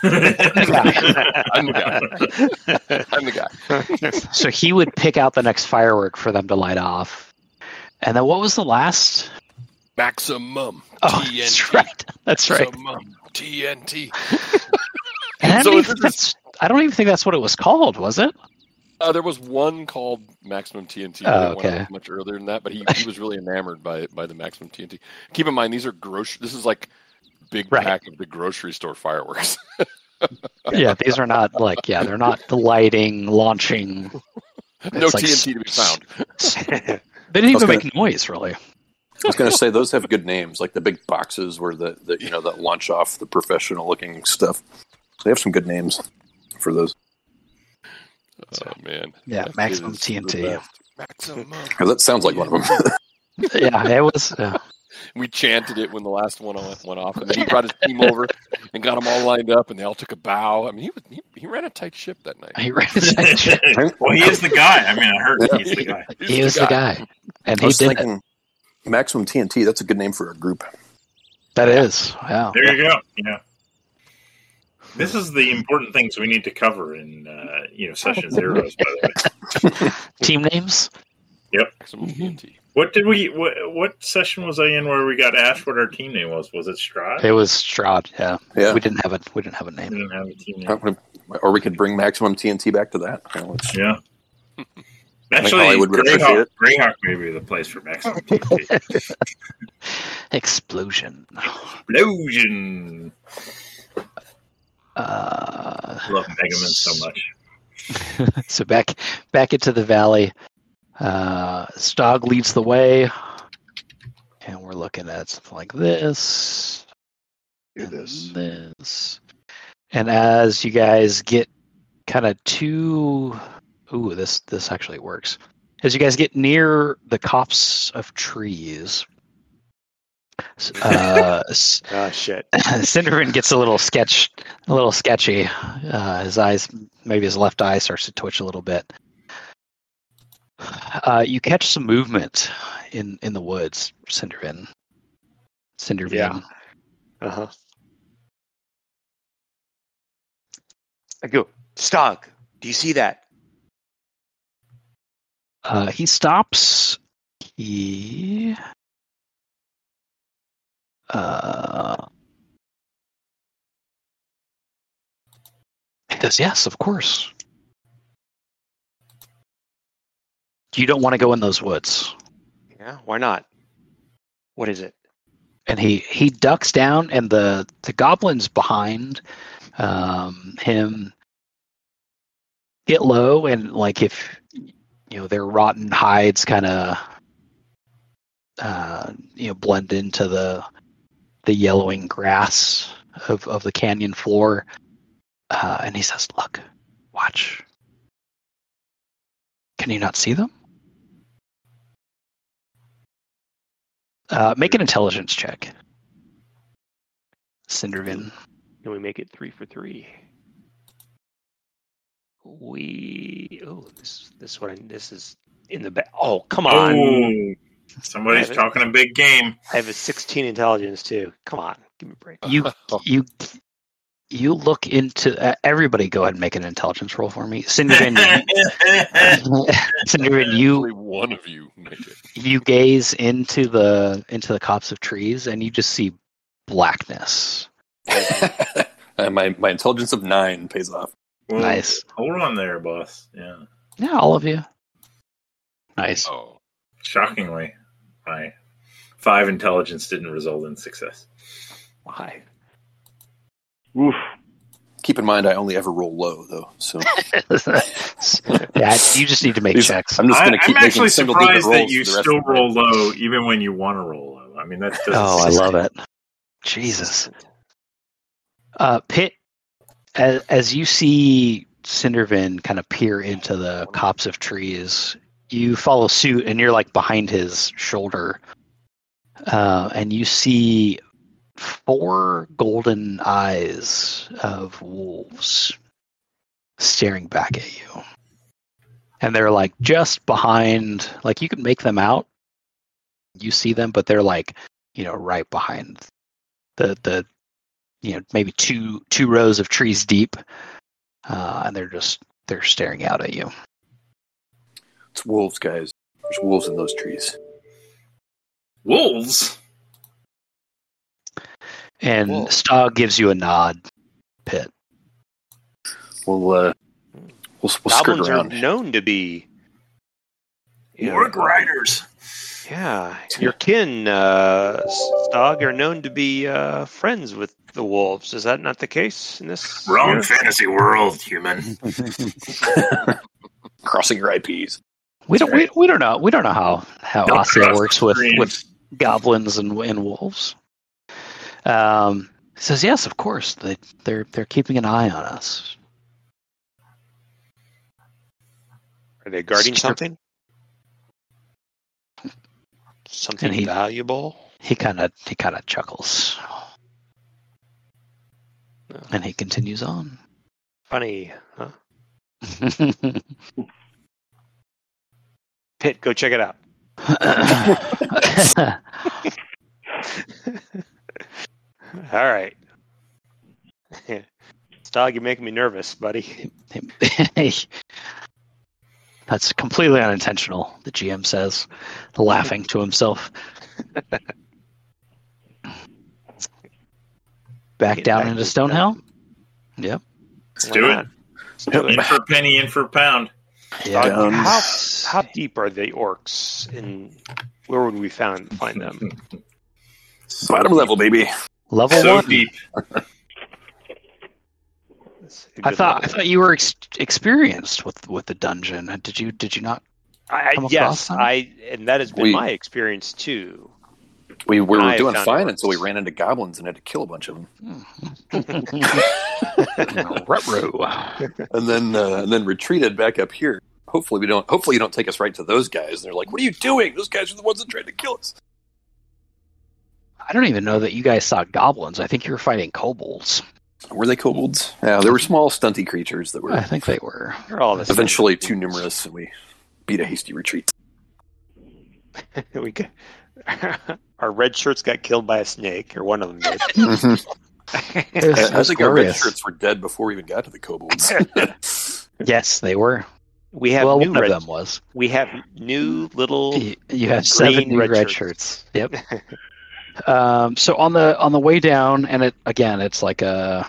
S1: I'm the guy.
S7: I'm the guy. I'm the guy.
S1: so he would pick out the next firework for them to light off and then what was the last
S7: Maximum
S1: oh
S7: TNT.
S1: that's right that's right
S7: Maximum TNT.
S1: and I,
S7: So
S1: don't
S7: is
S1: even, that's, I don't even think that's what it was called was it
S7: Uh, there was one called Maximum TNT.
S1: Oh,
S7: but went
S1: okay.
S7: much earlier than that, but he, he was really enamored by by the Maximum TNT. Keep in mind, these are grocery. This is like big
S1: Right.
S7: pack of the grocery store fireworks.
S1: yeah these are not like yeah they're not the lighting launching
S7: no
S1: like
S7: TNT to be found.
S1: they didn't even
S5: gonna-
S1: make noise really
S5: I was going to say those have good names, like the big boxes where the, the you know that launch off the professional looking stuff. They have some good names for those.
S7: Oh man,
S1: Yeah,
S7: That
S1: Maximum TNT.
S7: best. Maximum.
S5: That sounds like one of them.
S1: yeah it was uh,
S7: We chanted it when the last one went went off, and then he brought his team over and got them all lined up, and they all took a bow. I mean, he was, he, he ran a tight ship that night.
S1: he ran his own ship.
S2: well, he is the guy. I mean, I heard he's the guy.
S7: He's
S1: he was the guy and
S5: I
S1: he
S5: was
S1: did it
S5: Maximum TNT. That's a good name for a group.
S1: that is wow
S2: There you go. Yeah. This is the important things we need to cover in uh, you know session zeros. By the way,
S1: Team names? Yep.
S7: Some TNT.
S2: what did we? What, what session was I in where we got asked what our team name was? Was it Strahd?
S1: It was Strahd. Yeah.
S5: Yeah.
S1: We didn't have a we didn't have a name.
S2: We
S1: name.
S2: didn't have a team name.
S5: Or we could bring maximum TNT back to that. You know,
S2: Yeah. Actually,
S5: Hollywood would
S2: Greyhawk. Greyhawk may be the place for maximum TNT.
S1: Explosion.
S2: Explosion.
S1: Uh,
S2: Love Megaman so much.
S1: so back back into the valley. Uh, Stog leads the way, and we're looking at something like this.
S5: Do
S1: and
S5: this.
S1: This. And as you guys get kind of too, ooh, this this actually works. As you guys get near the copse of trees, s- uh,
S3: Oh shit.
S1: Cindervine gets a little sketch, a little sketchy. Uh, his eyes, maybe his left eye, starts to twitch a little bit. Uh, you catch some movement in in the woods, Cindervine. Cindervine.
S3: Yeah. Uh huh. I go, Stog, do you see that?
S1: Uh, he stops. He. Uh, he says, "Yes, of course." You don't want to go in those woods.
S3: Yeah, why not? What is it?
S1: and he he ducks down and the the goblins behind um him get low and like if you know their rotten hides kind of uh you know blend into the the yellowing grass of of the canyon floor uh and he says look watch can you not see them uh make an intelligence check cindervine
S3: Can we make it three for three? We oh this this one this is in the back. Oh come on!
S2: Oh, somebody's
S3: Yeah,
S2: talking a big game.
S3: I have a sixteen intelligence too. Come on, give me a break.
S1: you you you look into uh, everybody go ahead and make an intelligence roll for me cindervine cindervine you
S7: Only one of you make it.
S1: you gaze into the into the copse of trees and you just see blackness
S5: my my intelligence of nine pays off.
S2: Well,
S1: nice
S2: Hold on there, boss. Yeah.
S1: yeah all of you nice
S7: Oh,
S2: Shockingly, my five intelligence didn't result in success.
S3: Why?
S4: Oof.
S5: Keep in mind, I only ever roll low though, so
S1: yeah you just need to make
S5: These-
S1: checks
S5: I'm just going to keep
S2: am
S5: making
S2: actually
S5: single digit
S2: surprised
S5: rolls
S2: that you
S5: for the rest
S2: still roll low, even when you want to roll low. I mean, that's doesn't
S1: oh i love it jesus Uh, Pitt, as, as you see Cindervine kind of peer into the copse of trees, you follow suit and you're like behind his shoulder. Uh, and you see four golden eyes of wolves staring back at you. And they're like just behind, like you can make them out. You see them, but they're like, you know, right behind the, the you know maybe two two rows of trees deep uh, and they're just they're staring out at you
S5: It's wolves, guys. There's wolves in those trees.
S2: wolves.
S1: and
S3: Whoa.
S1: Stog gives you a nod Pitt
S5: We'll uh, we'll, we'll skirt
S3: Goblins are known to be you know,
S2: Orc riders.
S3: Yeah, your kin, uh, Stog, are known to be uh, friends with the wolves. Is that not the case in this?
S2: Wrong
S3: year?
S2: fantasy world, human.
S5: Crossing your IPs.
S1: We don't we, we don't know we don't know how how
S2: Asya
S1: works with with goblins and, and wolves. Um he says yes of course they they're they're keeping an eye on us.
S3: Are they guarding something? Something
S1: he-
S3: valuable?
S1: he kind of he kind of chuckles and he continues on.
S3: Funny, huh? Pitt, go check it out. All right. Stog, you're making me nervous, buddy.
S1: That's completely unintentional, the GM says, laughing to himself. Back
S3: Get
S1: down
S3: back
S1: into
S3: to
S1: Stonehill? Yep.
S2: Let's do it.
S3: not? Let's do it.
S2: In for a penny, in for a pound.
S1: Uh, yeah.
S3: Stog, how, how deep are the orcs and where would we found find them?
S5: Bottom level, baby.
S1: Level
S2: So
S1: one.
S2: deep.
S3: That's a
S1: I
S3: good
S1: thought I thought you were ex- experienced with with the dungeon. Did you did you not?
S3: I, yes. I and that has been
S5: We-
S3: my experience too.
S5: We we
S3: were
S5: doing fine
S3: orcs.
S5: until we ran into goblins and had to kill a bunch of them.
S1: Ruh-roh.
S5: and then uh, and then retreated back up here. Hopefully we don't. Hopefully you don't take us right to those guys. And they're like, "What are you doing? Those guys are the ones that tried to kill us."
S1: I don't even know that you guys saw goblins. I think you were fighting kobolds.
S5: Were they kobolds? Yeah, they were small, stunty creatures that were
S1: I think they were.
S3: They're all the
S5: eventually too numerous, and we beat a hasty retreat.
S3: we got, our red shirts got killed by a snake, or one of them did.
S1: It was-
S5: I
S1: was
S5: think our red shirts were dead before we even got to the kobolds.
S1: Yes, they were.
S3: We have
S1: well,
S3: new
S1: one
S3: red.
S1: of them was.
S3: We have new little.
S1: You, you have
S3: green
S1: seven new
S3: red
S1: red,
S3: shirts.
S1: shirts. Yep. um, so on the on the way down, and it again, it's like a.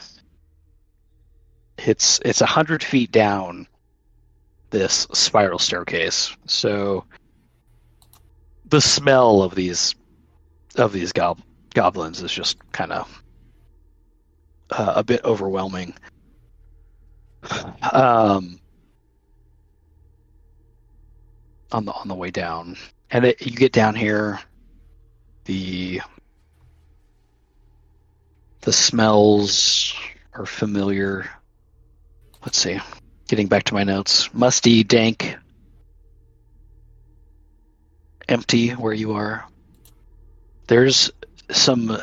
S1: It's it's a hundred feet down. This spiral staircase. So. The smell of these, of these gob- goblins is just kind of. Uh, a bit overwhelming. Um. On the on the way down, and it, you get down here, the the smells are familiar. Let's see. Getting back to my notes. Musty, dank, empty where you are. There's some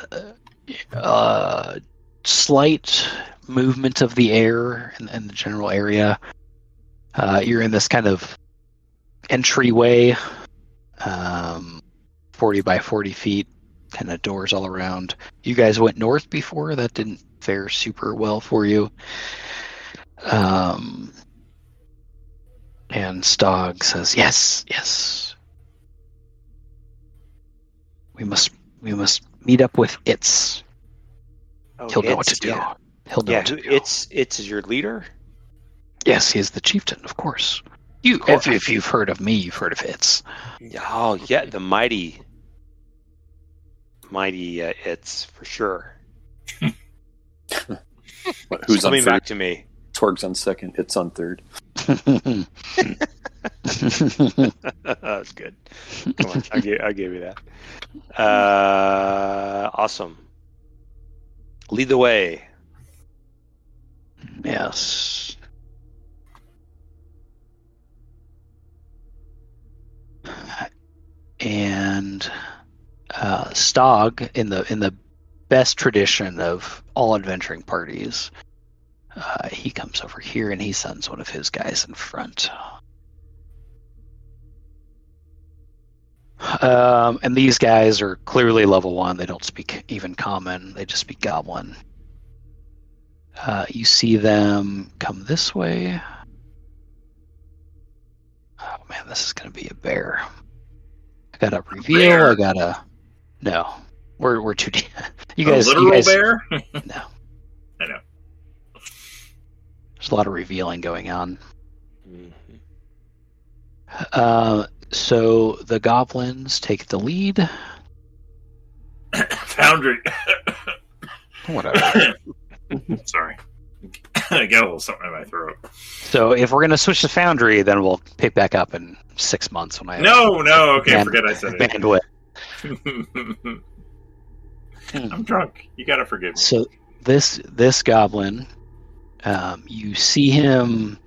S1: uh, slight movement of the air in, in the general area. Uh, you're in this kind of entryway, um, 40 by 40 feet, kind of doors all around. You guys went north before. That didn't fare super well for you. Um, and Stog says, "Yes, yes. We must, we must meet up with Itz.
S3: Oh,
S1: He'll know what to
S3: it's-
S1: do.
S3: Yeah,
S1: He'll know
S3: yeah
S1: what to
S3: who-
S1: do.
S3: it's it's your leader.
S1: yes, he is the chieftain, of course. You,
S3: course.
S1: if, if you've heard of me, you've heard of Itz.
S3: Oh yeah, the mighty, mighty. Uh, it's for sure.
S5: What, Who's
S3: coming
S5: third?
S3: back to me?
S5: Torg's on second. It's on third.
S3: That's good. Come on, I'll give, I'll give you that. Uh, awesome. Lead the way.
S1: yes. And uh, Stog, in the in the best tradition of all adventuring parties, uh, he comes over here and he sends one of his guys in front. Um, and these guys are clearly level one. They don't speak even common. They just speak goblin. Uh, you see them come this way. Oh man, this is gonna be a bear. I got a reveal.
S2: Bear?
S1: I got a no. We're we're too deep. You
S2: A
S1: guys,
S2: literal
S1: you guys,
S2: bear?
S1: no.
S2: I know.
S1: There's a lot of revealing going on.
S3: Mhm.
S1: Uh, so the goblins take the lead.
S2: Foundry.
S1: Whatever.
S2: Sorry. I got a little something in my throat.
S1: so if we're gonna switch to Foundry, then we'll pick back up in six months when I have
S2: No, no, okay,
S1: Man-
S2: forget I said it.
S1: bandwidth.
S2: I'm drunk. You gotta forgive me.
S1: So this this goblin, um, you see him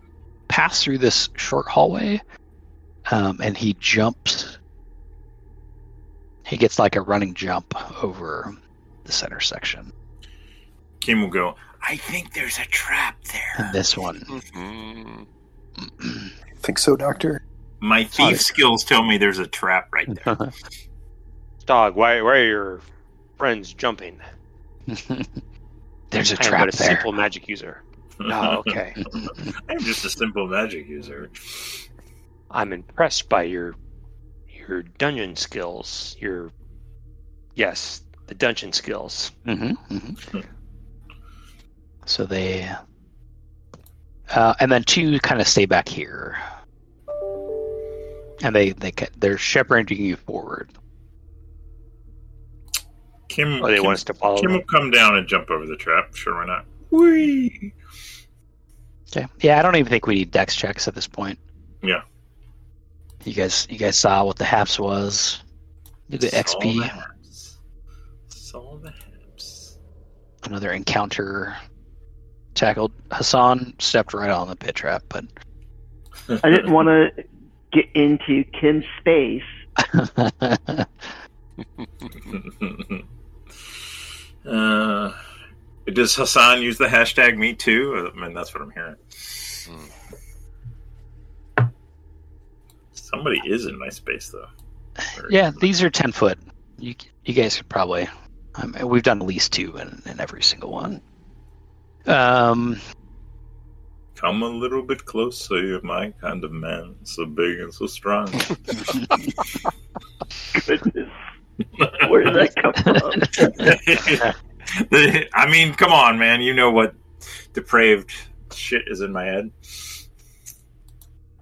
S1: pass through this short hallway, um, and he jumps. He gets like a running jump over the center section.
S2: Kim will go, I think there's a trap there.
S1: And this one,
S7: Mhm.
S5: Think so, Doctor?
S2: My thief skills tell me there's a trap right there.
S3: Dog, why, why are your friends jumping?
S1: there's a
S3: I am
S1: trap
S3: but a
S1: there.
S3: simple magic user. Oh, okay.
S2: I'm just a simple magic user.
S3: I'm impressed by your your dungeon skills. Your yes, the dungeon skills.
S1: hmm So they, uh, and then two kind of stay back here, and they they ca- they're shepherding you forward.
S2: Kim,
S3: Oh, they
S2: Kim,
S3: want us to follow.
S2: Kim
S3: them?
S2: will come down and jump over the trap. Sure, why not? Whee!
S1: Okay. Yeah, I don't even think we need dex checks at this point.
S2: Yeah.
S1: You guys, you guys saw what the haps was. Do the
S2: Saw
S1: XP.
S2: the haps. Saw the haps.
S1: Another encounter. Tackled Hassan, stepped right on the pit trap, but
S4: I didn't want to get into Kim's space.
S2: uh, does Hassan use the hashtag me too? I mean, that's what I'm hearing. Somebody is in my space though. Or-
S1: yeah, these are ten foot. You you guys could probably. Um, we've done at least two in, in every single one. Um,
S2: Come a little bit closer, you're my kind of man, so big and so strong.
S4: Goodness. Where did that come from?
S2: I mean, come on, man. You know what depraved shit is in my head.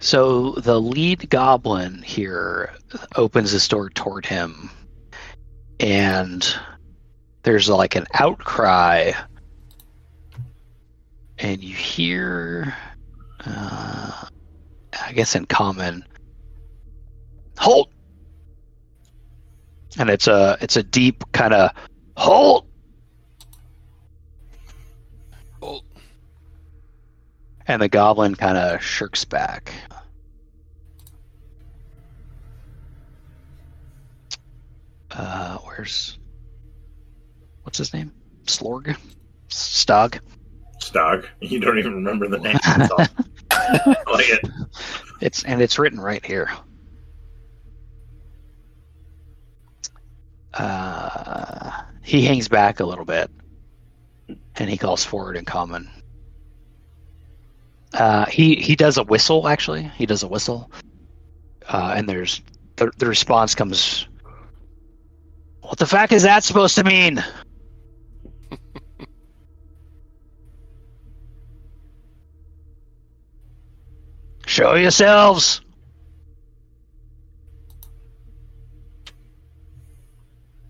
S1: So the lead goblin here opens his door toward him, and there's like an outcry, and you hear, uh, I guess in common, "Halt!" and it's a it's a deep kind of "Halt!" And the goblin kind of shirks back. Uh, where's what's his name? Slorg, Stog.
S2: Stog. You don't even remember the name. That's all. I like it.
S1: It's and it's written right here. Uh, he hangs back a little bit, and he calls forward in common. Uh, he he does a whistle. Actually, he does a whistle, uh, and there's the the response comes. What the fuck is that supposed to mean? Show yourselves.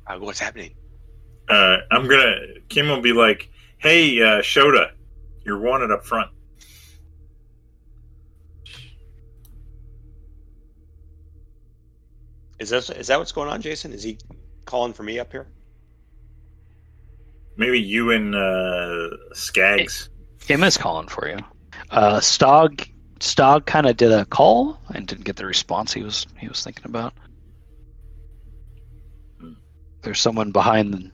S3: Uh, what's happening?
S2: Uh, I'm gonna. Kim will be like, "Hey, uh, Shota, you're wanted up front."
S3: Is this is that what's going on, Jason? Is he calling for me up here?
S2: Maybe you and uh, Skaggs.
S1: Kim is calling for you. Uh, Stog Stog kind of did a call and didn't get the response he was he was thinking about. There's someone behind the,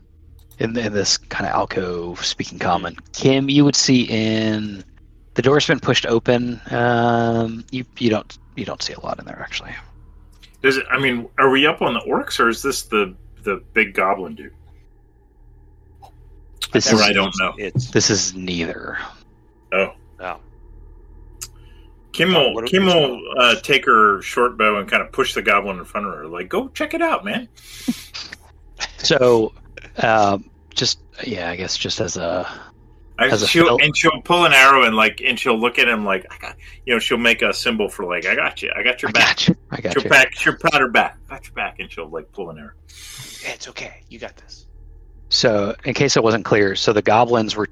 S1: in, in this kind of alcove speaking common. Kim, you would see in the door's been pushed open. Um, you you don't you don't see a lot in there actually.
S2: Does it? I mean, are we up on the orcs, or is this the the big goblin dude?
S1: This
S2: Or
S1: is
S2: I don't know.
S3: It's
S1: this is neither.
S2: Oh,
S3: oh.
S2: Kim will
S3: what-
S2: Kim will uh, take her short bow and kind of push the goblin in front of her, like, "Go check it out, man."
S1: So, um, just yeah, I guess just as a
S2: I,
S1: As
S2: she'll,
S1: fill-
S2: and she'll pull an arrow and like, and she'll look at him like, I got, you know, she'll make a symbol for like, I got you, I got your
S1: I
S2: back.
S1: got you. I got
S2: she'll
S1: you.
S2: back, she'll pat her back, pat your back, and she'll like pull an arrow.
S3: It's okay. You got this.
S1: So, in case it wasn't clear, so the goblins were,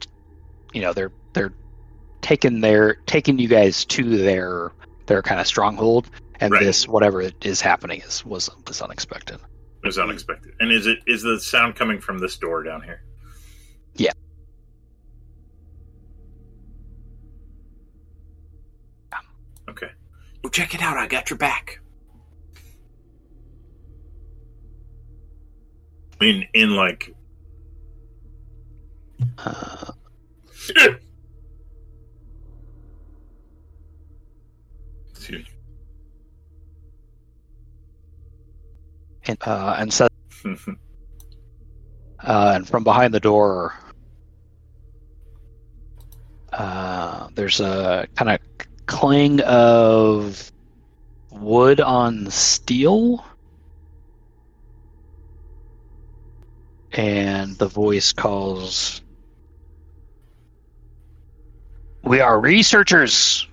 S1: you know, they're they're taking their taking you guys to their their kind of stronghold, and
S2: Right.
S1: this whatever it is happening is was was unexpected.
S2: It was unexpected. And is it is the sound coming from this door down here?
S1: Yeah.
S2: Well, check it out. I got your back. In in like
S1: Uh,
S2: Excuse
S1: and uh, and so uh, and from behind the door, uh, Uh, there's a kind of clang of wood on steel. And the voice calls We are researchers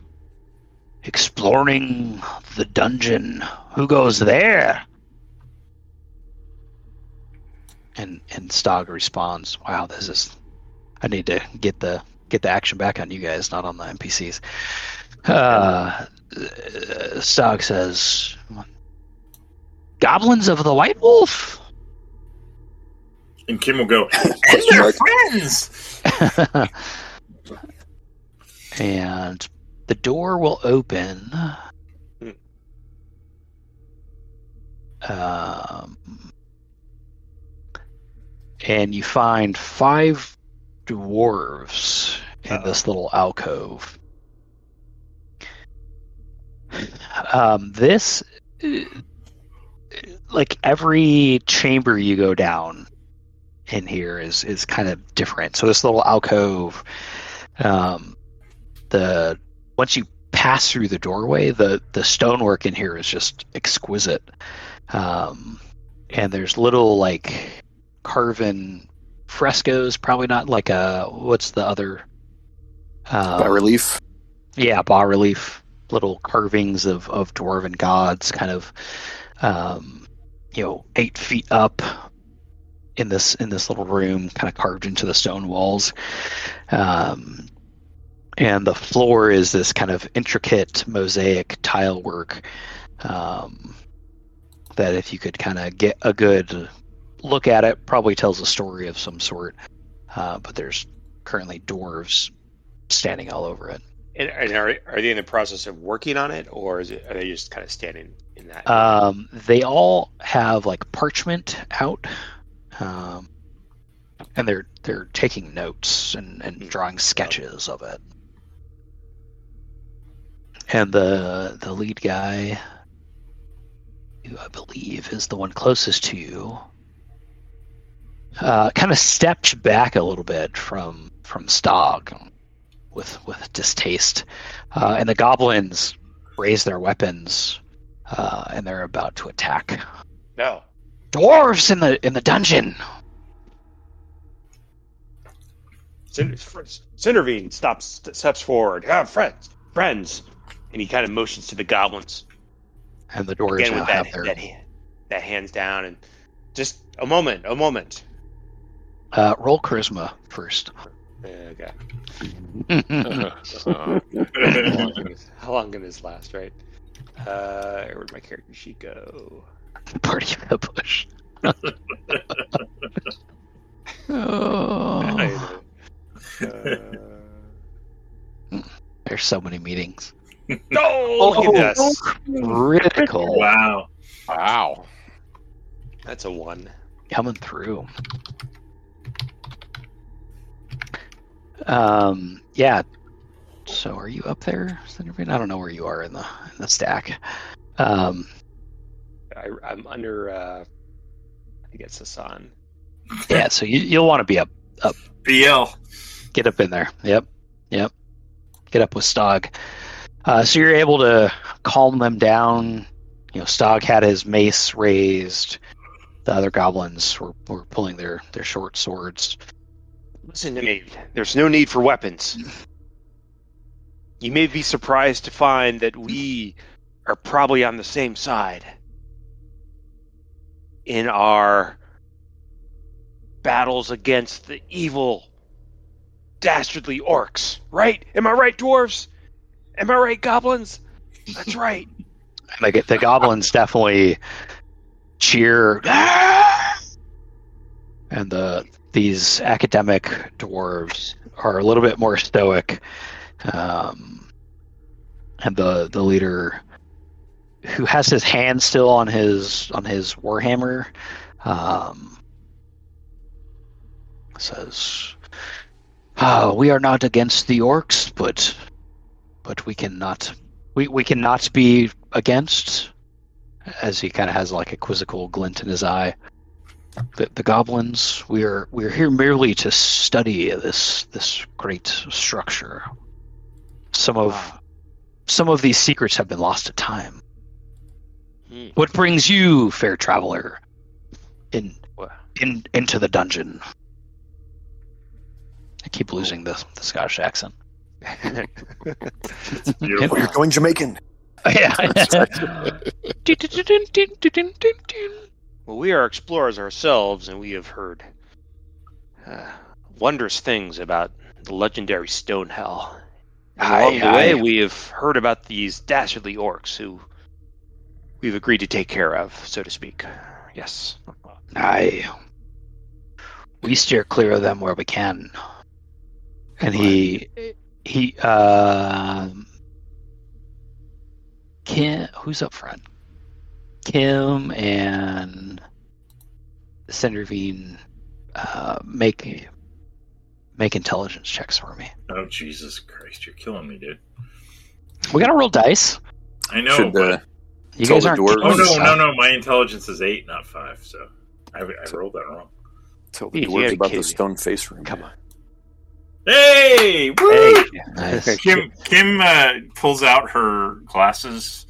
S1: exploring the dungeon. Who goes there? And and Stog responds, "Wow, this is. I need to get the get the action back on you guys, not on the NPCs." Uh, Stog says, "Goblins of the White Wolf."
S2: And Kim will go, and they're friends!
S1: and the door will open. Um, and you find five dwarves in this little alcove. Um, this, like every chamber you go down in here is is kind of different. So this little alcove, um, the once you pass through the doorway, the the stonework in here is just exquisite. Um, and there's little like carven frescoes, probably not like a what's the other um,
S5: Bas relief.
S1: yeah, bas relief, little carvings of, of dwarven gods, kind of, um, you know, eight feet up in this in this little room, kind of carved into the stone walls. Um, and the floor is this kind of intricate mosaic tile work um, that, if you could kind of get a good look at it, probably tells a story of some sort. Uh, but there's currently dwarves standing all over it.
S3: And, and are, are they in the process of working on it, or is it, are they just kind of standing in that?
S1: Um, they all have like parchment out, um, and they're they're taking notes and, and drawing sketches of it. And the the lead guy, who I believe is the one closest to you, uh, kind of steps back a little bit from from Stog with with distaste, uh, and the goblins raise their weapons uh, and they're about to attack.
S3: no.
S1: Dwarves in the in the dungeon.
S3: Cin- Cindervine stops steps forward. Ah, friends, friends, and he kind of motions to the goblins
S1: And the dwarves
S3: again with that
S1: have their
S3: that, that hands down and just a moment, a moment.
S1: uh, roll charisma first.
S3: Okay.
S7: Uh,
S3: How long can this- How long can this last, right? Uh, where'd my character sheet go?
S1: Party in the bush. oh,
S3: Uh,
S1: there's so many meetings.
S3: oh, look at this.
S1: Critical
S2: wow.
S7: wow.
S3: That's a one.
S1: coming through. Um, yeah. So, are you up there, Cindervine? I don't know where you are in the in the stack. Um,
S3: I, I'm under. Uh, I guess Hassan.
S1: yeah. So you you'll want to be up
S2: BL.
S1: Get up in there. Yep. Yep. Get up with Stog. Uh, so you're able to calm them down. You know, Stog had his mace raised. The other goblins were, were pulling their, their short swords.
S3: Listen to me. There's no need for weapons. You may be surprised to find that we are probably on the same side in our battles against the evil, dastardly orcs. Right? Am I right, dwarves? Am I right, goblins? That's right.
S1: The, the goblins definitely cheer. And the these academic dwarves are a little bit more stoic. Um, and the the leader who has his hand still on his on his warhammer um, says "Ah, we are not against the orcs but but we cannot we, we cannot be against as he kind of has like a quizzical glint in his eye the, the goblins we are we are here merely to study this this great structure some of some of these secrets have been lost to time.
S3: Hmm.
S1: What brings you, fair traveler, in
S3: What?
S1: in into the dungeon? I keep losing the the Scottish accent.
S2: Beautiful.
S5: You're going Jamaican.
S1: Yeah.
S3: Well, we are explorers ourselves, and we have heard uh, wondrous things about the legendary
S1: Stonehill.
S3: Along the way, we have heard about these dastardly orcs who we've agreed to take care of, so to speak. Yes.
S1: Aye. We steer clear of them where we can. And he he um Kim who's up front? Kim and Cindervine uh make make intelligence checks for me.
S2: Oh Jesus Christ! You're killing me, dude.
S1: We gotta roll dice.
S2: I know.
S5: Should
S2: but-
S5: uh,
S1: You
S5: Tell
S1: guys
S5: the
S1: aren't
S5: dwarves-
S2: oh no, no, no! My intelligence is eight, not five. So I, I rolled that wrong.
S5: tell the
S3: You
S5: dwarves about the stone face room.
S3: Come on.
S2: Hey! Woo!
S3: Hey.
S1: Nice.
S2: Kim Kim uh, pulls out her glasses,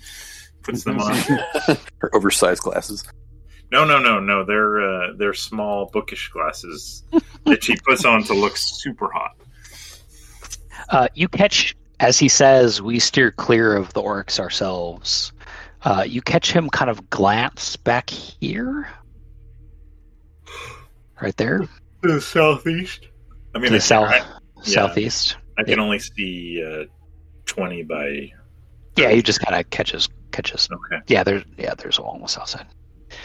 S2: puts them on.
S5: Her oversized glasses.
S2: No, no, no, no. They're uh, they're small bookish glasses that she puts on to look super hot.
S1: Uh, you catch, as he says, we steer clear of the orcs ourselves. Uh, you catch him kind of glance back here, right there, to
S2: To the southeast. I mean,
S1: the south,
S2: I,
S1: southeast.
S2: I can only see uh, twenty by.
S1: Yeah, he just kind of catches catches.
S2: Okay.
S1: Yeah, there's yeah, there's a wall on the south side.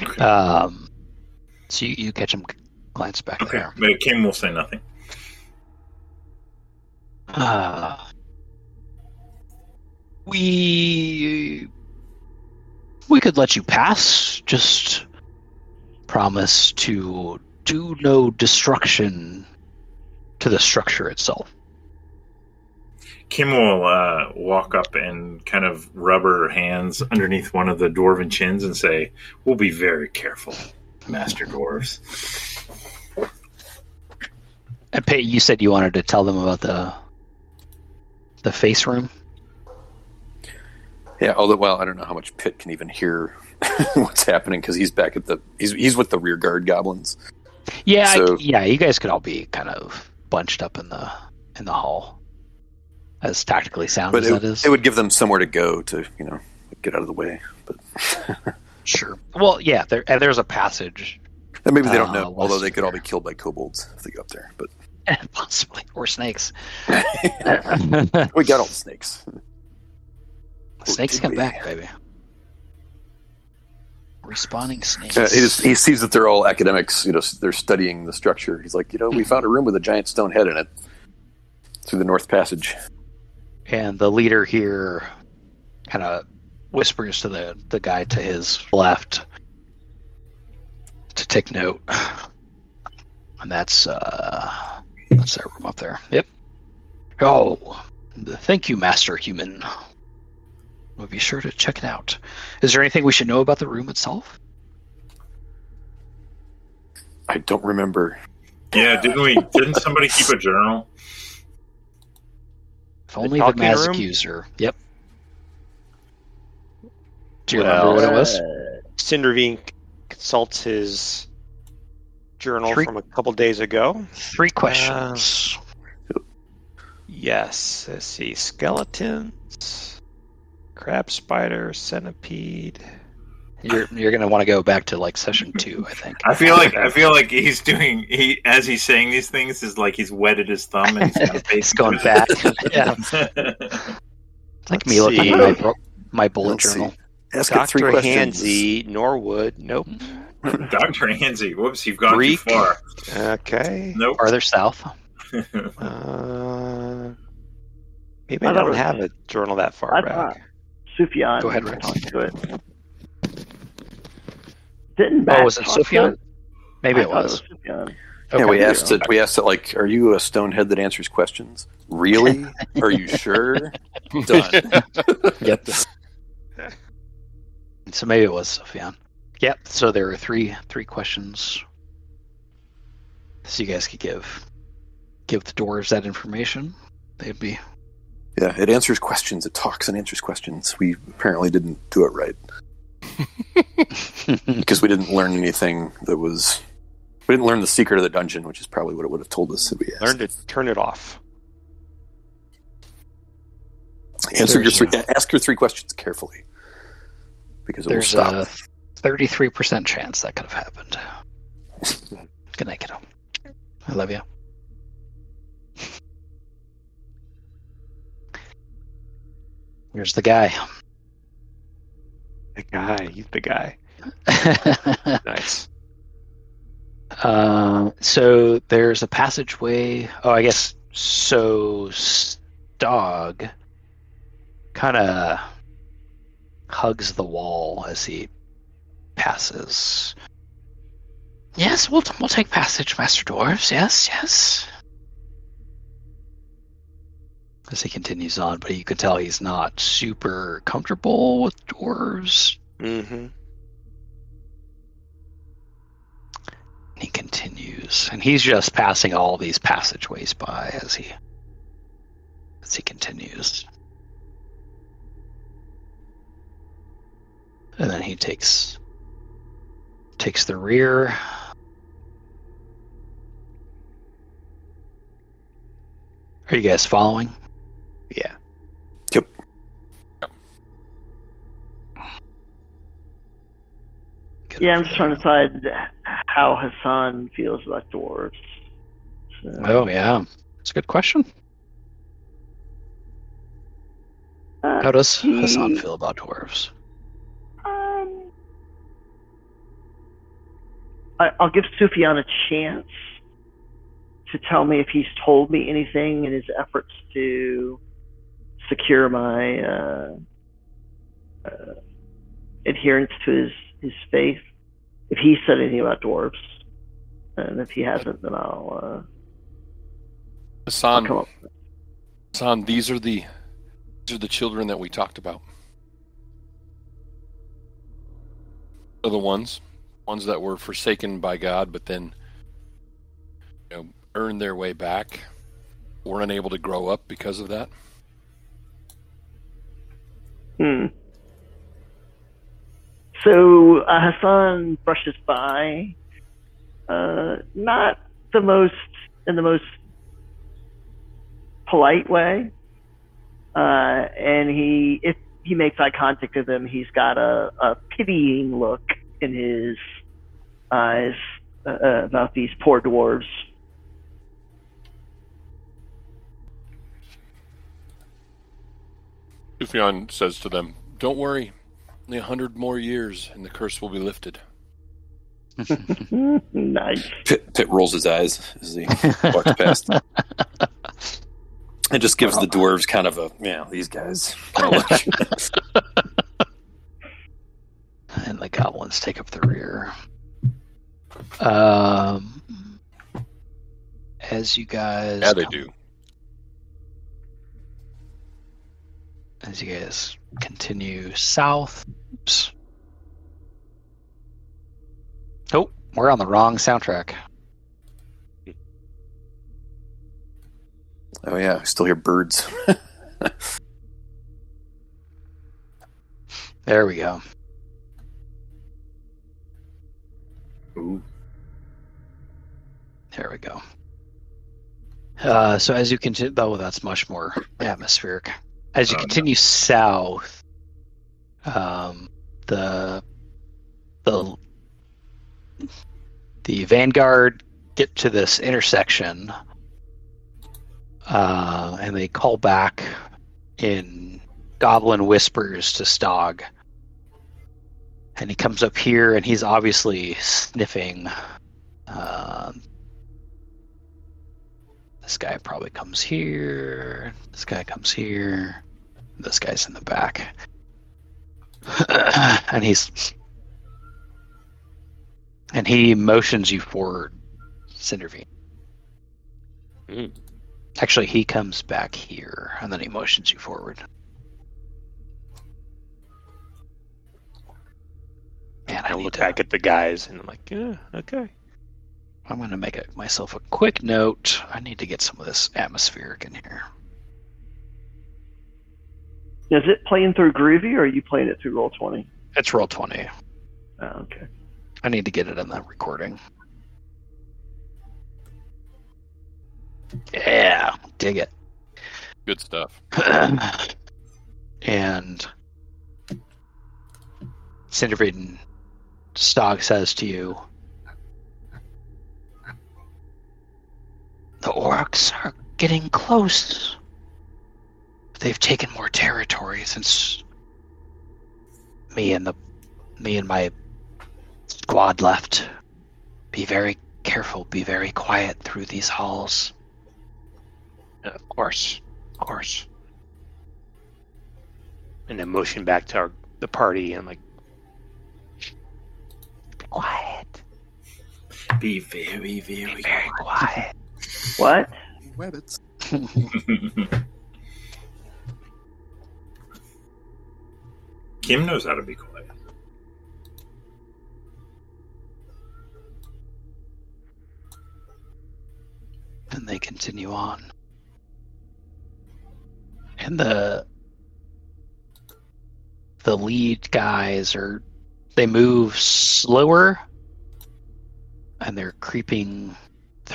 S2: Okay.
S1: Um, so you, you catch him glance back
S2: Okay.
S1: there.
S2: But Kim will say nothing.
S1: Uh, we we could let you pass. Just promise to do no destruction to the structure itself.
S2: Kim will uh, walk up and kind of rub her hands underneath one of the dwarven chins and say, "We'll be very careful, Master Dwarves."
S1: And Pey, you said you wanted to tell them about the the face room.
S5: Yeah, although well, I don't know how much Pitt can even hear what's happening because he's back at the he's he's with the rear guard goblins.
S1: Yeah, I- yeah. You guys could all be kind of bunched up in the in the hall. As tactically sound
S5: But
S1: as
S5: it,
S1: that is,
S5: it would give them somewhere to go to you know get out of the way. But
S1: sure. Well, yeah. There and there's a passage
S5: and maybe they don't
S1: Uh,
S5: know. Although they could all be killed by kobolds if they go up there. But
S1: possibly or snakes.
S5: we got all the snakes.
S1: snakes come
S5: we?
S1: back, baby. Responding snakes.
S5: Uh, he, just, he sees that they're all academics. You know, they're studying the structure. He's like, you know, we found a room with a giant stone head in it through the north passage.
S1: And the leader here kind of whispers to the the guy to his left to take note. And that's uh that's that room up there. Yep. Oh, thank you, Master Human. We'll be sure to check it out. Is there anything we should know about the room itself?
S5: I don't remember.
S2: Yeah, didn't we? Didn't somebody keep a journal?
S1: If only the
S3: talking
S1: magic user. Yep. Do you
S3: Well,
S1: remember what it was?
S3: Uh, Cindervine consults his journal
S1: Three-
S3: from a couple days ago.
S1: Three questions.
S3: Uh, yes, let's see. Skeletons, crab spider, centipede.
S1: You're you're gonna want to go back to like session two, I think.
S2: I feel like I feel like he's doing he as he's saying these things is like he's wetted his thumb and he's, got
S1: He's going back. yeah, it's like me
S3: Let's
S1: looking
S3: see.
S1: at my, my bullet
S5: Let's see.
S1: journal.
S5: Ask
S3: Doctor
S5: questions.
S3: Hansy, Norwood. Nope.
S2: Doctor Hansy. Whoops, you've gone
S3: Greek.
S2: too far.
S3: Okay.
S2: Nope.
S1: Farther south.
S3: Uh, maybe I,
S4: I
S3: don't have a journal that far
S4: I
S3: back.
S4: thought Sufyan
S1: Go ahead, Rich.
S4: talked to it. Didn't
S1: Oh, was it
S4: talk to it?
S1: Maybe it was.
S4: Sufyan.
S5: Yeah, we asked it. We asked it like, "Are you a stonehead that answers questions? Really? Are you sure?" Done.
S1: Yep. so maybe it was Sufyan. Yep. So there are three three questions. So you guys could give give the dwarves that information. They'd be
S5: Yeah, it answers questions. It talks and answers questions. We apparently didn't do it right because we didn't learn anything that was. We didn't learn the secret of the dungeon, which is probably what it would have told us if we asked.
S3: Learn to turn it off.
S5: Answer your
S1: There's
S5: three, uh, ask your three questions carefully because it will
S1: There's
S5: stop.
S1: a 33% chance that could have happened. Good night, kiddo. I love you. Here's the guy.
S3: The guy. He's the guy. Nice.
S1: Uh, so there's a passageway. Oh, I guess so. Dog kind of hugs the wall as he passes. Yes, we'll we'll take passage, Master Dwarves. Yes, yes. As he continues on, but you can tell he's not super comfortable with dwarves.
S3: Mm-hmm.
S1: He continues, and he's just passing all these passageways by as he as he continues. And then he takes takes the rear. Are you guys following?
S3: Yeah.
S5: Yep.
S1: Get
S4: Yeah, I'm just trying to decide how Hassan feels about dwarves. So,
S1: Oh yeah, it's a good question.
S4: uh,
S1: How does Hassan feel about dwarves?
S4: Um, I, I'll give Sufyan a chance to tell me if he's told me anything in his efforts to secure my uh, uh, adherence to his, his faith. If he said anything about dwarves, and if he hasn't, then I'll, uh, I'll come up.
S7: Hassan, these are the these are the children that we talked about. Are the ones, ones that were forsaken by God, but then you know earned their way back, weren't able to grow up because of that.
S4: Hmm. So uh, Hassan brushes by, uh, not the most in the most polite way, uh, and he if he makes eye contact with him, he's got a, a pitying look in his eyes uh, uh, about these poor dwarves.
S7: Sufyan says to them, "Don't worry, only a hundred more years, and the curse will be lifted."
S4: nice.
S5: Pitt, Pitt rolls his eyes as he walks past. It just gives the dwarves kind of a yeah, these guys. Kind of look.
S1: and the goblins take up the rear. Um, as you guys,
S7: Yeah, they do.
S1: As you guys continue south. Oops. Oh, we're on the wrong soundtrack.
S5: oh yeah, I still hear birds.
S1: There we go.
S5: Ooh.
S1: There we go. Uh, so as you continue, oh, that's much more atmospheric. As you
S2: Oh, no.
S1: continue south, um, the the the vanguard get to this intersection, uh, and they call back in goblin whispers to Stog. And he comes up here, and he's obviously sniffing. Um, this guy probably comes here. This guy comes here. This guy's in the back. and he's. And he motions you forward, Cindervine.
S3: Mm.
S1: Actually, he comes back here, and then he motions you forward. And I
S3: I look
S1: to,
S3: back at the guys and I'm like, yeah, okay.
S1: I'm going to make a, myself a quick note. I need to get some of this atmospheric in here.
S4: Is it playing through Groovy or are you playing it through Roll20?
S1: It's roll twenty.
S4: Oh, okay.
S1: I need to get it in that recording. Yeah, dig it.
S7: Good stuff.
S1: and Cinderfrieden Stog says to you, The orcs are getting close. They've taken more territory since me and the me and my squad left. Be very careful, be very quiet through these halls.
S3: Of course, of course. And then motion back to our, the party and like, be quiet,
S2: Be very, very
S3: be very quiet.
S4: What?
S5: Wabbits.
S2: Kim knows how to be quiet.
S1: and they continue on. And the the lead guys are they move slower and they're creeping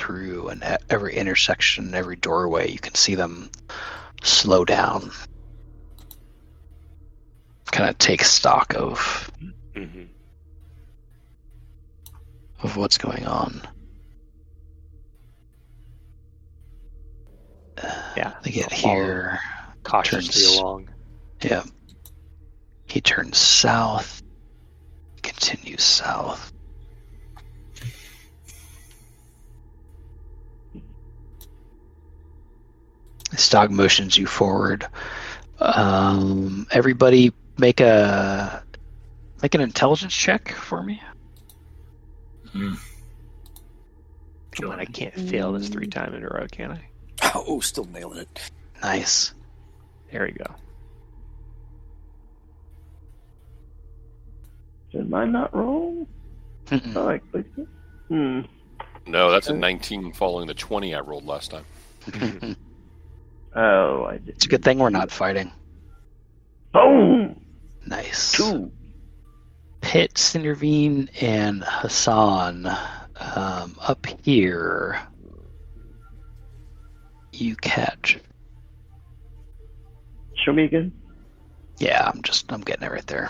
S1: through and at every intersection, every doorway you can see them slow down. Kind of take stock of
S3: hmm
S1: of what's going on.
S3: Yeah,
S1: They get here.
S3: cautiously
S1: Turns-
S3: along.
S1: Yeah. He turns south, continues south. This dog motions you forward. Um, everybody make a make an intelligence check for me.
S3: Come on, I can't fail this three times in a row, can I?
S5: Oh, still nailing it.
S1: Nice.
S3: There we go.
S4: Am I not wrong? Oh, I clicked it. Hmm.
S7: No, that's a 19 following the 20 I rolled last time.
S4: Oh, I did.
S1: it's a good thing we're not fighting.
S4: Boom!
S1: Nice.
S4: Two.
S1: Pitt, Cindervine, and Hassan um, up here. You catch.
S4: Show me again.
S1: Yeah, I'm just I'm getting it right there.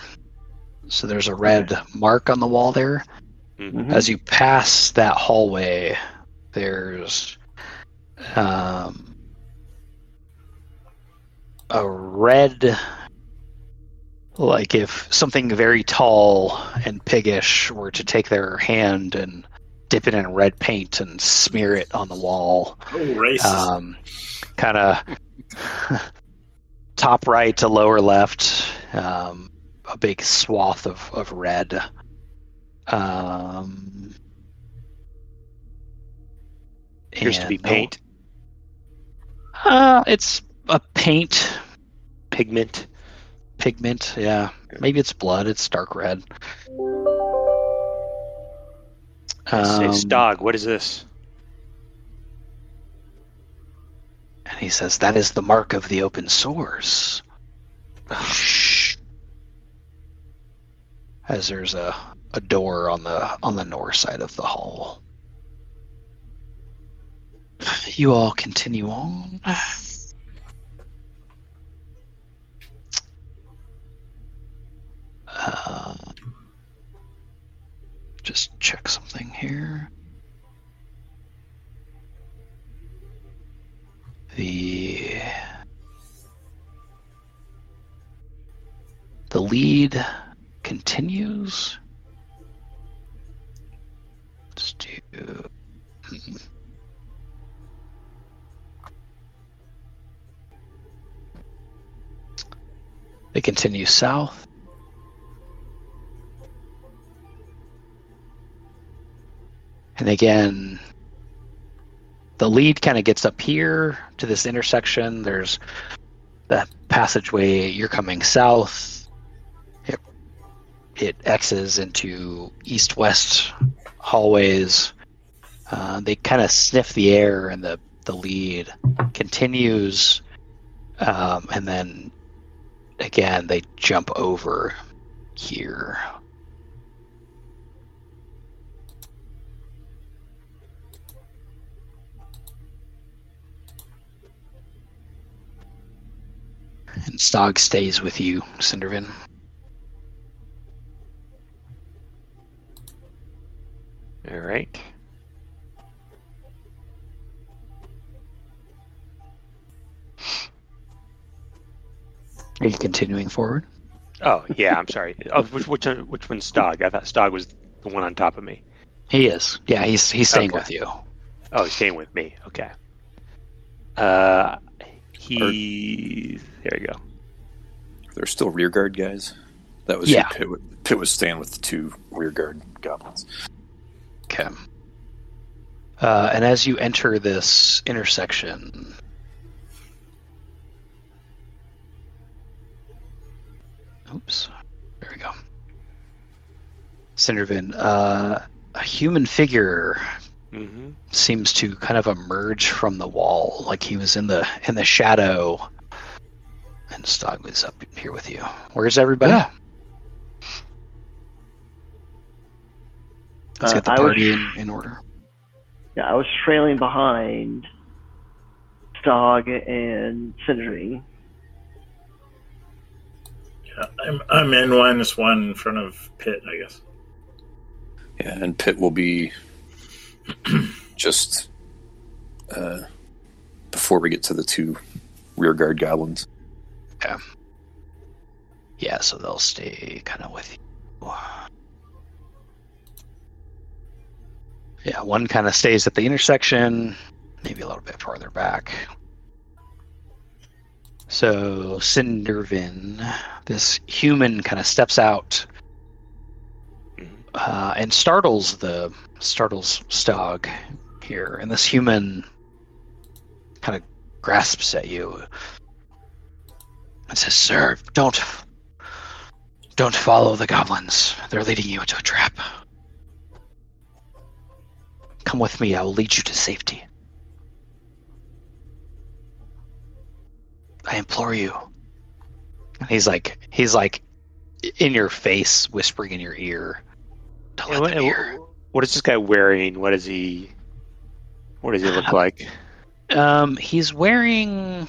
S1: So there's a red mark on the wall there.
S4: Mhm.
S1: As you pass that hallway, there's um, a red, like if something very tall and piggish were to take their hand and dip it in red paint and smear it on the wall.
S2: Oh.
S1: Um, kind of top right to lower left, um, a big swath of, of red. Um,
S3: Appears to be
S1: and-
S3: paint,
S1: Uh, it's a paint
S3: pigment.
S1: pigment. Yeah, maybe it's blood. It's dark red.
S3: Say,
S1: Um,
S3: Stog, what is this?
S1: And he says, That is the mark of the open source. As there's a, a door on the on the north side of the hall. You all continue on. Uh, just check something here. the the lead continues. Let's do. They continue south. And again, the lead kind of gets up here to this intersection. There's that passageway. You're coming south. It it X's into east-west hallways. Uh, they kind of sniff the air, and the the lead continues, um, and then again, they jump over here. And Stog stays with you, Cindervine.
S3: All right.
S1: Are you continuing forward?
S3: Oh yeah, I'm sorry. Oh, which which which one's Stog? I thought Stog was the one on top of me.
S1: He is. Yeah, he's he's staying
S3: Okay.
S1: with you.
S3: Oh, he's staying with me. Okay. Uh, he. There you go.
S5: There's still rear guard guys. That was
S1: Yeah.
S5: who Pitt, wa- Pitt was staying with the two rear guard goblins.
S1: Okay. Uh, and as you enter this intersection, oops, there we go. Cindervine, uh, a human figure
S3: Mm-hmm.
S1: seems to kind of emerge from the wall, like he was in the in the shadow. And Stog was up here with you. Where's everybody?
S4: Yeah.
S1: Let's
S4: Uh,
S1: get the
S4: I was-
S1: party in, in order.
S4: Yeah, I was trailing behind Stog and Cindervine.
S2: Yeah, I'm I'm in minus one in front of Pitt, I guess.
S5: Yeah, and Pitt will be just uh, before we get to the two rear guard goblins.
S1: Yeah. Yeah, so they'll stay kind of with you. Yeah, one kind of stays at the intersection, maybe a little bit farther back. So Cindervine, this human, kind of steps out uh, and startles the startles Stog here, and this human kind of grasps at you and says, "Sir, don't don't follow the goblins. They're leading you into a trap. Come with me. I will lead you to safety. I implore you." And He's like, he's like, in your face, whispering in your ear. Don't let
S3: what,
S1: them hear.
S3: what is this guy wearing? What is he? What does he look like?
S1: Um, he's wearing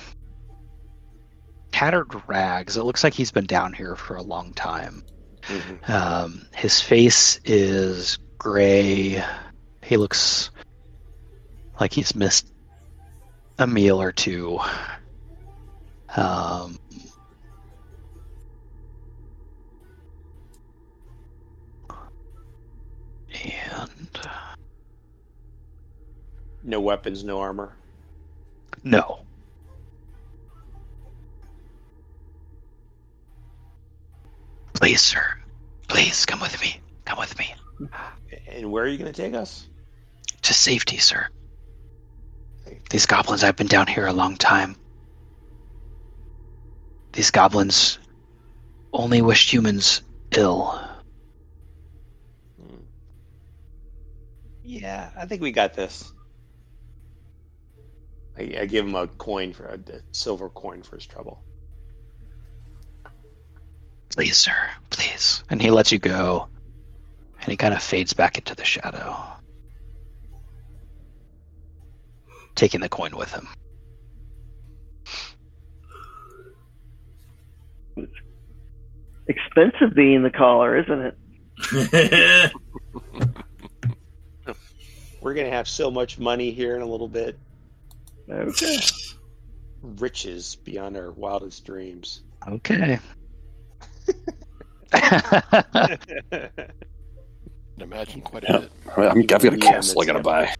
S1: tattered rags. It looks like he's been down here for a long time.
S3: Mhm.
S1: Um, his face is gray. He looks like he's missed a meal or two. Um, and
S3: No weapons, no armor.
S1: no. Please, sir. Please come with me. Come with me.
S3: And where are you going to take us?
S1: To safety, sir. These goblins, I've been down here a long time. These goblins only wish humans ill.
S3: Yeah, I think we got this. I, I give him a coin for a, a silver coin for his trouble.
S1: Please, sir, please. And he lets you go. And he kind of fades back into the shadow. Taking the coin with him.
S4: Expensive being the caller, isn't it?
S3: We're going to have so much money here in a little bit.
S4: Okay.
S3: Riches beyond our wildest dreams.
S1: Okay.
S7: Imagine quite
S5: Yeah.
S7: a bit.
S5: I mean, I'm, I've got a castle I
S3: that's
S5: gotta buy.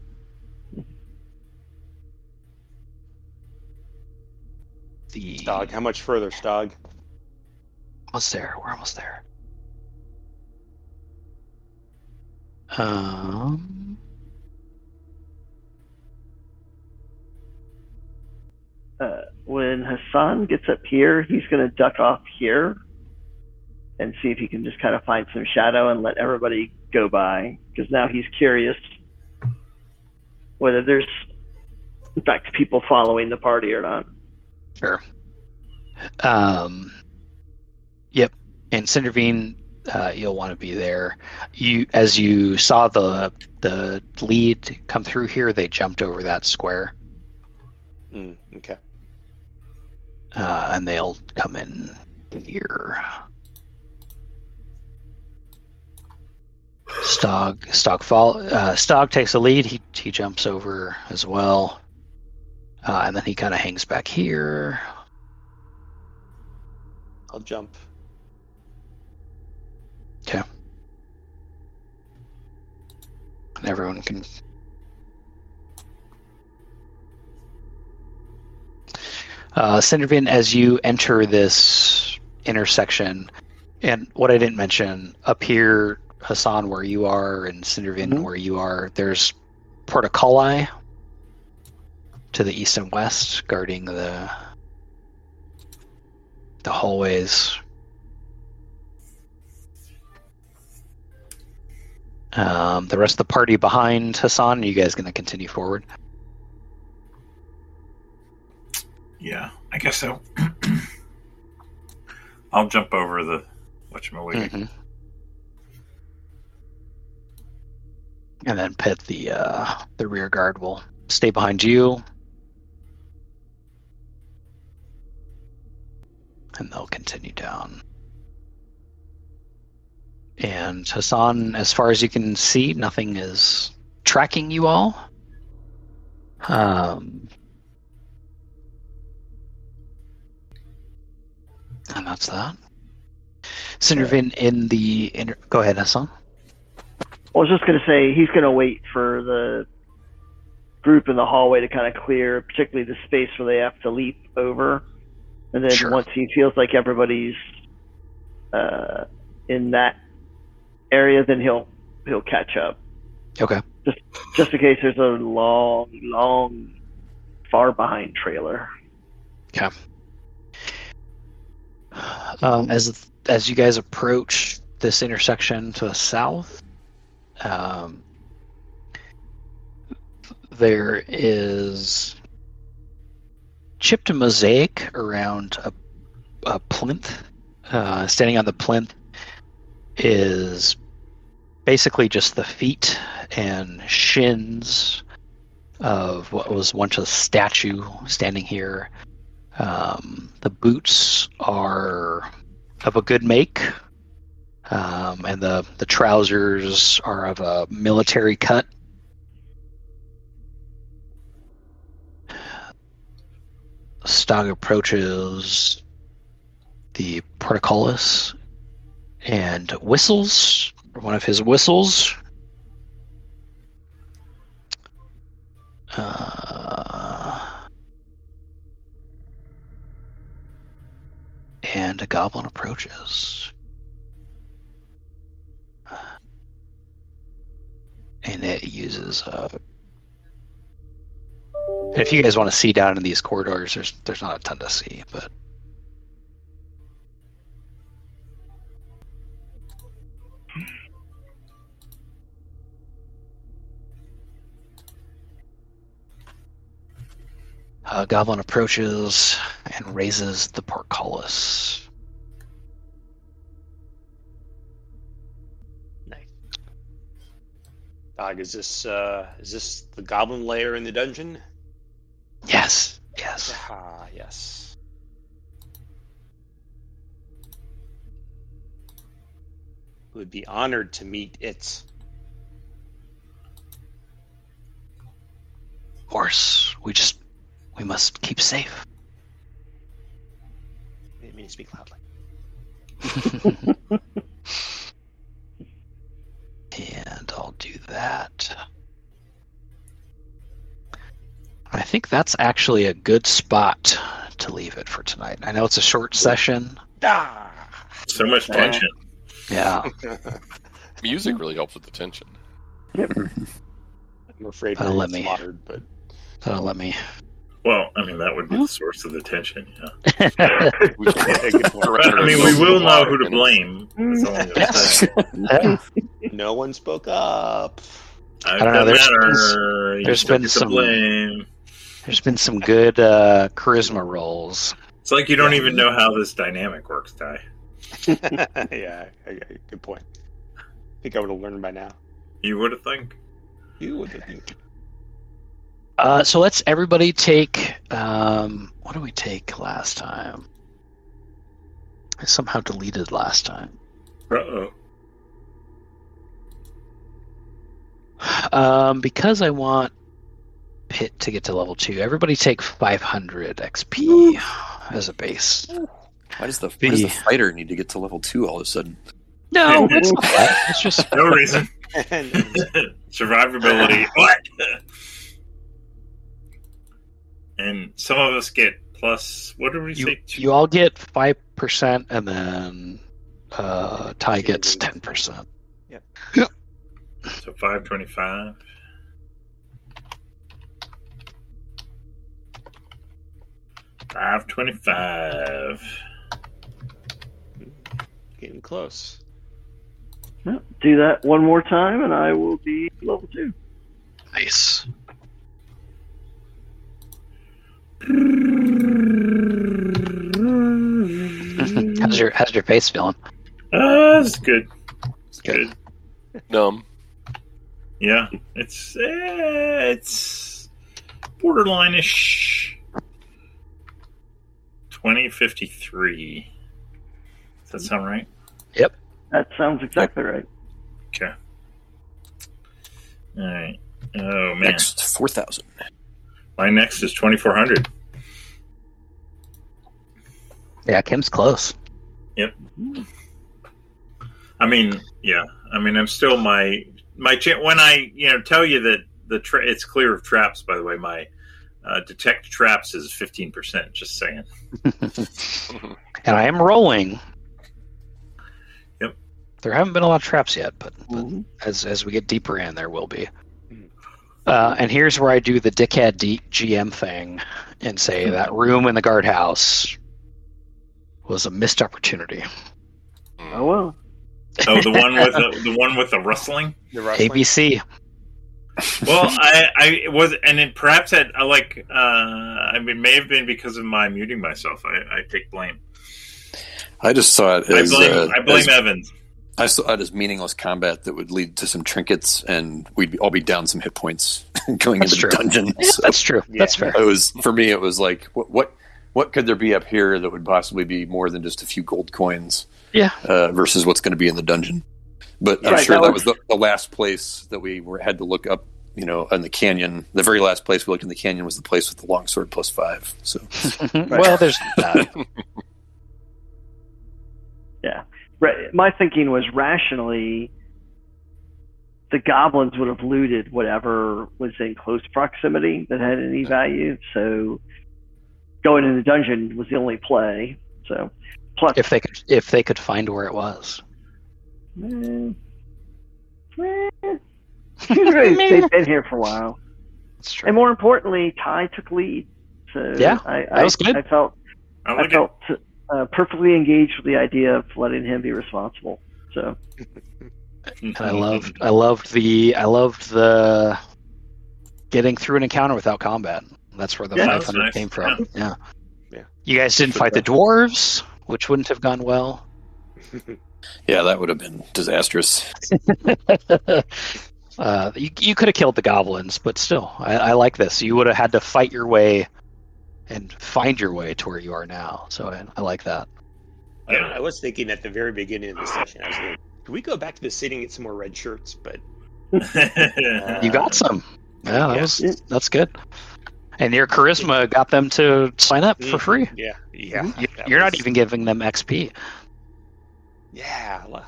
S1: the
S3: Stog, how much further, Stog?
S1: almost there. We're almost there. Um.
S4: Uh, when Hassan gets up here, he's going to duck off here and see if he can just kind of find some shadow and let everybody go by. Because now he's curious whether there's, in fact, people following the party or not.
S1: Sure. Um, yep. and Cindervine, uh, you'll want to be there. You, as you saw the the lead come through here, they jumped over that square,
S3: Mm, okay.
S1: Uh, and they'll come in here. Stog, Stog, fall, uh, Stog takes the lead. He he jumps over as well, uh, and then he kind of hangs back here.
S3: I'll jump. Okay.
S1: And everyone can. Uh, Cindervine, as you enter this intersection, and what I didn't mention up here, Hassan, where you are, and Cindervine,
S4: Mhm.
S1: where you are, there's portacoli to the east and west, guarding the the hallways. Um, the rest of the party behind Hassan. Are you guys going to continue forward?
S2: Yeah, I guess so. I'll jump over the watch.
S1: Mhm. And then Pitt, the uh, the rear guard, will stay behind you, and they'll continue down. And Hassan, as far as you can see, nothing is tracking you all. Um, and that's that. Cindervine in the inter- go ahead, Hassan.
S4: I was just going to say he's going to wait for the group in the hallway to kind of clear, particularly the space where they have to leap over, and then
S1: Sure.
S4: once he feels like everybody's uh, in that area, then he'll he'll catch up.
S1: Okay.
S4: Just just in case there's a long, long, far behind trailer.
S1: Um, as as you guys approach this intersection to the south, um, there is chipped mosaic around a, a plinth. Uh, standing on the plinth is basically just the feet and shins of what was once a statue standing here. Um, the boots are of a good make, um, and the, the trousers are of a military cut. Stog approaches the portcullis and whistles one of his whistles. Uh, and a goblin approaches. And it uses uh if you guys want to see down in these corridors, there's there's not a ton to see, but uh, goblin approaches and raises the portcullis.
S3: Nice. Dog, is this uh is this the goblin lair in the dungeon?
S1: Yes, yes.
S3: Ah, yes. We would be honored to meet it.
S1: Of course, we just we must keep safe.
S3: I didn't mean to speak loudly.
S1: and I'll do that. I think that's actually a good spot to leave it for tonight. I know it's a short session.
S3: Ah!
S2: So much tension.
S1: Yeah.
S7: Music really helps with the tension.
S3: I'm afraid we're
S1: let
S3: let
S1: me-
S3: slaughtered, but
S1: So let me.
S2: Well, I mean that would be the source of the tension. Yeah.
S7: We should
S3: Yeah, good point.
S7: surrender
S2: I mean, we will know who to blame. That's all I'm gonna say.
S1: Yeah.
S3: no one spoke up.
S2: I
S1: don't know,
S2: doesn't
S1: there's
S2: matter.
S1: been-
S2: You
S1: there's
S2: still
S1: been some-
S2: blame.
S1: There's been some good uh, charisma rolls.
S2: It's like you don't even know how this dynamic works, Ty.
S3: yeah, I- I- good point. I think I would have learned by now.
S2: You would have think.
S3: You would have.
S1: Uh, so let's everybody take. Um, what did we take last time? I somehow deleted last time.
S2: Uh oh.
S1: Um, because I want Pitt to get to level two. Everybody take 500 XP as a base.
S5: Why does the why does the
S1: The-
S5: fighter need to get to level two all of a sudden?
S1: No, it's. It's just
S2: No reason. Survivability. What? And some of us get plus. What do we
S1: you,
S2: say? Two-
S1: you all get five percent, and then uh, Ty gets ten percent. Yep.
S2: So five twenty-five. Five twenty-five.
S3: Getting close.
S4: Yep, Do that one more time, and I will be level two.
S1: Nice. how's your how's your face feeling?
S2: Uh, it's good. It's good.
S7: Numb.
S2: Yeah, it's eh, it's borderline-ish. Twenty fifty-three. Does that sound right? Yep.
S4: That sounds exactly right.
S2: Okay. All right. Oh man,
S5: Next, four thousand.
S2: My next is twenty-four hundred.
S1: Yeah, Kim's close. Yep.
S2: I mean, yeah. I mean, I'm still my my cha- when I you know tell you that the tra- it's clear of traps. By the way, my uh, detect traps is fifteen percent. Just saying.
S1: And I am rolling.
S2: Yep.
S1: There haven't been a lot of traps yet, but, but
S4: Mhm.
S1: as as we get deeper in, there will be. Uh, and here's where I do the dickhead D- GM thing and say that room in the guardhouse was a missed opportunity.
S4: Oh well.
S2: Oh, the one with the, the one with the rustling.
S3: The wrestling?
S1: ABC.
S2: Well, I, I was, and it perhaps had I like. Uh, I mean, it may have been because of my muting myself. I, I take blame.
S5: I just saw it
S2: I blame.
S5: uh,
S2: I blame
S5: as-
S2: Evans.
S5: I saw it as meaningless combat that would lead to some trinkets, and we'd all be down some hit points going
S1: That's
S5: into the
S1: true.
S5: dungeon. So
S1: that's true.
S3: Yeah.
S1: That's fair.
S5: it was for me. It was like, what, what what could there be up here that would possibly be more than just a few gold coins?
S1: Yeah.
S5: Uh, versus what's going to be in the dungeon. But I'm
S4: Right,
S5: sure
S4: that
S5: that
S4: was-
S5: was the, the last place that we were, had to look up. You know, in the canyon, the very last place we looked in the canyon was the place with the longsword plus five. So
S1: well, there's that.
S4: Right. My thinking was rationally, the goblins would have looted whatever was in close proximity that had any value. So going in the dungeon was the only play. So plus,
S1: if they could, if they could find where it was.
S4: eh, eh, they've been here for a while.
S1: That's true.
S4: And more importantly, Ty took lead. So
S1: Yeah,
S4: I,
S1: that was
S4: I,
S1: good.
S4: I felt
S2: I
S4: I
S2: like it.
S4: Felt uh, perfectly engaged with the idea of letting him be responsible. So
S1: and I loved I loved the I loved the getting through an encounter without combat. That's where the
S4: Yeah,
S1: 500
S2: nice.
S1: came from. Yeah.
S3: Yeah.
S1: You guys didn't fight the dwarves, which wouldn't have gone well.
S5: yeah, that would have been disastrous.
S1: uh, you you could have killed the goblins, but still, I, I like this. You would have had to fight your way and find your way to where you are now. So I, I like that.
S3: I, I was thinking at the very beginning of the session, I was like, "Can we go back to the city and get some more red shirts?" But
S1: You got some. Yeah, that
S3: Yeah.
S1: was that's good. And your charisma got them to sign up for
S3: Mhm.
S1: free.
S3: yeah, yeah,
S1: You,
S3: that
S1: you're not even giving them XP.
S3: Yeah, well,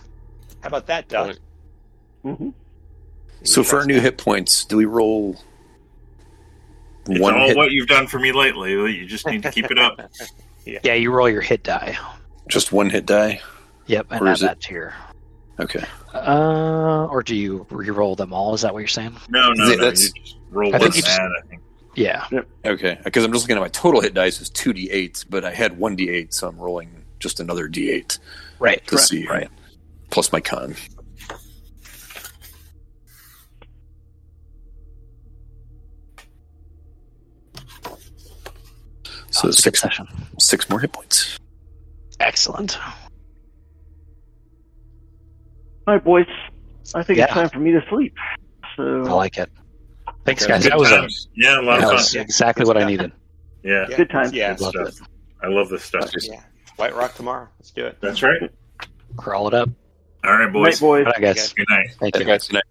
S3: how about that, Doc?
S4: mhm.
S5: So for our new hit points, do we roll
S2: It's
S5: one
S2: all
S5: hit,
S2: what you've done for me lately. You just need to keep it up.
S1: Yeah, you roll your hit die.
S5: just one hit die?
S1: Yep, and
S5: Or
S1: add
S5: is it-
S1: that to your.
S5: Okay.
S1: Uh, or do you re-roll them all? Is that what you're saying?
S2: No, no,
S5: Yeah,
S2: no.
S5: that's-
S2: You just roll
S1: I think you just-
S2: mad, I think.
S1: Yeah.
S5: Okay. Because I'm just looking at my total hit dice is two d8s, but I had one d8, so I'm rolling just another d8
S1: Right.
S5: to see.
S1: Right.
S5: Plus my con. So
S1: Oh, it's a good
S5: six
S1: session.
S5: six more hit points.
S1: Excellent.
S4: All right, boys. I think it's time for me to sleep. So
S1: I like it. Thanks, guys. That was, a,
S2: yeah, a lot
S1: that
S2: of
S1: was
S2: fun.
S1: exactly what I needed.
S2: Yeah,
S4: good times.
S3: Yeah.
S1: Loved
S2: stuff.
S1: it.
S2: I love this stuff.
S3: Yeah. White Rock tomorrow. Let's do it.
S2: That's right.
S1: Crawl it up.
S2: All right,
S4: Night,
S2: boys.
S4: boys.
S1: Guys.
S2: Good night.
S1: Thank you.
S5: Guys, good night.